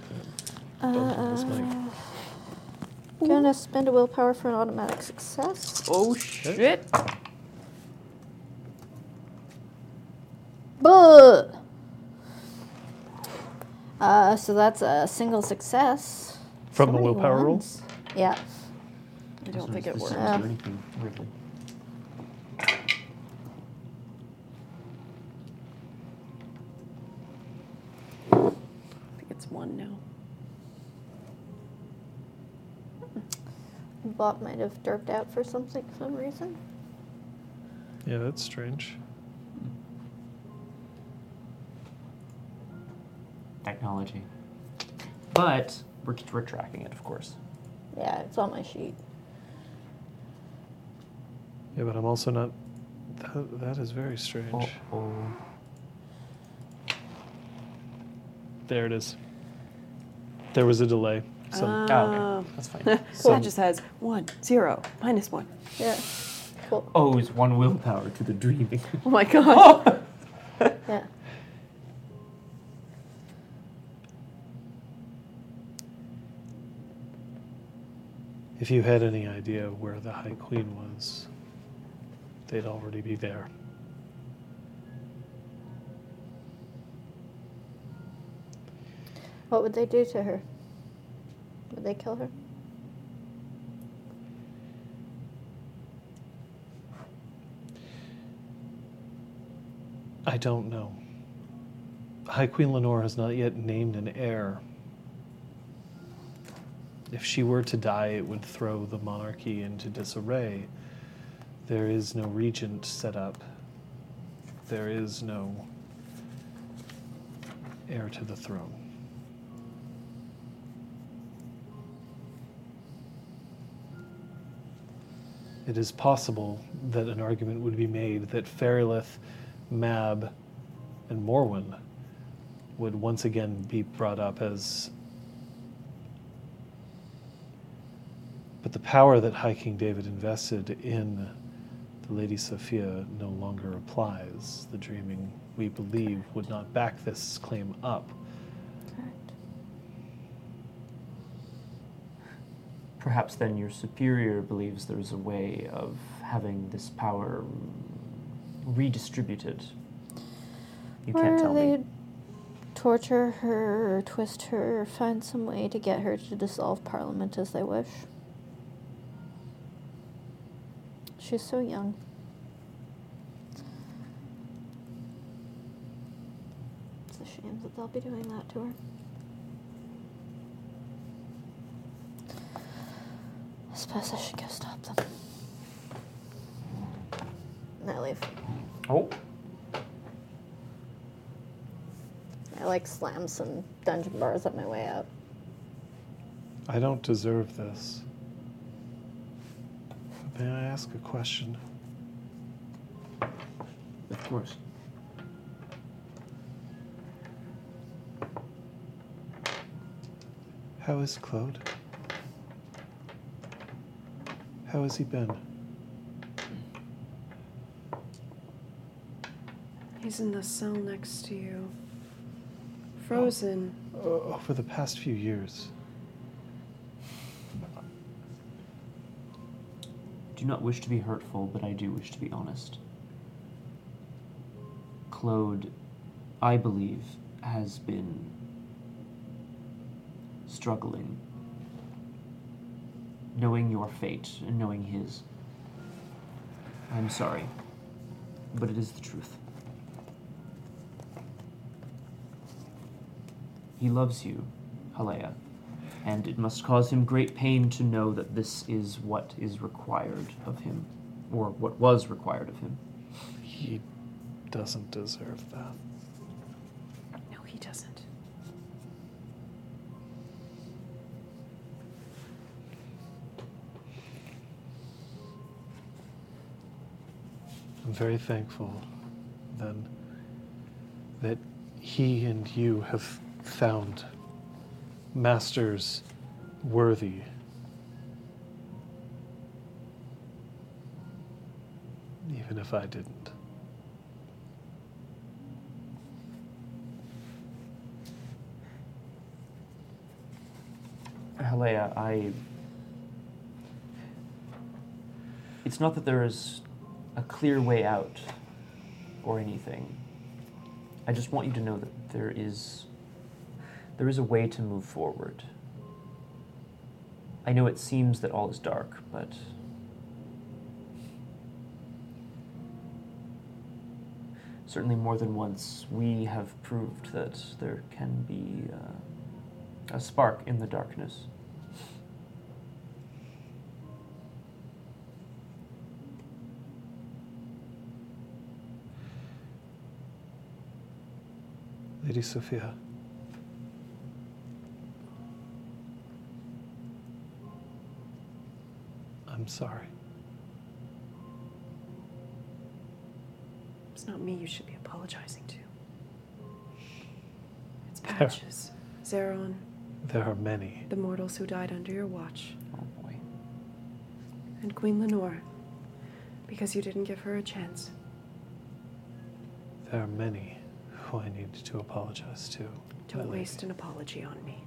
Bumped into this mic. Gonna spend a willpower for an automatic success. Oh shit! Buh! Uh, so that's a single success. From So the many willpower roll? ones. Yeah. I don't think it works. doesn't Yeah. do anything weirdly. I think it's one now. bot might have derped out for something, some reason. Yeah, that's strange. Technology. But we're, we're tracking it, of course. Yeah, it's on my sheet. Yeah, but I'm also not. That, that is very strange. Oh, oh. There it is. There was a delay. Some, Oh, Ah. okay. That's fine. So That just has one, zero, minus one. Yeah. Cool. Owes one willpower to the dreaming. Oh my god. Yeah. if you had any idea where the High Queen was, they'd already be there. What would they do to her? Would they kill her? I don't know. High Queen Lenore has not yet named an heir. If she were to die, it would throw the monarchy into disarray. There is no regent set up. There is no heir to the throne. It is possible that an argument would be made that Fairlith, Mab, and Morwen would once again be brought up as. But the power that High King David invested in the Lady Sophia no longer applies. The dreaming, we believe, would not back this claim up. Correct. Perhaps then your superior believes there's a way of having this power redistributed. You can't tell me. torture her or twist her or find some way to get her to dissolve parliament as they wish. She's so young. It's a shame that they'll be doing that to her. I suppose I should go stop them. And I leave. Oh, I like slam some dungeon bars on my way out. I don't deserve this. May I ask a question? of course. How is Claude? How has he been? He's in the cell next to you. Frozen. Oh, oh, o- over the past few years? Do not wish to be hurtful, but I do wish to be honest. Claude, I believe, has been struggling. Knowing your fate and knowing his. I'm sorry, but it is the truth. He loves you, Halea, and it must cause him great pain to know that this is what is required of him, or what was required of him. He doesn't deserve that. I'm very thankful then that he and you have found masters worthy. Even if I didn't. Halea, I. It's not that there is a clear way out or anything. I just want you to know that there is. There is a way to move forward. I know it seems that all is dark, but. Certainly, more than once, we have proved that there can be uh, a spark in the darkness. Lady Sophia. I'm sorry. It's not me you should be apologizing to. It's There. Patches, Zeron, There are many. the mortals who died under your watch, Oh boy. and Queen Lenore, because you didn't give her a chance. There are many who I need to apologize to. Don't lady. waste an apology on me.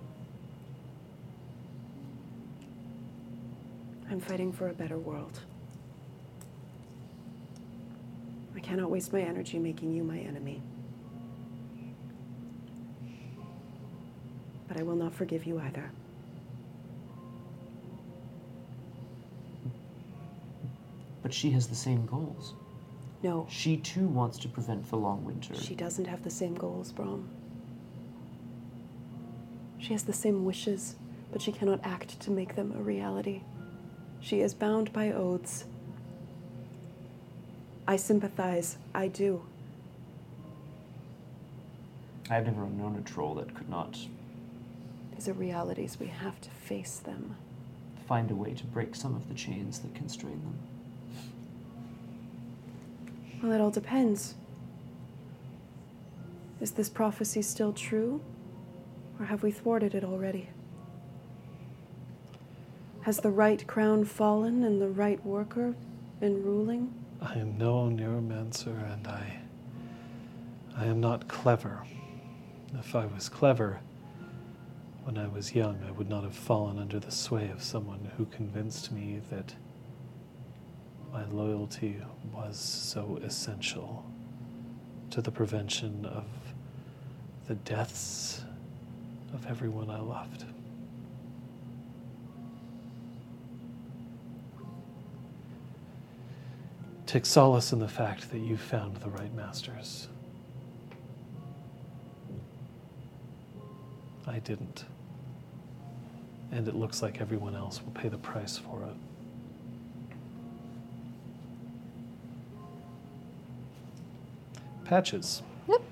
I'm fighting for a better world. I cannot waste my energy making you my enemy. But I will not forgive you either. But she has the same goals. No, She too wants to prevent the long winter. she doesn't have the same goals, Brom. She has the same wishes, but she cannot act to make them a reality. She is bound by oaths. I sympathize. I do. I've never known a troll that could not These are realities. We have to face them. find a way to break some of the chains that constrain them. Well, it all depends. Is this prophecy still true? Or have we thwarted it already? Has the right crown fallen and the right worker been ruling? I am no neuromancer and I I am not clever. If I was clever when I was young, I would not have fallen under the sway of someone who convinced me that my loyalty was so essential to the prevention of the deaths of everyone I loved. Take solace in the fact that you found the right masters. I didn't. And it looks like everyone else will pay the price for it. Patches. Yep.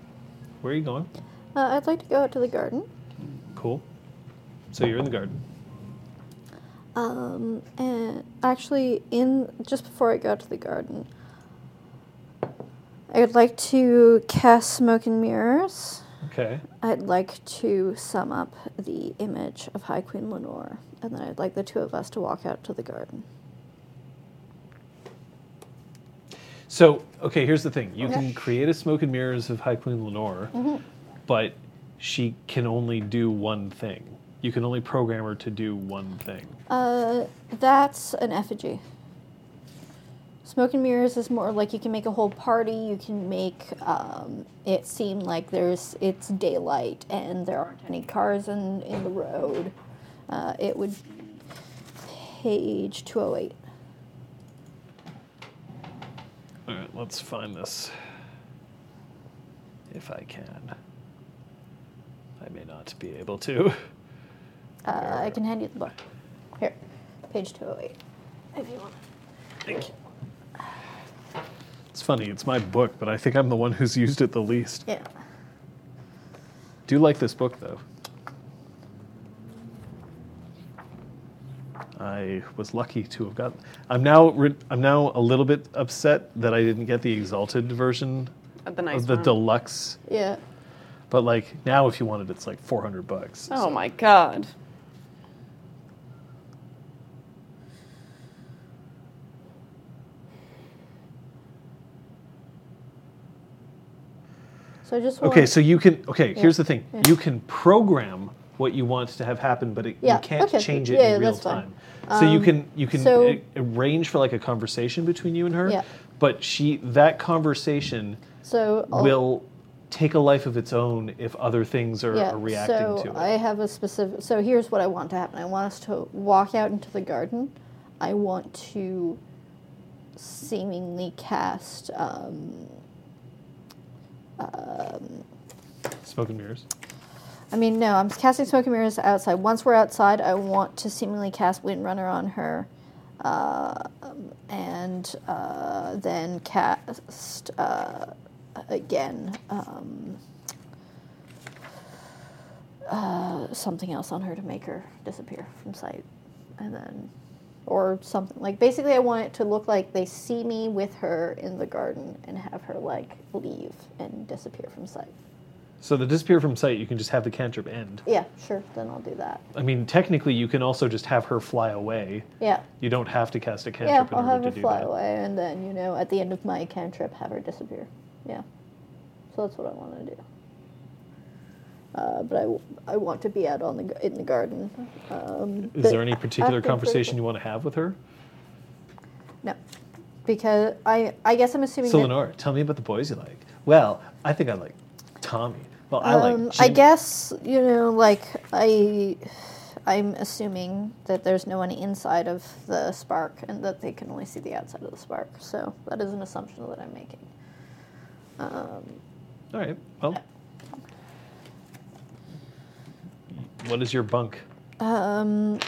Where are you going? Uh, I'd like to go out to the garden. Cool. So you're in the garden. Um, and actually, in just before I go out to the garden, I would like to cast smoke and mirrors. Okay. I'd like to sum up the image of High Queen Lenore, and then I'd like the two of us to walk out to the garden. So, okay, here's the thing. You Okay. can create a smoke and mirrors of High Queen Lenore, but she can only do one thing. You can only program her to do one thing. Uh, that's an effigy. Smoke and mirrors is more like you can make a whole party. You can make um, it seem like there's it's daylight and there aren't any cars in in the road. Uh, it would page two hundred eight. All right, let's find this. If I can. I may not be able to. Uh, I can hand you the book. Here, page two hundred eight. If you want. Thank you. It's funny, it's my book, but I think I'm the one who's used it the least. Yeah. Do you like this book, though? I was lucky to have got. I'm now. Re- I'm now a little bit upset that I didn't get the exalted version The nice of the one. deluxe. Yeah. But like now, if you wanted, it's like 400 bucks. Oh so- my god. So I just Okay, so you can. Okay, Yeah. here's the thing. Yeah. You can program what you want to have happen, but it, Yeah, you can't okay, change it yeah, in real that's fine. time. So you Um, can you can so- a- arrange for like a conversation between you and her. Yeah. But she that conversation so I'll- will take a life of its own if other things are, yeah, are reacting so to it. I have a specific. So here's what I want to happen. I want us to walk out into the garden. I want to seemingly cast. Um, um, Smoke and mirrors. I mean, no, I'm casting smoke and mirrors outside. Once we're outside, I want to seemingly cast Windrunner on her, uh, and uh, then cast uh, again. Um, uh, something else on her to make her disappear from sight, and then, or something like basically, I want it to look like they see me with her in the garden and have her like leave and disappear from sight. So the disappear from sight, you can just have the cantrip end. Yeah, sure. Then I'll do that. I mean, technically, you can also just have her fly away. Yeah. You don't have to cast a cantrip Yeah, in I'll order have to her do fly that. away, and then you know, at the end of my cantrip, have her disappear. Yeah. So that's what I want to do. Uh, but I, w- I want to be out on the g- in the garden. Um, Is there any particular conversation you want to have with her? No, because I I guess I'm assuming. So that, Lenore, tell me about the boys you like. Well, I think I like Tommy. Well, I um. I guess you know, like I, I'm assuming that there's no one inside of the spark, and that they can only see the outside of the spark. So that is an assumption that I'm making. Um, All right. Well, what is your bunk? Um,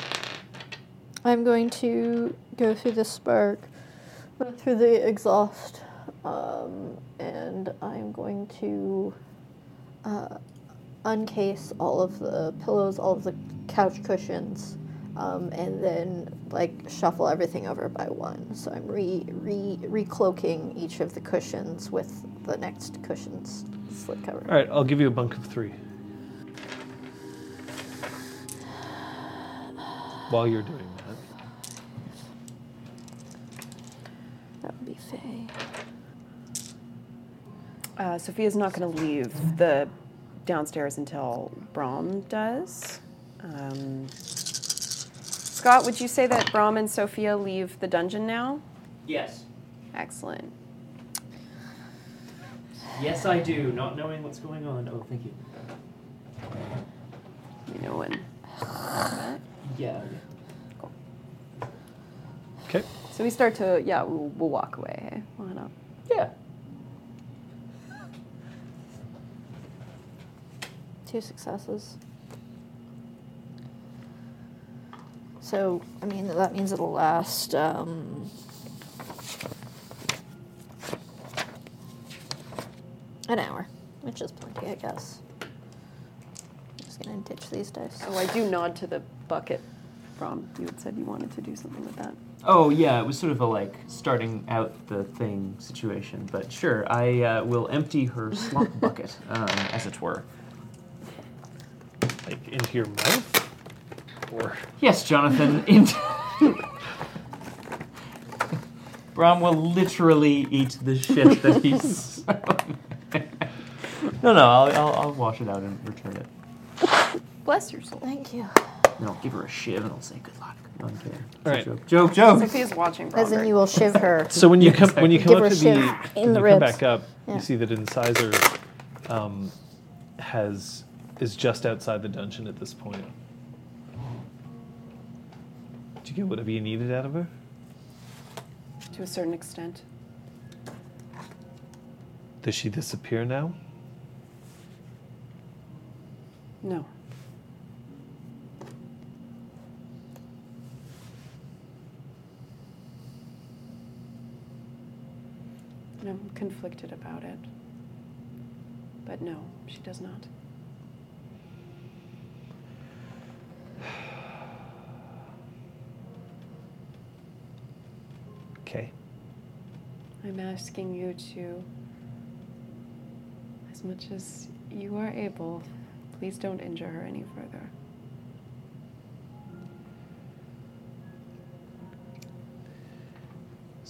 I'm going to go through the spark, through the exhaust, um, and I'm going to uh, uncase all of the pillows, all of the couch cushions, um, and then like shuffle everything over by one. So I'm re re recloaking each of the cushions with the next cushion's slip cover. All right, I'll give you a bunk of three. While you're doing that, That would be Faye. Uh, Sophia's not going to leave the downstairs until Brom does. Um, Scott, would you say that Brom and Sophia leave the dungeon now? Yes. Excellent. Yes, I do. Not knowing what's going on. Oh, thank you. You know when. Yeah. okay. So we start to, yeah, we'll, we'll walk away. Hey? We'll head up. Yeah. Two successes. So, I mean, that means it'll last. Um, an hour, which is plenty, I guess. I'm just gonna ditch these dice. Oh, I do nod to the bucket. from you had said you wanted to do something with that. Oh yeah, it was sort of a like starting out the thing situation, but sure, I uh, will empty her slop bucket, um, as it were. Like into your mouth, or Yes, Jonathan. Into Brom will literally eat the shit that he's. no, no, I'll, I'll, I'll wash it out and return it. Bless your soul. Thank you. And I'll give her a shiv and I'll say good luck. No, I'm kidding. All right. Joke, joke, joke. Sophia's watching Brom. As in, very you will shiv her. so when you come when you Give come her up to the shiv in when the you come ribs. back up, Yeah. you see that Incisor um, has is just outside the dungeon at this point. Did you get whatever you needed out of her? To a certain extent. Does she disappear now? No. And I'm conflicted about it. But no, she does not. Okay. I'm asking you to, as much as you are able, please don't injure her any further.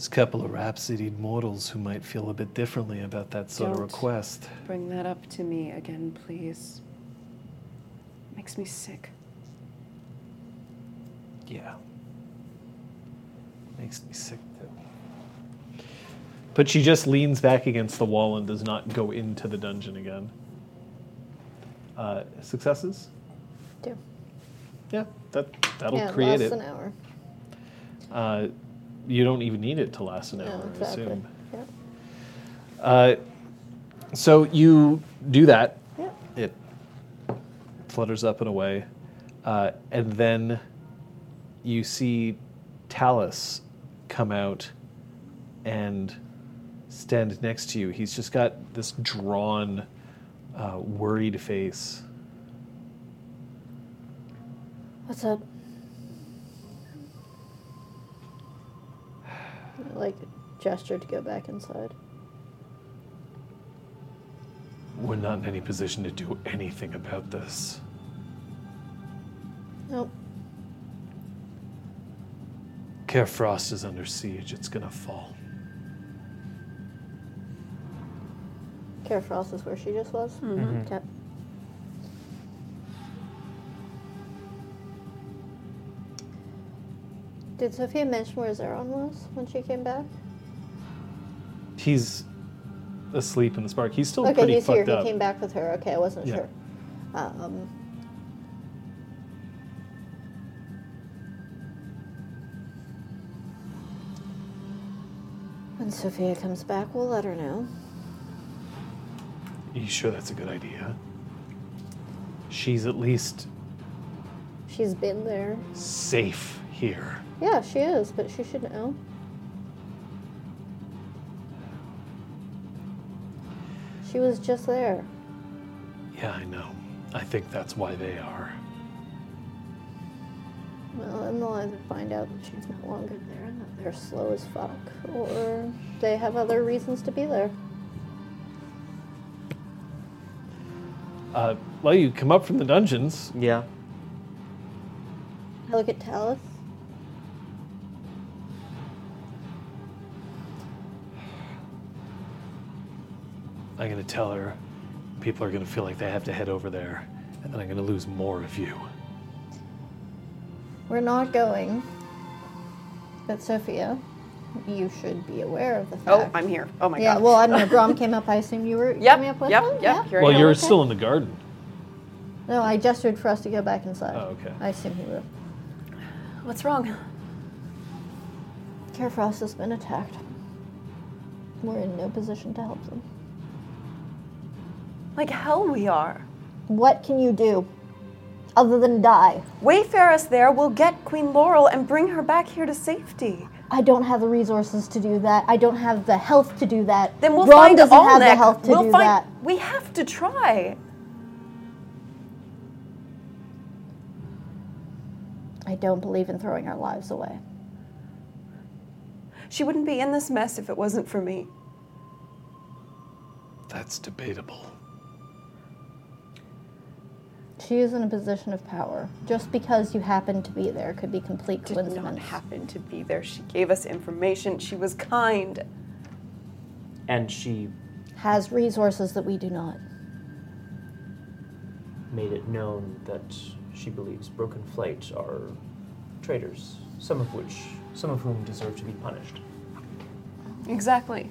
There's a couple of rhapsodied mortals who might feel a bit differently about that sort of Don't. request. Bring that up to me again, please. Makes me sick. Yeah. Makes me sick too. But she just leans back against the wall and does not go into the dungeon again. Uh, successes? Two. Yeah, that that'll yeah, create lasts it. an hour. Uh, you don't even need it to last an hour, No, I exactly. assume. Yep. Uh, so you do that. Yep. It flutters up and away, uh, and then you see Talus come out and stand next to you. He's just got this drawn, uh, worried face. What's up? Like, gesture to go back inside. We're not in any position to do anything about this. Nope. Care Frost is under siege. It's gonna fall. Carefrost is where she just was? Mm-hmm. Okay. Did Sophia mention where Zeron was when she came back? He's asleep in the spark. He's still okay, pretty he's here. fucked He came back with her. Okay, I wasn't Yeah. sure. Um, when Sophia comes back, we'll let her know. You sure that's a good idea? She's at least She's been there. safe here. Yeah, she is, but she should know. She was just there. Yeah, I know. I think that's why they are. Well, then they'll either find out that she's no longer there and that they're slow as fuck, or they have other reasons to be there. Uh, well, you come up from the dungeons. Yeah. I look at Talith. I'm gonna tell her people are gonna feel like they have to head over there, and then I'm gonna lose more of you. We're not going. But Sophia, you should be aware of the oh, fact. Oh, I'm here. Oh my yeah, god. Yeah, well, I don't know. Brom came up. I assume you were Yep, coming up with yep, him? yep, Yeah? here well, am. you're okay. still in the garden. No, I gestured for us to go back inside. Oh, okay. I assume he would. What's wrong? Carefrost has been attacked. We're in no position to help them. Like hell we are. What can you do other than die? Wayfare us there, we'll get Queen Laurel and bring her back here to safety. I don't have the resources to do that. I don't have the health to do that. Then we'll Braun find doesn't have the Alnec. health to we'll do find that. we have to try. I don't believe in throwing our lives away. She wouldn't be in this mess if it wasn't for me. That's debatable. She is in a position of power. Just because you happened to be there could be complete Did not happen to be there. She gave us information. She was kind. And she Has resources that we do not. made it known that she believes Broken Flight are traitors, some of which, some of whom deserve to be punished. Exactly.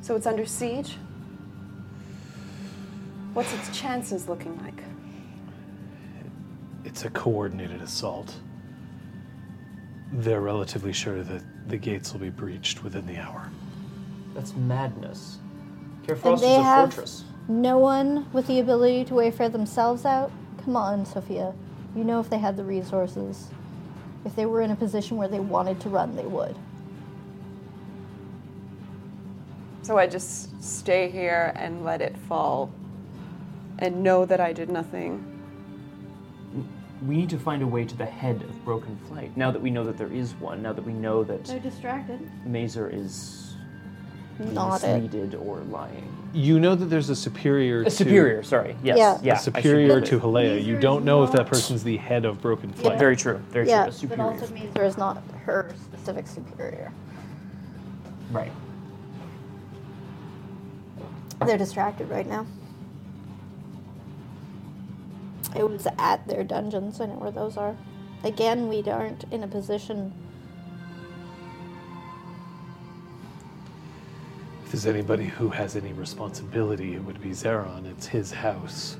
So it's under siege? What's its chances looking like? It's a coordinated assault. They're relatively sure that the gates will be breached within the hour. That's madness. Care And Frost they is a have fortress. no one with the ability to wayfare themselves out. Come on, Sophia. You know if they had the resources. If they were in a position where they wanted to run, they would. So I just stay here and let it fall and know that I did nothing. We need to find a way to the head of Broken Flight. Now that we know that there is one, now that we know that distracted. Mazer is Not it. misleaded or lying. You know that there's a superior A to superior, sorry. Yes. Yeah. Yeah. a I should superior to. Halea. You don't know if that person's the head of Broken Flight. Very true. Very Yeah, true. A but superior. also means there is not her specific superior. Right. They're distracted right now. It was at their dungeons. I know where those are. Again, we aren't in a position. If there's anybody who has any responsibility, it would be Zeron. It's his house.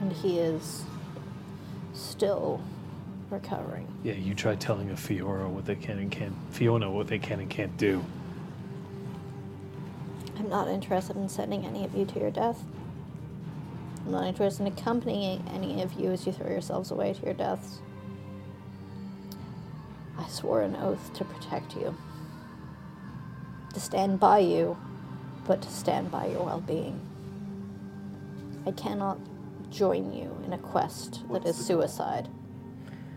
And he is still recovering. Yeah, you try telling a Fiora what they can and can't. Fiona what they can and can't do. I'm not interested in sending any of you to your death. I'm not interested in accompanying any of you as you throw yourselves away to your deaths. I swore an oath to protect you, to stand by you, but to stand by your well being. I cannot join you in a quest that is suicide.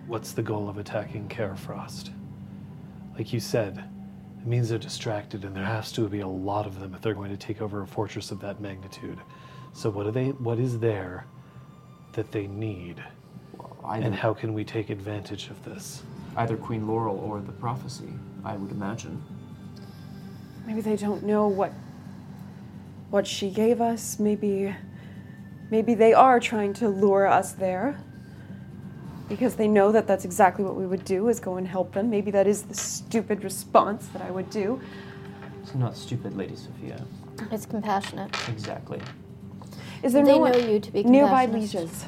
What's the goal of attacking Carafrost? Like you said, it means they're distracted, and there has to be a lot of them if they're going to take over a fortress of that magnitude. So what do they? What is there that they need, Either, and how can we take advantage of this? either Queen Laurel or the prophecy, I would imagine. Maybe they don't know what what she gave us. Maybe maybe they are trying to lure us there because they know that that's exactly what we would do is go and help them. Maybe that is the stupid response that I would do. It's not stupid, Lady Sophia. It's compassionate. Exactly. Is there They no one know you to be nearby compassionate. lieges?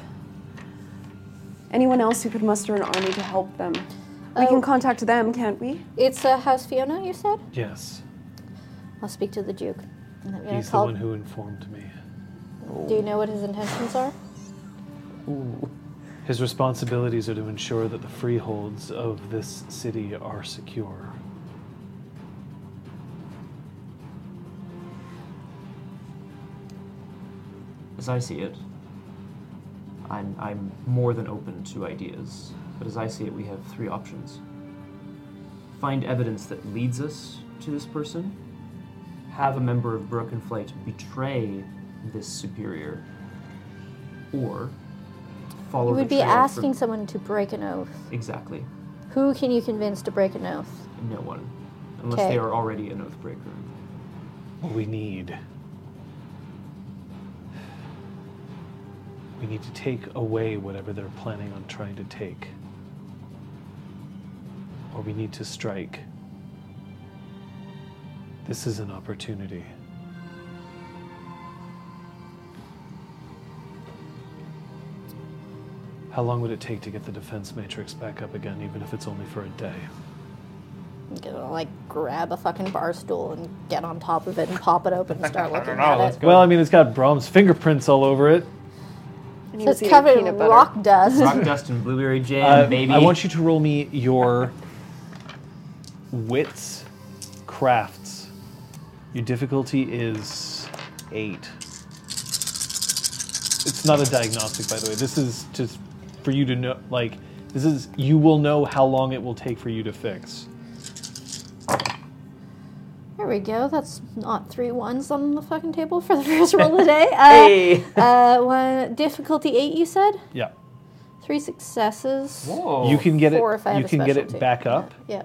Anyone else who could muster an army to help them? We can Oh. contact them, can't we? It's uh, House Fiona, you said? Yes, I'll speak to the Duke. And I'm gonna he's the call- one who informed me. Do you know what his intentions are? His responsibilities are to ensure that the freeholds of this city are secure. As I see it, I'm, I'm more than open to ideas, but as I see it, we have three options. Find evidence that leads us to this person, have a member of Broken Flight betray this superior, or follow You the would be asking from- someone to break an oath. Exactly. Who can you convince to break an oath? No one. Unless Okay. they are already an oath breaker. What we need. We need to take away whatever they're planning on trying to take. Or we need to strike. This is an opportunity. How long would it take to get the defense matrix back up again, even if it's only for a day? I'm gonna like grab a fucking bar stool and get on top of it and pop it open and start looking at it. Well, I mean, it's got Brom's fingerprints all over it. And he So was it's eating covered peanut in butter. rock dust. Rock dust and blueberry jam, Uh, baby. I want you to roll me your wits crafts. Your difficulty is eight. It's not a diagnostic, by the way. This is just for you to know. Like, this is you will know how long it will take for you to fix. There we go. That's not three ones on the fucking table for the first roll of the day. Uh, Hey! uh, one, difficulty eight, you said? Yeah, Three successes. Whoa. you can get Four if I it. You can get it back up Yeah.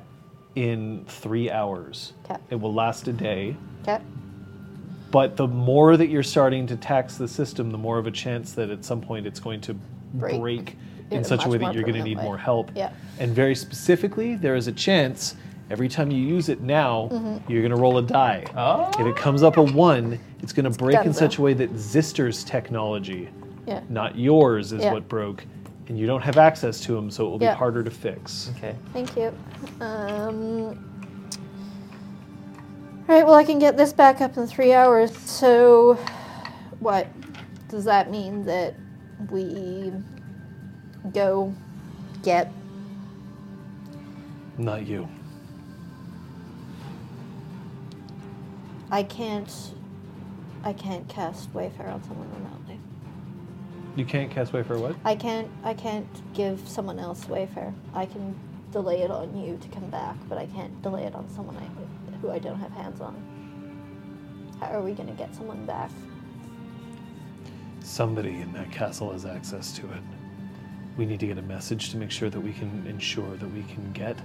in three hours. Okay. It will last a day. Okay. But the more that you're starting to tax the system, the more of a chance that at some point it's going to Break break, in in such a way that you're going to need way. more help. Yeah. And very specifically, there is a chance every time you use it now, Mm-hmm. you're going to roll a die. Oh. If it comes up a one, it's going to break in Dunzo. such a way that Zister's technology, Yeah. not yours, is Yeah. what broke. And you don't have access to them, so it will Yeah. be harder to fix. Okay. Thank you. Um, all right, well, I can get this back up in three hours. So, what? Does that mean that we go get. Not you. I can't. I can't cast Wayfare on someone remotely. You can't cast Wayfare what? I can't. I can't give someone else Wayfare. I can delay it on you to come back, but I can't delay it on someone I, who I don't have hands on. How are we going to get someone back? Somebody in that castle has access to it. We need to get a message to make sure that we can ensure that we can get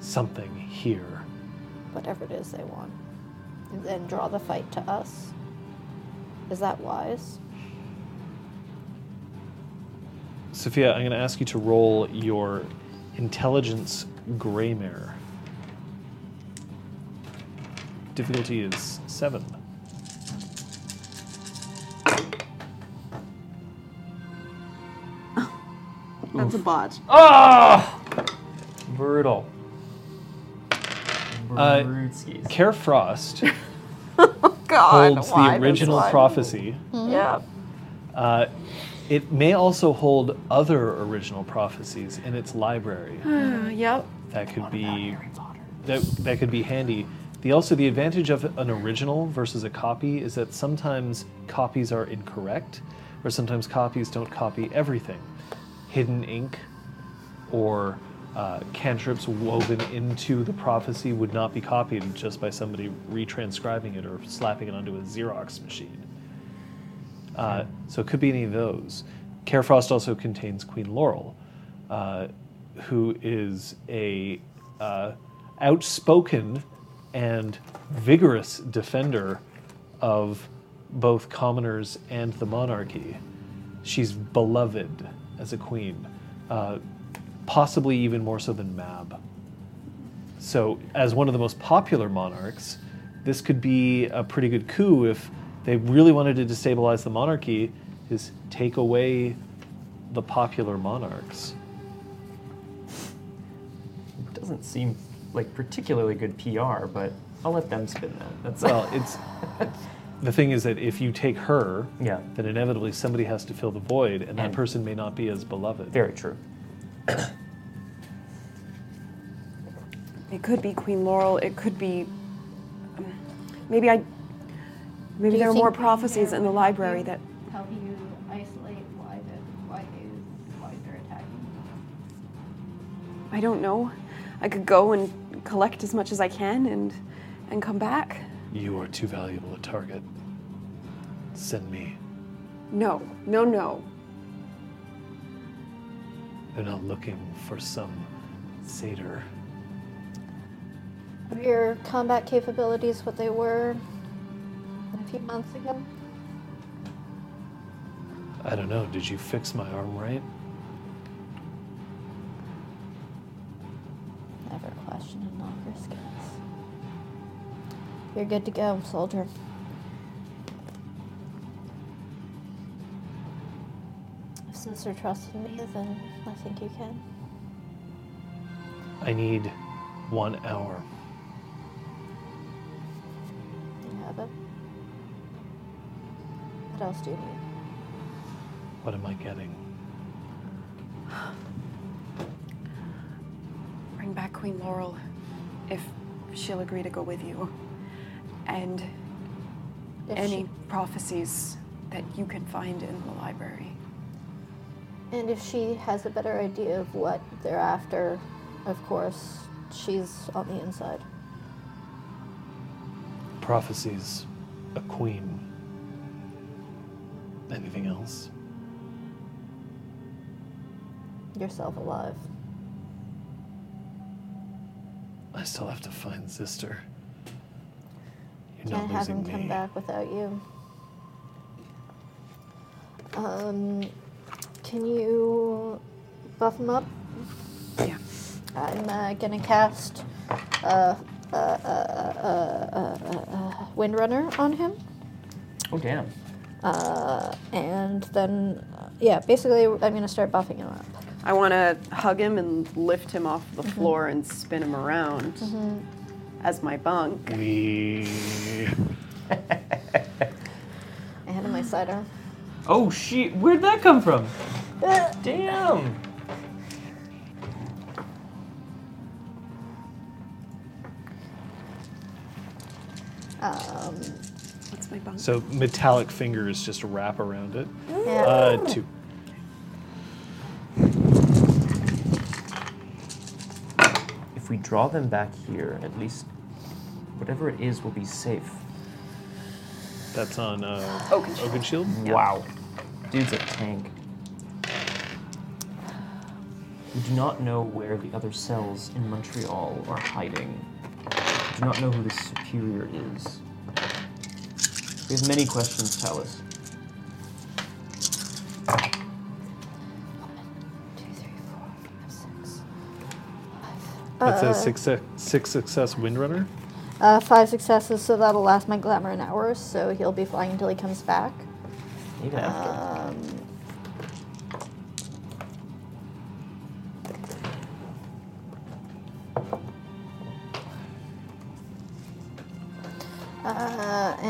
something here. whatever it is they want, and then draw the fight to us. Is that wise? Sophia, I'm going to ask you to roll your intelligence Gremayre. Difficulty is seven. That's a bot. Oh! Brutal. Uh, Brutskis. Care Frost God, holds why the this original one? prophecy. Yeah. Uh, it may also hold other original prophecies in its library. Uh, yep. That could be that, that could be handy. The also the advantage of an original versus a copy is that sometimes copies are incorrect, or sometimes copies don't copy everything. Hidden ink or uh, cantrips woven into the prophecy would not be copied just by somebody retranscribing it or slapping it onto a Xerox machine. Uh, so it could be any of those. Carefrost also contains Queen Laurel, uh, who is a uh, outspoken and vigorous defender of both commoners and the monarchy. She's beloved as a queen, uh, possibly even more so than Mab. So, as one of the most popular monarchs, this could be a pretty good coup if they really wanted to destabilize the monarchy, is take away the popular monarchs. It doesn't seem like particularly good PR, but I'll let them spin that. That's Well, it's, it's the thing is that if you take her, Yeah. then inevitably somebody has to fill the void, and that person may not be as beloved. very true. It could be Queen Laurel. It could be. um, maybe I. Maybe there are more think prophecies in the library that. help you isolate why the why they why they're attacking. I don't know. I could go and collect as much as I can and and come back. You are too valuable a target. Send me. No, no, no. They're not looking for some satyr. Are your combat capabilities what they were a few months ago? I don't know. Did you fix my arm right? Never question a knocker's skills. You're good to go, soldier. If Sister trusted me, then I think you can. I need one hour. You have it. What else do you need? What am I getting? Bring back Queen Laurel, if she'll agree to go with you, and If any she- prophecies that you can find in the library. And if she has a better idea of what they're after, of course, she's on the inside. Prophecies, a queen. Anything else? Yourself alive. I still have to find sister. You're Can't not have losing him me. come back without you. Um, can you buff him up? Yeah. I'm uh, gonna cast uh, uh, uh, uh, uh, uh, uh, Windrunner on him, Oh damn. uh, and then uh, yeah, basically I'm gonna start buffing him up. I want to hug him and lift him off the floor and spin him around as my bunk. We. And my sidearm. Oh shit! Where'd that come from? Damn. Um, What's my bunk? So metallic fingers just wrap around it. yeah. Uh, two. If we draw them back here, at least whatever it is will be safe. That's on uh, Oakenshield. Oakenshield. Wow. Dude's a tank. We do not know where the other cells in Montreal are hiding. We do not know who the superior is. We have many questions, Talus. Two, three, four, five, six, five. That's Uh, a success, six success Windrunner. Uh, five successes, so that'll last my glamour an hour. So he'll be flying until he comes back. Even after. Uh,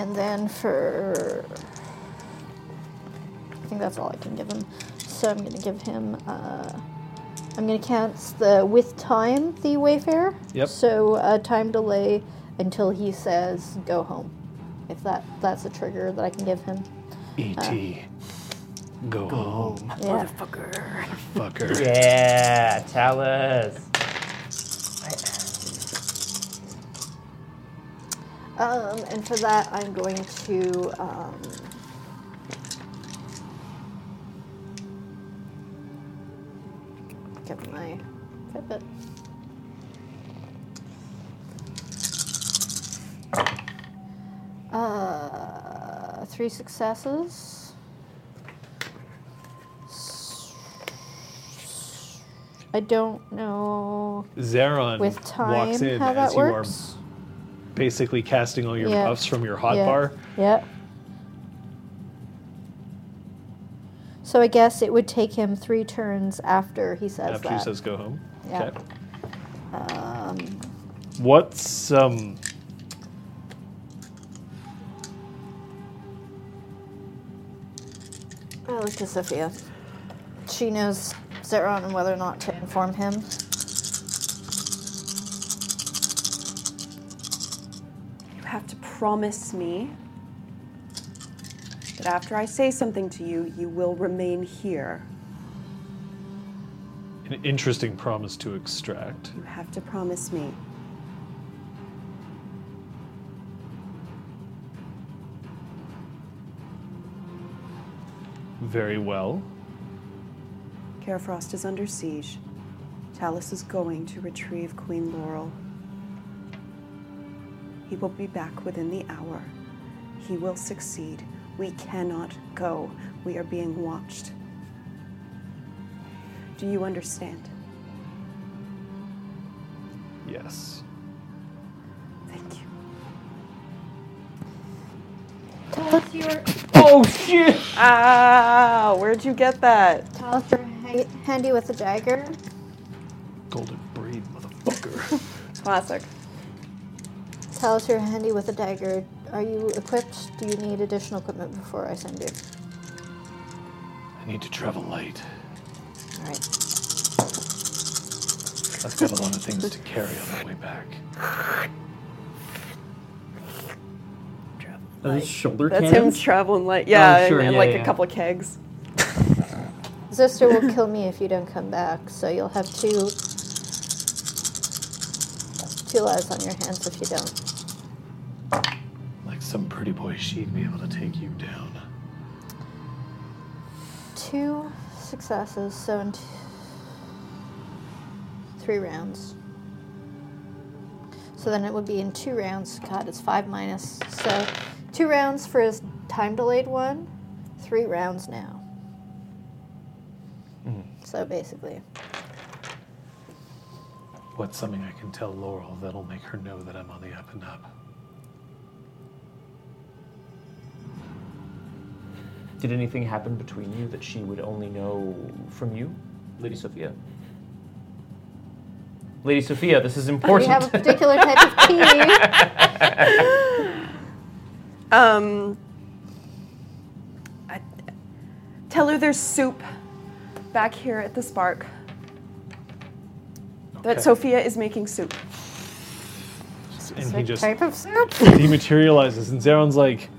and then for, I think that's all I can give him. So I'm going to give him. Uh, I'm going to cast the with time the Wayfarer. Yep. So uh, time delay until he says go home. If that that's a trigger that I can give him. E.T. Go, home, Yeah. fucker. Yeah, Talus. Um, and for that, I'm going to. Um, get my Fitbit. Uh, three successes. I don't know Zeron with walks time in how as that you are works. Basically casting all your Yeah. buffs from your hot Yeah. bar. Yep. So I guess it would take him three turns after he says after that. he says go home. Yeah. Okay. um, What's um I look to Sophia. She knows Zeron and whether or not to inform him. Have to promise me that after I say something to you, you will remain here. an interesting promise to extract? You have to promise me. Very well. Carafrost is under siege. Talus is going to retrieve Queen Laurel. He will be back within the hour. He will succeed. We cannot go. We are being watched. Do you understand? Yes. Thank you. Tell us you're, Oh shit! Ah, where'd you get that? tell us you're ha- handy with a dagger. Golden braid, motherfucker. Classic. Tell us you're handy with a dagger. Are you equipped? Do you need additional equipment before I send you? I need to travel light. All right. I've got a lot of things to carry on the way back. Those shoulder That's cannons? him traveling light. Oh, yeah, sure, and, and yeah, like yeah. a couple of kegs. Zister will kill me if you don't come back, so you'll have two two lives on your hands if you don't. Some pretty boy, she'd be able to take you down. Two successes, so in t- three rounds. So then it would be in two rounds. God, it's five minus. So two rounds for his time delayed one, three rounds now. Hmm. So basically, What's something I can tell Laurel that'll make her know that I'm on the up and up? Did anything happen between you that she would only know from you, Lady Sophia? Lady Sophia, this is important. we important. have a particular type of tea. Um, I, tell her there's soup back here at the Spark. That Sophia is making soup. And he just type of soup. dematerializes, and Zeron's like,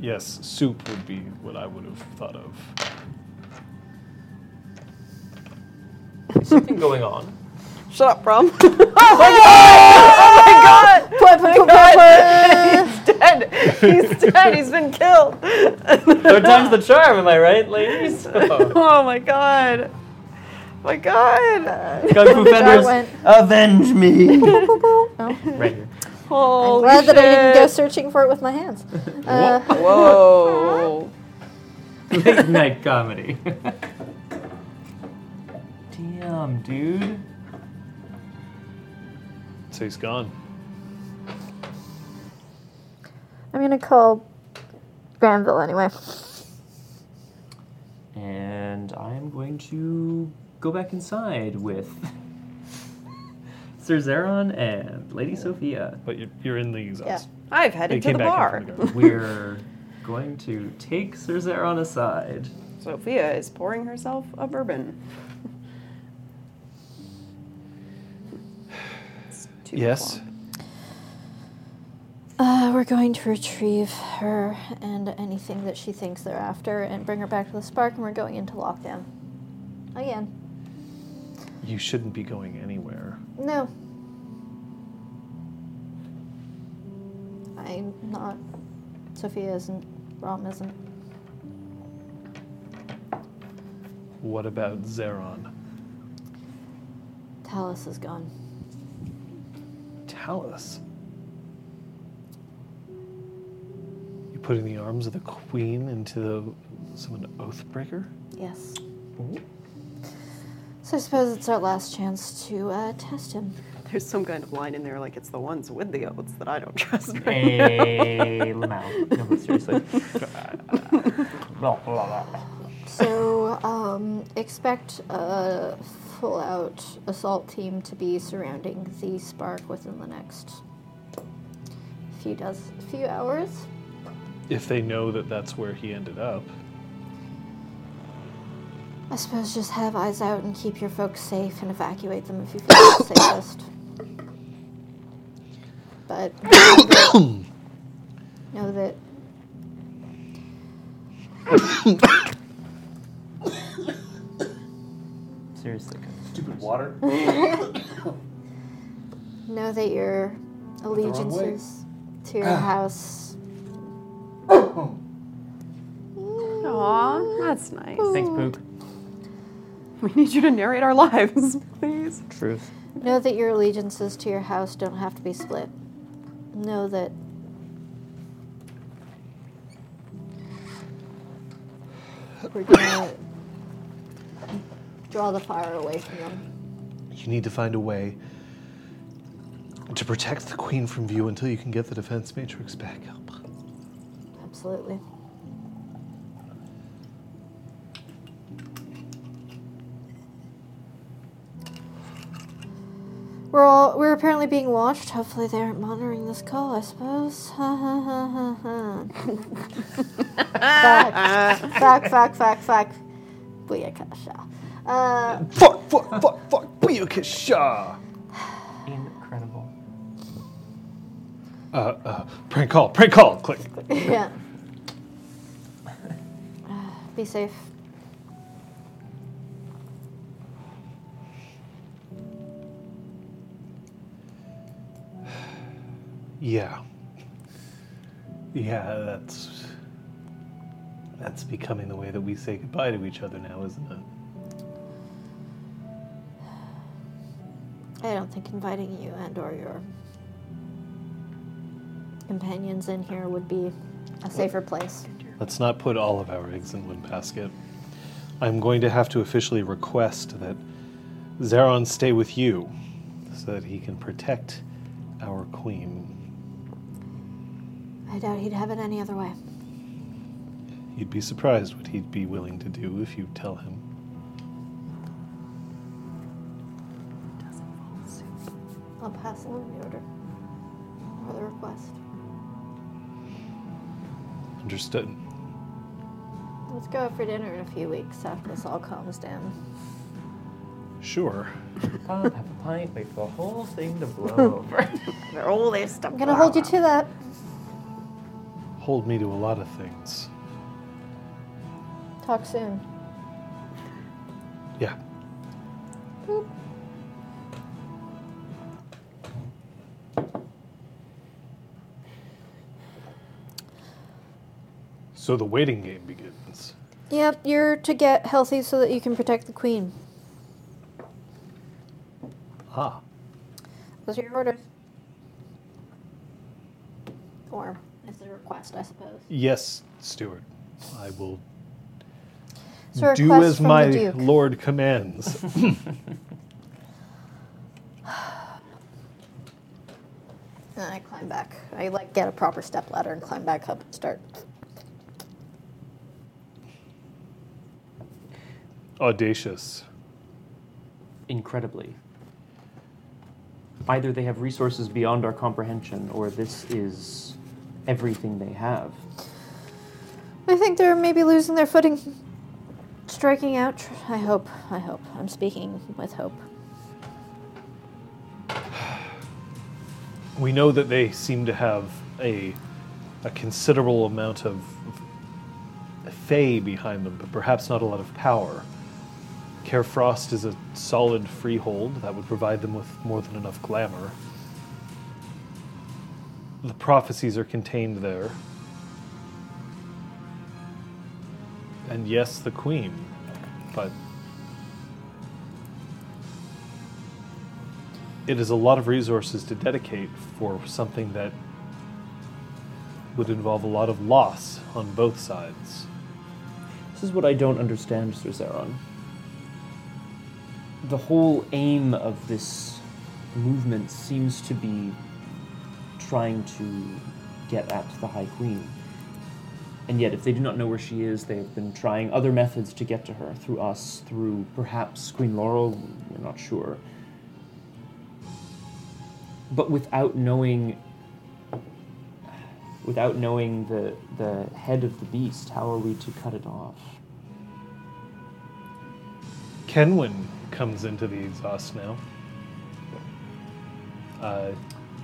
"Yes, soup would be what I would have thought of." Something going on. Shut up, Brom. Put- put- put- put- He's dead. He's dead. He's been killed. Third time's the charm, am I right, ladies? Oh. Oh my god. My god. Kung Fu That Fenris, avenge me! no. right here. I'm Holy glad that I didn't go searching for it with my hands. Uh, Whoa. Late night comedy. Damn, dude. So he's gone. I'm gonna call Granville anyway. And I'm going to go back inside with Sir Zeron and Lady Sophia. But you're, you're in the exhaust. I've They headed to the bar. the. We're going to take Sir Zeron aside. Sophia is pouring herself a bourbon. Yes. Uh, we're going to retrieve her and anything that she thinks they're after and bring her back to the Spark, and we're going into lockdown. Again. You shouldn't be going anywhere. No. I'm not. Sophia isn't. Brom isn't. What about Zeron? Talus is gone. Talus. You put in the arms of the queen into the, someone Oathbreaker? Yes. So I suppose it's our last chance to uh, test him. There's some kind of line in there like it's the ones with the oaths that I don't trust. Hey, Lamau. No, but seriously. Blah, blah, blah. So um, expect a full-out assault team to be surrounding the Spark within the next few does few hours. If they know that that's where he ended up. I suppose just have eyes out and keep your folks safe and evacuate them if you feel it's safest. But know that Seriously. Stupid water. know that your allegiances to your house. Aw, that's nice. Thanks, Pook. We need you to narrate our lives, please. Truth. Know that your allegiances to your house don't have to be split. Know that we're gonna draw the fire away from them. You need to find a way to protect the queen from view until you can get the defense matrix back up. Absolutely. We're all we're apparently being watched. Hopefully they aren't monitoring this call, I suppose. Ha ha ha ha ha. fact. fact, fact, fact, fact. Booyakasha. Uh, Fuck, fuck, fuck, fuck, Booyakasha! Incredible. Uh, uh, prank call, prank call, click. yeah. Be safe. Yeah. Yeah, that's. That's becoming the way that we say goodbye to each other now, isn't it? I don't think inviting you and or your companions in here would be a safer place. Let's not put all of our eggs in one basket. I'm going to have to officially request that Zeron stay with you so that he can protect our queen. I doubt he'd have it any other way. You'd be surprised what he'd be willing to do if you tell him. I'll pass along the order or the request. Understood. Let's go out for dinner in a few weeks after this all calms down. Sure. Pop, have a pint, wait for the whole thing to blow over. They're all this stuff. I'm gonna hold you to that. Hold me to a lot of things. Talk soon. Yeah. So the waiting game begins. Yep, you're to get healthy so that you can protect the queen. Ah. Those are your orders. Or request, I suppose. Yes, Steward. I will It's a do request as from my the Duke. lord commands. And I climb back. I like get a proper step ladder and climb back up and start. Audacious. Incredibly. Either they have resources beyond our comprehension, or this is everything they have. I think they're maybe losing their footing, striking out. I hope. I hope. I'm speaking with hope. We know that they seem to have a a considerable amount of fey behind them, but perhaps not a lot of power. Carefrost is a solid freehold that would provide them with more than enough glamour. The prophecies are contained there. And yes, the queen, but it is a lot of resources to dedicate for something that would involve a lot of loss on both sides. This is what I don't understand, Sir Zeron. The whole aim of this movement seems to be trying to get at the High Queen. And yet, if they do not know where she is, they have been trying other methods to get to her through us, through perhaps Queen Laurel, we're not sure. But without knowing without knowing the, the head of the beast, how are we to cut it off? Kenwyn comes into the exhaust now. Uh,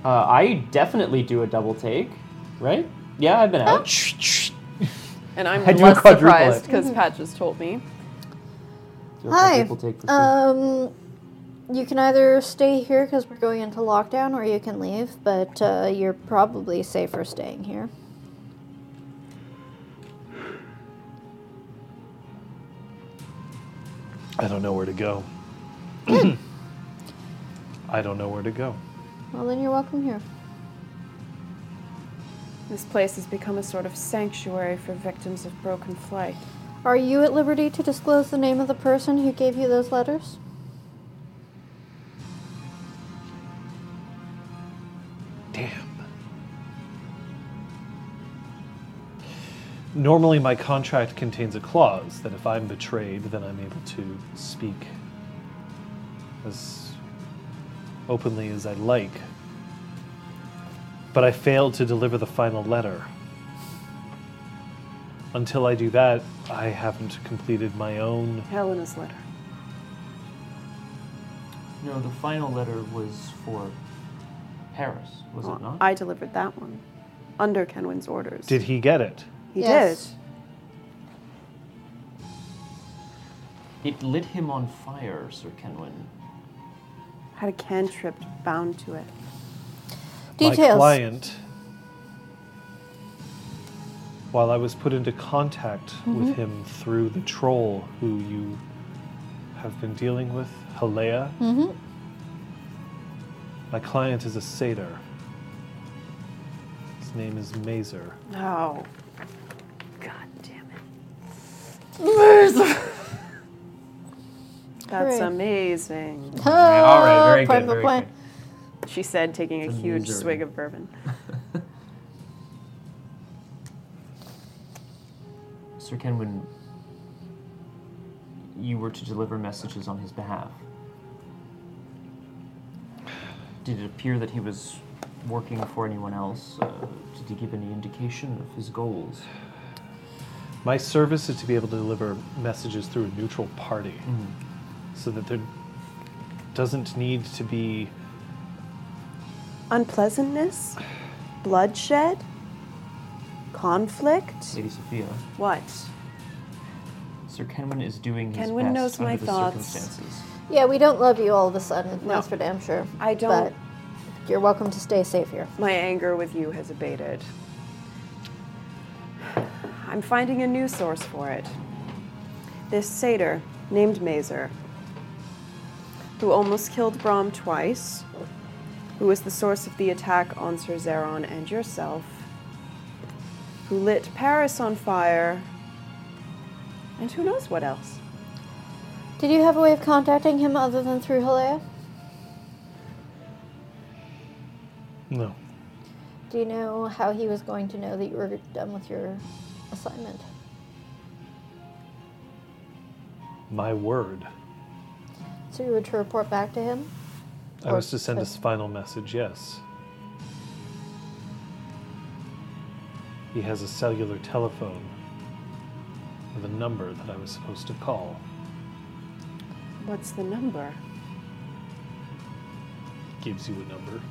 Uh, I definitely do a double take, right? Yeah, I've been out. And I'm I do a less quadruple surprised it. because Patches told me. Do a Hi. quadruple take for sure. Um, you can either stay here because we're going into lockdown, or you can leave. But uh, you're probably safer staying here. I don't know where to go. I don't know where to go. Well, then you're welcome here. This place has become a sort of sanctuary for victims of broken flight. Are you at liberty to disclose the name of the person who gave you those letters? Damn. Normally, my contract contains a clause that if I'm betrayed, then I'm able to speak as openly as I'd like. But I failed to deliver the final letter. Until I do that, I haven't completed my own. Helena's letter. No, the final letter was for Paris, was Well, it not? I delivered that one under Kenwyn's orders. Did he get it? he Yes. It lit him on fire, Sir Kenwyn. Did? Had a cantrip bound to it. My client, while I was put into contact with him through the troll who you have been dealing with, Halea, Mm-hmm. my client is a satyr. His name is Mazer. Oh. God damn it. That's Hooray. amazing. all right, very Prime good, very point. She said, taking a huge Amazing. swig of bourbon. Sir Kenwyn, you were to deliver messages on his behalf. Did it appear that he was working for anyone else? Uh, did he give any indication of his goals? My service is to be able to deliver messages through a neutral party so that there doesn't need to be Unpleasantness? Bloodshed? Conflict? Lady Sophia, What? Sir Kenwyn is doing his Kenwyn best knows my under the thoughts. circumstances. Yeah, we don't love you all of a sudden. No. That's for damn sure. I don't- But you're welcome to stay safe here. My anger with you has abated. I'm finding a new source for it. This satyr named Mazer, who almost killed Brom twice, who was the source of the attack on Sir Zeron and yourself, who lit Paris on fire, and who knows what else. Did you have a way of contacting him other than through Halea? no. Do you know how he was going to know that you were done with your assignment? My word. So you were to report back to him? I Or was to send a final message, yes. He has a cellular telephone with a number that I was supposed to call. What's the number? Gives you a number.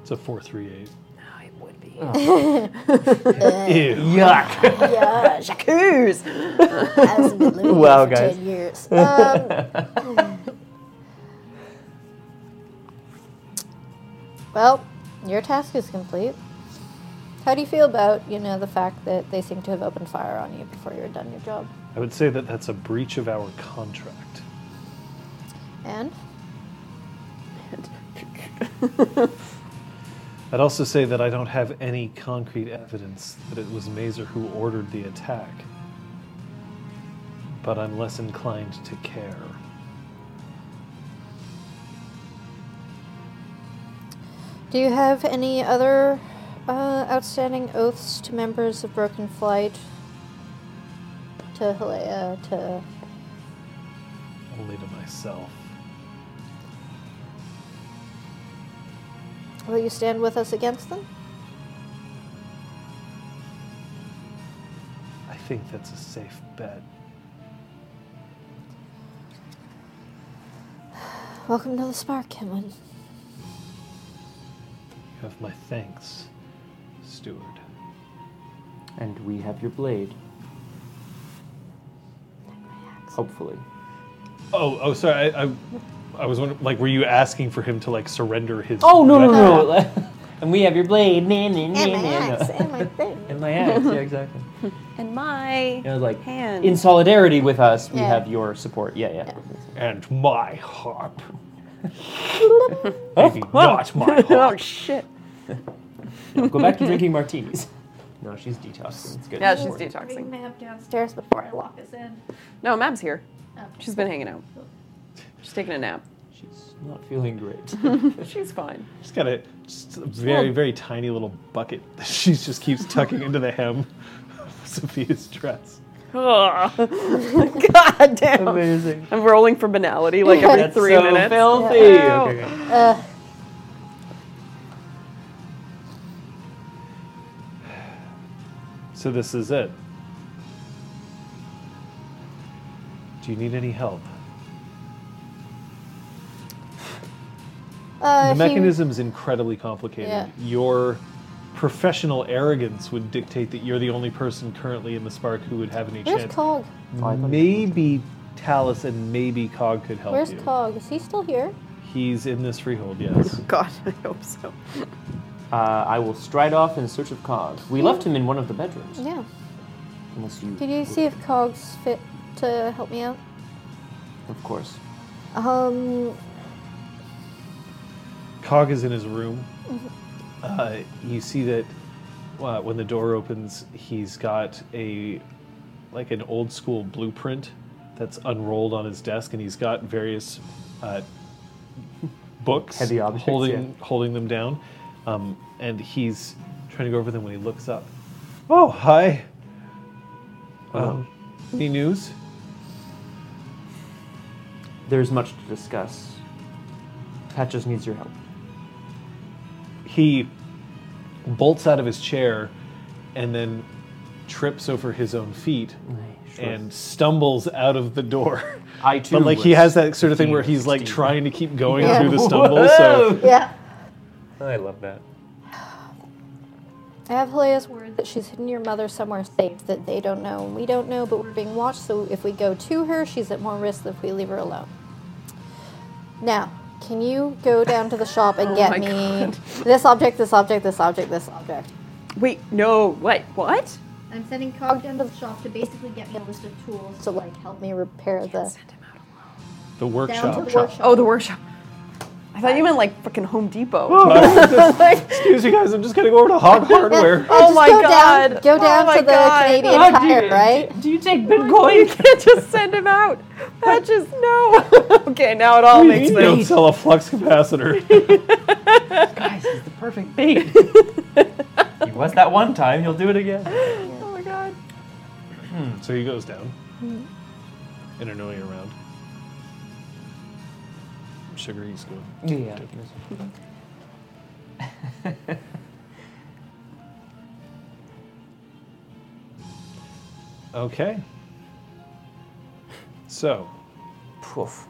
It's a 438. Oh, it would be. Ew. Yuck. Yeah, Jacques! hasn't been Wow, guys. ten years. Um, well, your task is complete. How do you feel about you know the fact that they seem to have opened fire on you before you're done your job? I would say that that's a breach of our contract. And I'd also say that I don't have any concrete evidence that it was Mazer who ordered the attack. But I'm less inclined to care. Do you have any other uh, outstanding oaths to members of Broken Flight? To Helea, to Only to myself. will you stand with us against them? I think that's a safe bet. Welcome to the Spark, Kenwyn. You have my thanks, steward. And we have your blade. Hopefully. Oh, oh, sorry. I, I, I was wondering, like, were you asking for him to like surrender his? Oh no no weapon? no! and we have your blade. Nah, nah, nah, And my nah, axe, and my thing. And my axe. Yeah, exactly. And my You know, like hand. in solidarity with us, we Yeah. have your support. Yeah, yeah. And my harp. Maybe not my harp. oh shit. No, go back to drinking martinis. No, she's detoxing. It's good. Yeah, she's Bring detoxing. Mab downstairs before I lock us in. No, Mab's here. Okay. She's been hanging out. She's taking a nap. She's not feeling great. She's fine. She's got a, just a very, very tiny little bucket that she just keeps tucking into the hem of Sophia's dress. God damn. Amazing. I'm rolling for banality like every That's three so minutes. filthy. Yeah. Okay, okay. Uh, So this is it. Do you need any help? uh, the he- mechanism's incredibly complicated. Yeah. Your professional arrogance would dictate that you're the only person currently in the spark who would have any Where's chance. Cog? I thought- Maybe Talus and maybe Cog could help Where's you. Cog? Is he still here? He's in this freehold, yes. God, I hope so. Uh, I will stride off in search of Cog. We left him in one of the bedrooms. Yeah. Unless you. Could you see if Cog's fit to help me out? Of course. Um, Cog is in his room. Uh, you see that uh, when the door opens, he's got a like an old school blueprint that's unrolled on his desk, and he's got various uh, books Heavy objects, holding yeah. holding them down, um, and he's trying to go over them when he looks up. Oh, hi. Um, any news? There's much to discuss. Patches needs your help. he bolts out of his chair and then trips over his own feet Sure. and stumbles out of the door. I too. But like he was has that sort of thing where he's like Steve. trying to keep going Yeah. through the stumble. So yeah. I love that. I have Helea's word that she's hidden your mother somewhere safe that they don't know and we don't know, but we're being watched. So if we go to her, she's at more risk than if we leave her alone. Now, can you go down to the shop and Oh get my me God. this object, this object, this object, this object? Wait, no, what? What? I'm sending Cog down to the shop to basically get me a list of tools to like help me repair the Send him out alone. the workshop. the workshop. Oh, the workshop. I thought you meant like fucking Home Depot. Excuse me, guys. I'm just gonna go over to Hog Hardware. Oh Just my go God. Down, go Oh down my to the God. Canadian Oh, Tire, right? Do you take Bitcoin? you can't just send him out. Patches, no. okay, now it all makes sense. You don't sell a flux capacitor. Guys, he's the perfect bait. he was that one time. He'll do it again. Oh my god. Hmm, so he goes down hmm. in annoying around. Sugar he's going. Yeah. Okay. So Poof.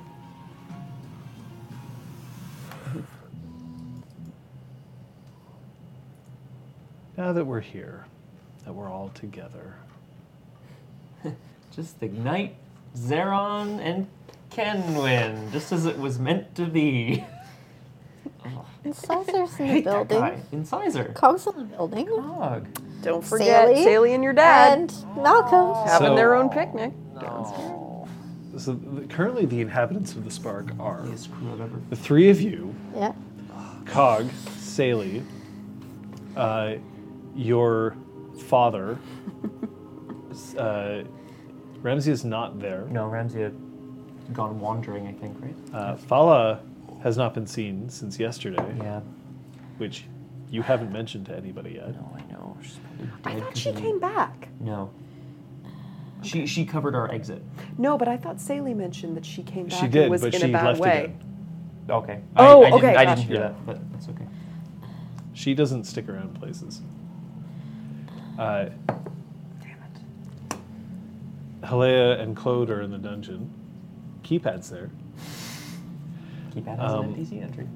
now that we're here, that we're all together, Just ignite Zeron and Kenwyn, just as it was meant to be. Incisors in the Hate that building. guy. Incisor. Cogs in the building. Dog. Don't forget Sally Sally and your dad And Malcolm. having So- their own picnic. No. so the, currently the inhabitants of the Spark are Biggest crew I've ever. the three of you, Yeah. Cog, Saley, uh, your father. uh, Ramsey is not there. No, Ramsey had gone wandering, I think, right? Uh, Fala has not been seen since yesterday, Yeah. which you haven't mentioned to anybody yet. No, I know. She's probably dead. I thought 'cause she of the- came back. No. She she covered our exit. No, but I thought Sally mentioned that she came back She did, and was but in she a bad left way. again. Okay. Oh, I, I didn't, okay, I didn't hear Yeah. that, but that's okay. She doesn't stick around places. Uh, Damn it. Halea and Claude are in the dungeon. Keypad's there. Keep at as Um, an NPC entry.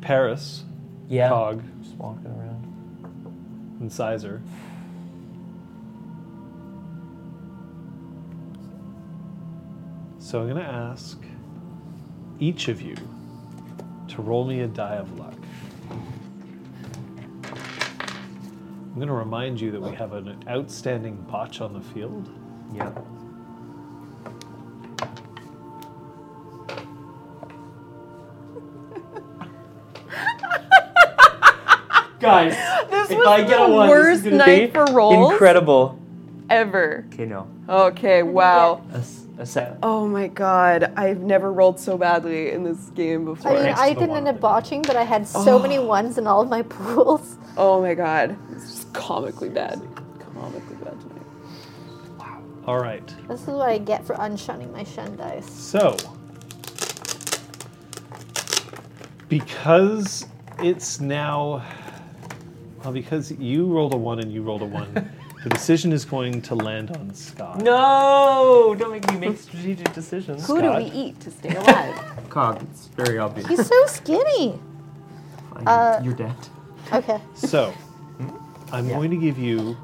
Paris, Yeah. Cog, Just walking around. incisor. So I'm going to ask each of you to roll me a die of luck. I'm going to remind you that we have an outstanding botch on the field. Yeah. Guys, This if was I get a the one, worst this is night for rolls. Incredible. Ever. Okay, no. Okay, wow. A, s- a set. Oh my god, I've never rolled so badly in this game before. I mean, next I didn't end up botching, but I had so oh. many ones in all of my pools. oh my god, it's just comically bad. Comically bad tonight. Wow. All right. This is what I get for unshunning my shun dice. So, because it's now, well, because you rolled a one and you rolled a one, the decision is going to land on Scott. No! Don't make me make strategic decisions. Who do Scott? we eat to stay alive? Cog, it's very obvious. He's so skinny. Fine, uh, You're dead. Okay. So, I'm Yeah. going to give you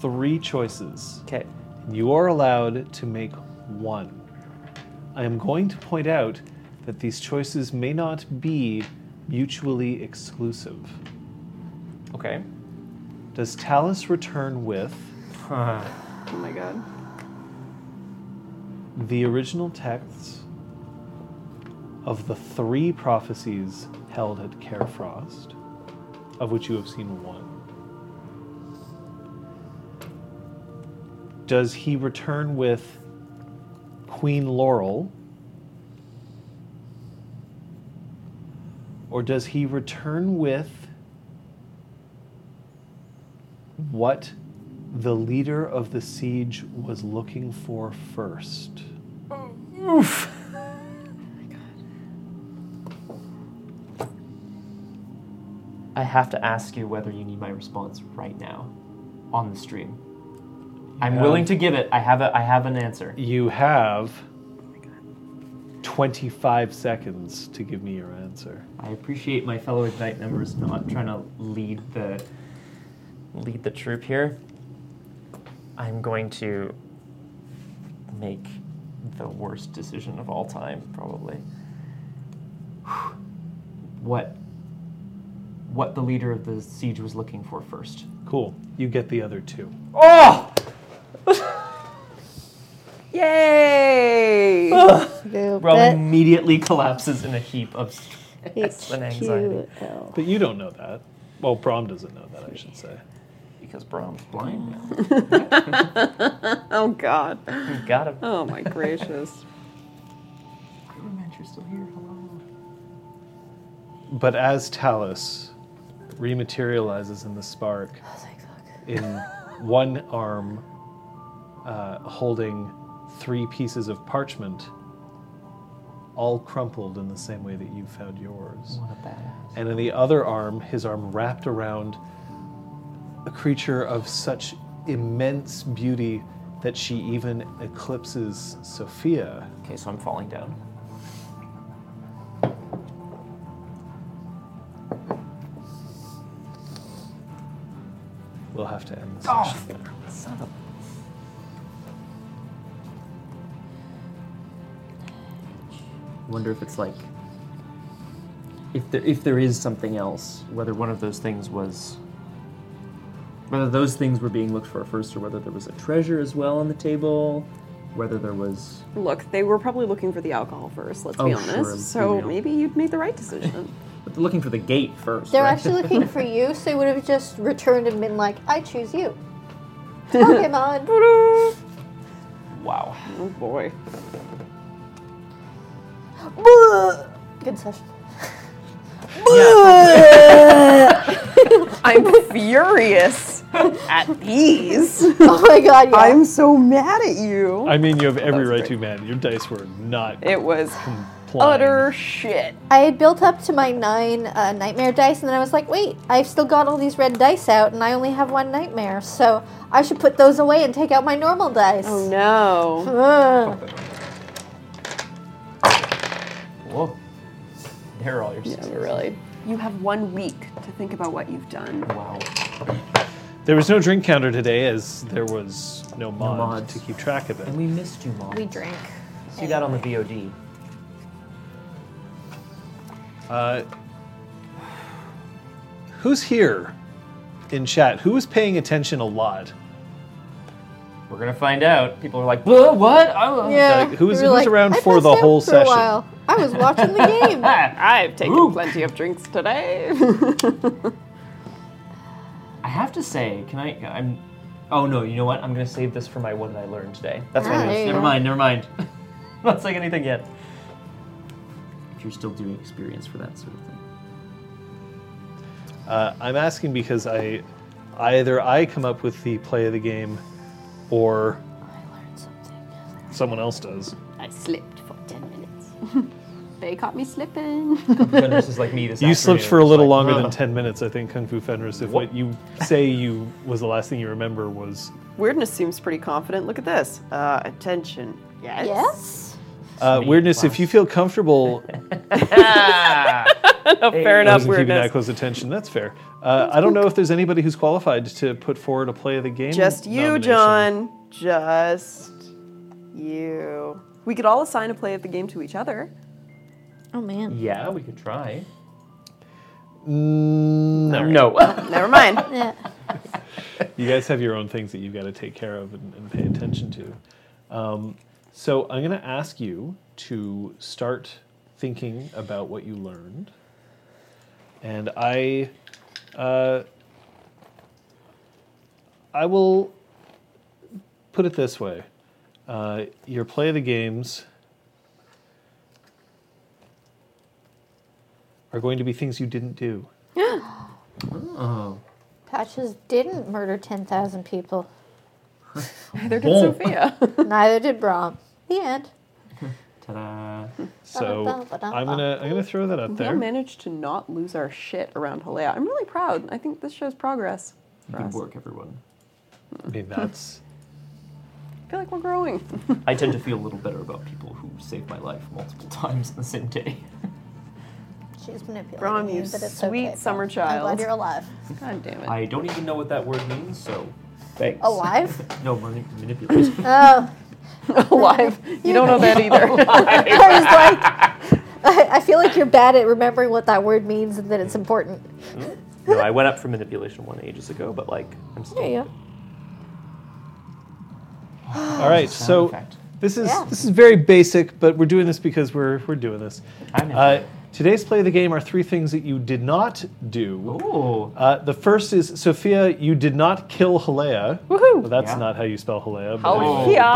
three choices. Okay. You are allowed to make one. I am going to point out that these choices may not be mutually exclusive. Okay. Does Talus return with Huh. oh my god. the original texts of the three prophecies held at Carefrost, of which you have seen one? Does he return with Queen Laurel? Or does he return with what the leader of the siege was looking for first? Oof! I have to ask you whether you need my response right now on the stream. I'm have- willing to give it. I have a I have an answer. You have 25 seconds to give me your answer. I appreciate my fellow Ignite members not trying to lead the lead the troop here. I'm going to make the worst decision of all time, probably. What what the leader of the siege was looking for first. Cool. You get the other two. Oh! Yay! Go Rob bet immediately collapses in a heap of stress and anxiety HQL. But you don't know that. Well, Brom doesn't know that, I should say. Because Brom's blind now. oh god. You got him. Oh my gracious. You're still here. Hello. But as Talus rematerializes in the spark, Oh, in one arm uh, holding three pieces of parchment, all crumpled in the same way that you found yours. What a badass. And in the other arm, his arm wrapped around a creature of such immense beauty that she even eclipses Sophia. Okay, so I'm falling down. we'll have to end this. Oh, session there. Son of a wonder if it's like if there if there is something else, whether one of those things was whether those things were being looked for first or whether there was a treasure as well on the table, whether there was Look, they were probably looking for the alcohol first, let's Oh, be honest. be so real. maybe you made the right decision. but they're looking for the gate first. They're right? actually looking for you, so they would have just returned and been like, I choose you. Pokemon. wow. oh boy. Good session. I'm furious at these. Oh my god, yeah. I'm so mad at you. I mean, you have every right great. to, man. Your dice were not It was complying. utter shit. I had built up to my nine uh, nightmare dice, and then I was like, wait, I've still got all these red dice out, and I only have one nightmare, so I should put those away and take out my normal dice. Oh no. Ugh. Whoa. There are all your Yeah, sixes. really. You have one week to think about what you've done. Wow. There was no drink counter today, as there was no mod mods. to keep track of it. And we missed you, Mom. We drank. See that on the VOD. Uh, who's here in chat? Who is paying attention a lot? We're gonna find out. People are like, "Whoa, what? Oh, Yeah. Like, who's- we were who's around "I for passed the out whole for session?" A while. I was watching the game. I've taken Ooh. plenty of drinks today. I have to say, can I? I'm. Oh no, you know what? I'm gonna save this for my one that I learned today. That's what Ah, it there is. you Never go. mind. Never mind. I'm not saying anything yet. If you're still doing experience for that sort of thing. Uh, I'm asking because I either I come up with the play of the game, or I learned something. someone else does. I slipped for 10 minutes. they caught me slipping. Fenris is like me this You slipped afternoon. for a It's little like, longer than "Ugh." 10 minutes, I think, Kung Fu Fenris. If What? what you say you was the last thing you remember was. Weirdness seems pretty confident. Look at this. Uh, attention. Yes. Yes? Uh, Sweet. weirdness, if you feel comfortable Ah! No, fair I enough. wasn't keeping that Weirdness. close attention. That's fair. Uh, I don't know if there's anybody who's qualified to put forward a play of the game. Just you, nomination. John. Just you. We could all assign a play of the game to each other. Oh man. yeah, we could try. Mm, no. No. Never mind. Yeah. You guys have your own things that you've got to take care of and, and pay attention to. Um, so I'm going to ask you to start thinking about what you learned. And I, uh, I will put it this way: uh, your play of the games are going to be things you didn't do. oh. Patches didn't murder 10,000 people. Neither did Sophia. Neither did Brom. The end. Ta-da. So I'm gonna I'm gonna throw that out we there. all managed to not lose our shit around Halea. I'm really proud. I think this shows progress. Good us. work, everyone. I mean, that's I feel like we're growing. I tend to feel a little better about people who saved my life multiple times in the same day. She's manipulating Brom, you but it's sweet okay, summer Brom. I'm child. glad you're alive. God damn it. I don't even know what that word means, so thanks. Alive? no, mani- manipulate. Oh. Alive. You don't know that either. I was like, I, I feel like you're bad at remembering what that word means and that it's important. no, I went up for manipulation one ages ago, but like I'm still. There you go. all right. So effect. this is Yeah. this is very basic, but we're doing this because we're we're doing this. I'm in. Uh, today's play of the game are three things that you did not do. Ooh. Uh, the first is Sophia. You did not kill Halea. Woohoo. Well, that's Yeah. not how you spell Halea. But Oh. Yeah.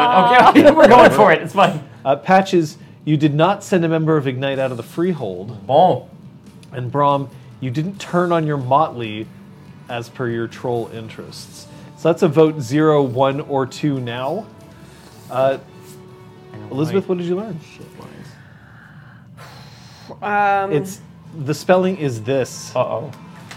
but okay, we're going for it. It's fine. uh, Patches. You did not send a member of Ignite out of the Freehold. Bon. And Brom, you didn't turn on your Motley as per your troll interests. So that's a vote zero, one, or two now. Uh, Elizabeth, what did you learn? Shit lines. Um, It's the spelling is this. Uh oh.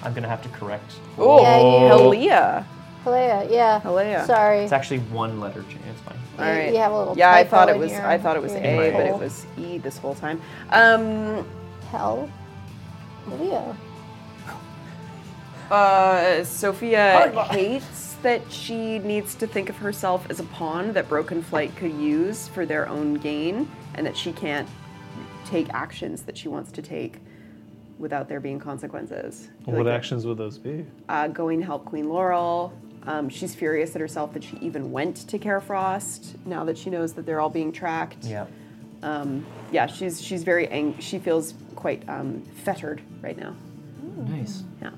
I'm gonna have to correct. oh, Yeah, you- Halea. Halea, yeah. Halea. Sorry. It's actually one letter change. It's fine. All right. You- have a little yeah, I typo thought it in was. your- I thought it was your A, but it poll. was E this whole time. Um, Hell. Halea. Uh, Sophia hates that she needs to think of herself as a pawn that Broken Flight could use for their own gain, and that she can't take actions that she wants to take without there being consequences. What Like, actions would those be? Uh, going to help Queen Laurel. Um, she's furious at herself that she even went to Carefrost now that she knows that they're all being tracked. Yeah. Um, yeah, she's she's very ang- she feels quite um, fettered right now. Nice. Yeah.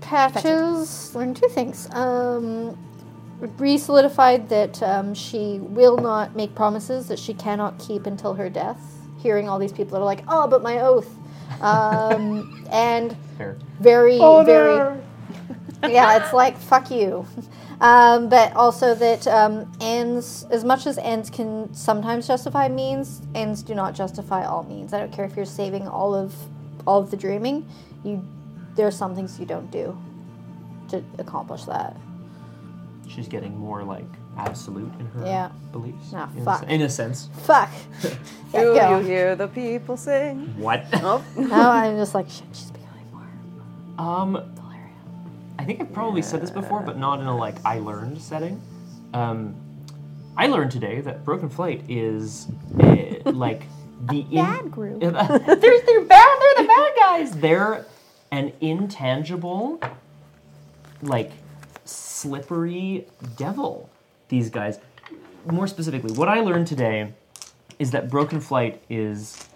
Patches learned two things. Um, re-solidified that um, she will not make promises that she cannot keep until her death. Hearing all these people that are like, "Oh, but my oath," um, and Fair. very, very. yeah, it's like fuck you. Um, but also that um, ends, as much as ends can sometimes justify means, ends do not justify all means. I don't care if you're saving all of all of the dreaming. You, there are some things you don't do to accomplish that. She's getting more like absolute in her Yeah. beliefs. Ah, in, fuck. A, in a sense. Fuck. yeah, Do go. you hear the people sing? What? Oh, Now I'm just like, shit, she's becoming more um, delirious. I think I've probably said this before, but not in a like I learned setting. Um, I learned today that Broken Flight is uh, like the in- bad group. they're, they're bad. They're the bad guys. They're an intangible, like slippery devil. These guys. More specifically, what I learned today is that Broken Flight is,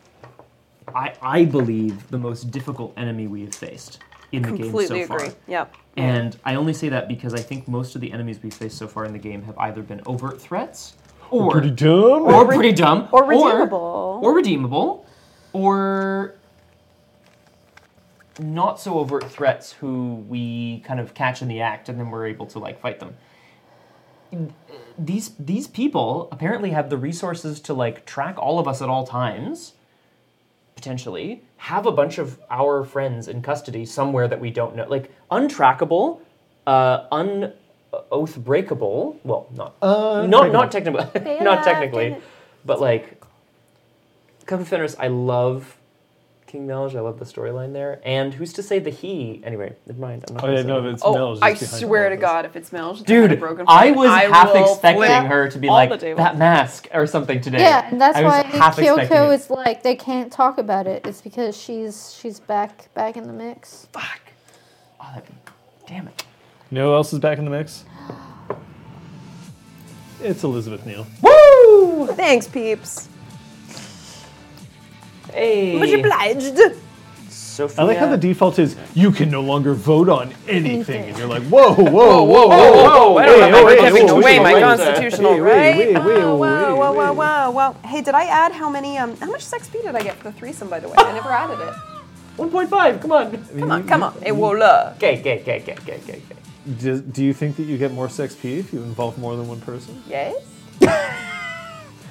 I I believe, the most difficult enemy we have faced in the completely game so agree. far. Yep. And I only say that because I think most of the enemies we've faced so far in the game have either been overt threats or Pretty dumb. or pretty dumb or redeemable. or, redeemable or not so overt threats who we kind of catch in the act and then we're able to like fight them. These these people apparently have the resources to like track all of us at all times potentially have a bunch of our friends in custody somewhere that we don't know like untrackable uh un oath breakable well not Uh, not not technically not technically but like Cup of Fenris, I love King Melge. I love the storyline there. And who's to say the he? Anyway, never mind. I'm not Oh gonna yeah, say no, that. it's Oh, Mel's I swear to. God, if it's Mel's Dude, broken I Flight, was half expecting her to be like that mask or something today. Yeah, and that's I why Kyoko is like they can't talk about it. It's because she's she's back back in the mix. Fuck. Oh, that'd damn it. You know who else is back in the mix? It's Elizabeth Neal. Woo! Thanks, peeps. Hey. Much obliged. Sophia. I like how the default is you can no longer vote on anything, Anything. and you're like, whoa, whoa, whoa, whoa, whoa, whoa, I don't Hey, know oh, if hey, I'm giving whoa, away whoa, my whoa, constitutional wait, wait, right. wait, wait, Whoa, wait, whoa, whoa, whoa, wait. whoa, whoa. Hey, did I add how many? Um, how much sex P did I get for the threesome? By the way, I never added it. 1.5. Come on. Come on, come on. Hey, voila. Okay, okay, okay, okay, okay, okay. okay. Do, do you think that you get more sex P if you involve more than one person? Yes.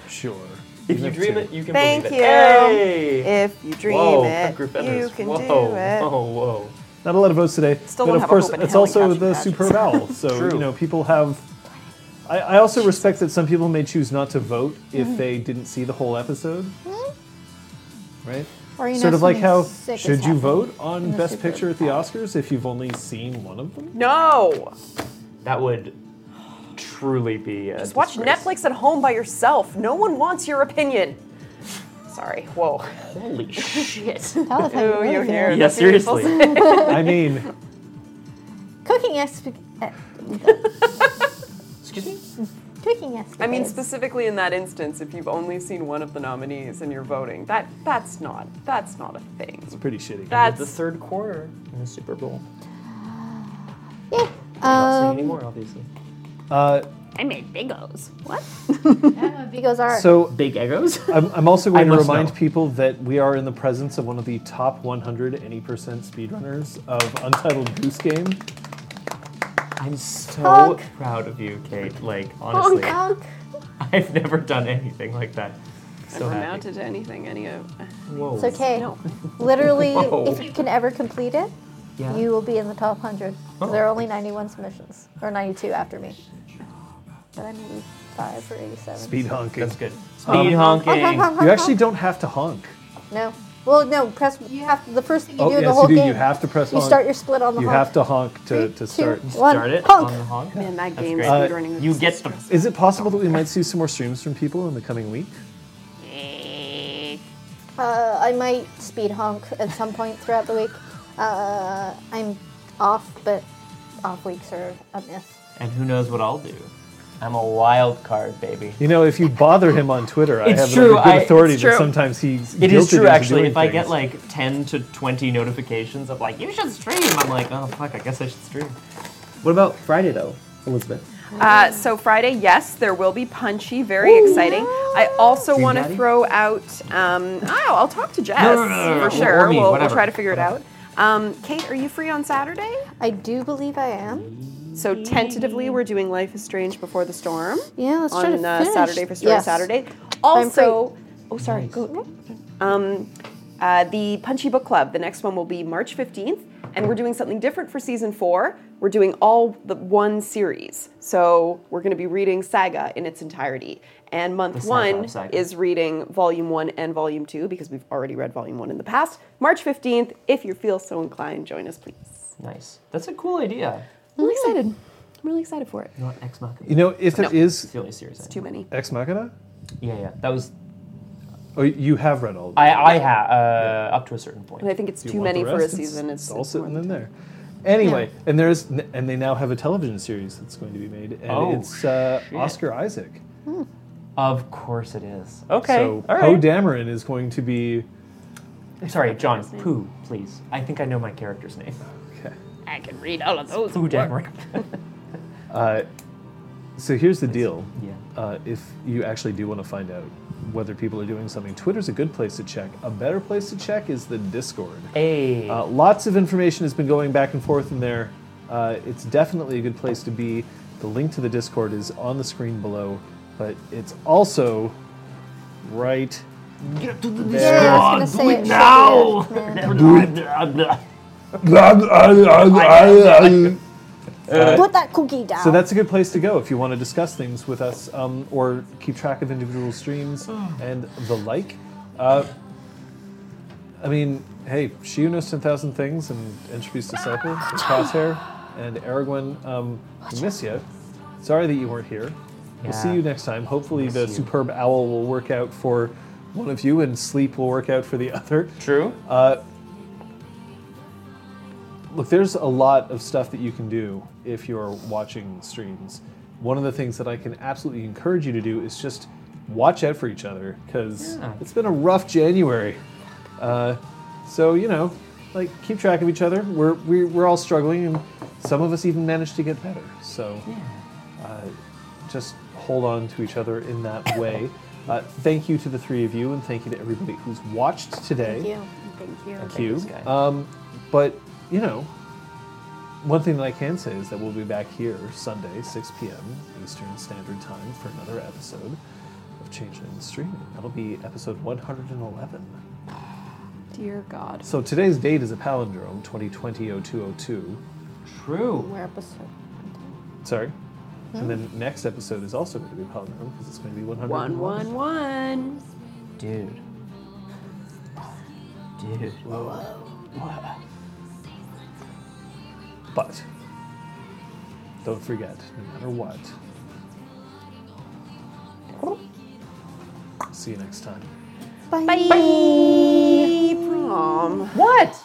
Sure. If you dream it, you can Thank believe you. it. Hey. If you dream whoa, it, Group you Fenris. can whoa, do it. Whoa, whoa. Not a lot of votes today. Still but don't of have a course, hope in it's hell in also the badges. superb owl. So True. you know, people have. I, I also respect that some people may choose not to vote if mm-hmm. they didn't see the whole episode. Mm-hmm. Right. Or you know, sort of like how sick should you vote on Best Picture at the Oscars if you've only seen one of them? No. That would truly be a Just watch disgrace. Netflix at home by yourself. No one wants your opinion. Sorry. Whoa. Holy shit. Tell us how you Ooh, really you yeah, seriously. I mean, Cooking exp- uh, Excuse me? cooking escapades. I mean, specifically in that instance, if you've only seen one of the nominees and you're voting, that that's not that's not a thing. it's pretty shitty. That's the third quarter in the Super Bowl. yeah. Not seeing Um, anymore, obviously. Uh, I made bigos. What? yeah, Vigos are. so Big egos. I'm, I'm also going I to remind know. people that we are in the presence of one of the top 100 any percent speedrunners of Untitled Goose Game. I'm so Honk. proud of you, Kate. Like, honestly, Honk. I've never done anything like that. So Never happy. amounted to anything. Any of. Whoa. It's okay. No. Literally, Whoa. if you can ever complete it, Yeah. you will be in the top 100. Oh. There are only 91 submissions, or 92 after me. But I'm 85 or 87. Speed honking. That's good. Um, Speed Honk, honk, honking. honk, honk, You actually honk. don't have to honk. No. Well, no, press. You have the first thing you Oh, do in the yes, whole you do. game. You have to press You honk. start your split on the honk. You honk. have to honk to, Three, to two, start. one, Start it honk. on the honk. Man, that That's game's great. Uh, speedrunning. You get the. Is it possible that we might see some more streams from people in the coming week? Uh, I might speed honk at some point throughout the week. Uh, I'm off, but off weeks are a myth. And who knows what I'll do? I'm a wild card, baby. You know, if you bother him on Twitter, I It's have true, a good authority it's that true. sometimes he's It is guilted true, into actually. doing If I get things. like 10 to 20 notifications of like, you should stream, I'm like, oh fuck, I guess I should stream. What about Friday though, Elizabeth? Uh, so Friday, yes, there will be Punchy. Very exciting. I also want to Daddy? throw out. Um, oh, I'll talk to Jess No, no, no, no, no, for sure. or me, we'll, we'll whatever. try to figure it out. Um, Kate, are you free on Saturday? I do believe I am. So tentatively, we're doing Life is Strange Before the Storm Yeah, let's try on to uh, finish. Saturday for Story Yes. Saturday. Also, oh sorry, go. Um, uh, the Punchy Book Club. The next one will be March fifteenth, and we're doing something different for season four. We're doing all the one series, so we're going to be reading Saga in its entirety. And month The one is reading volume one and volume two because we've already read volume one in the past. March fifteenth, if you feel so inclined, join us, please. Nice. That's a cool idea. I'm really excited. I'm really excited for it. Not Ex Machina. You know, if No. it is It's the only series. I Too know. many. Ex Machina, Yeah, yeah. That was. oh, you have read all. Of I. I have uh, up to a certain point. And I think it's Do you too want many the for a rest? season. It's, It's, all it's sitting in there. Anyway, and there's and they now have a television series that's going to be made, and Oh, it's uh, shit. Oscar Isaac. Of course it is. Okay. So all Poe. Dameron is going to be. Sorry, John. Pooh, please. I think I know my character's name. Okay. I can read all of those. Pooh Dameron. Uh, so here's the deal. Yeah. Uh, if you actually do want to find out whether people are doing something, Twitter's a good place to check. A better place to check is the Discord. Hey. Uh, lots of information has been going back and forth in there. Uh, it's definitely a good place to be. The link to the Discord is on the screen below, but it's also right Get to the there. Yeah, I was gonna say it. now. should be it. Put that cookie down. So that's a good place to go if you want to discuss things with us um, or keep track of individual streams and the like. Uh, I mean, hey, she who knows 10,000 things and Entropy's Disciple, and Crosshair, and Aragorn, um, we miss you. Sorry that you weren't here. We'll see you next time. Hopefully, the superb owl will work out for one of you and sleep will work out for the other. True. Uh, look, there's a lot of stuff that you can do if you're watching streams. One of the things that I can absolutely encourage you to do is just watch out for each other because Yeah. it's been a rough January. Uh, so you know, like keep track of each other. We're we're, we're all struggling, and some of us even managed to get better. So uh, just hold on to each other in that way. Uh, thank you to the three of you, and thank you to everybody who's watched today. Thank you. Thank you. Thank you. this guy. Um, but you know, one thing that I can say is that we'll be back here Sunday, 6 p.m. Eastern Standard Time for another episode of Changeling Streaming. That'll be episode 111. Dear God. So today's date is a palindrome, 2020-0202. True. Where episode? Sorry. And then next episode is also going to be a palindrome because it's going to be 101. One, one, one. Dude. Dude. Whoa. But don't forget, no matter what. See you next time. Bye. Bye. Prom. What?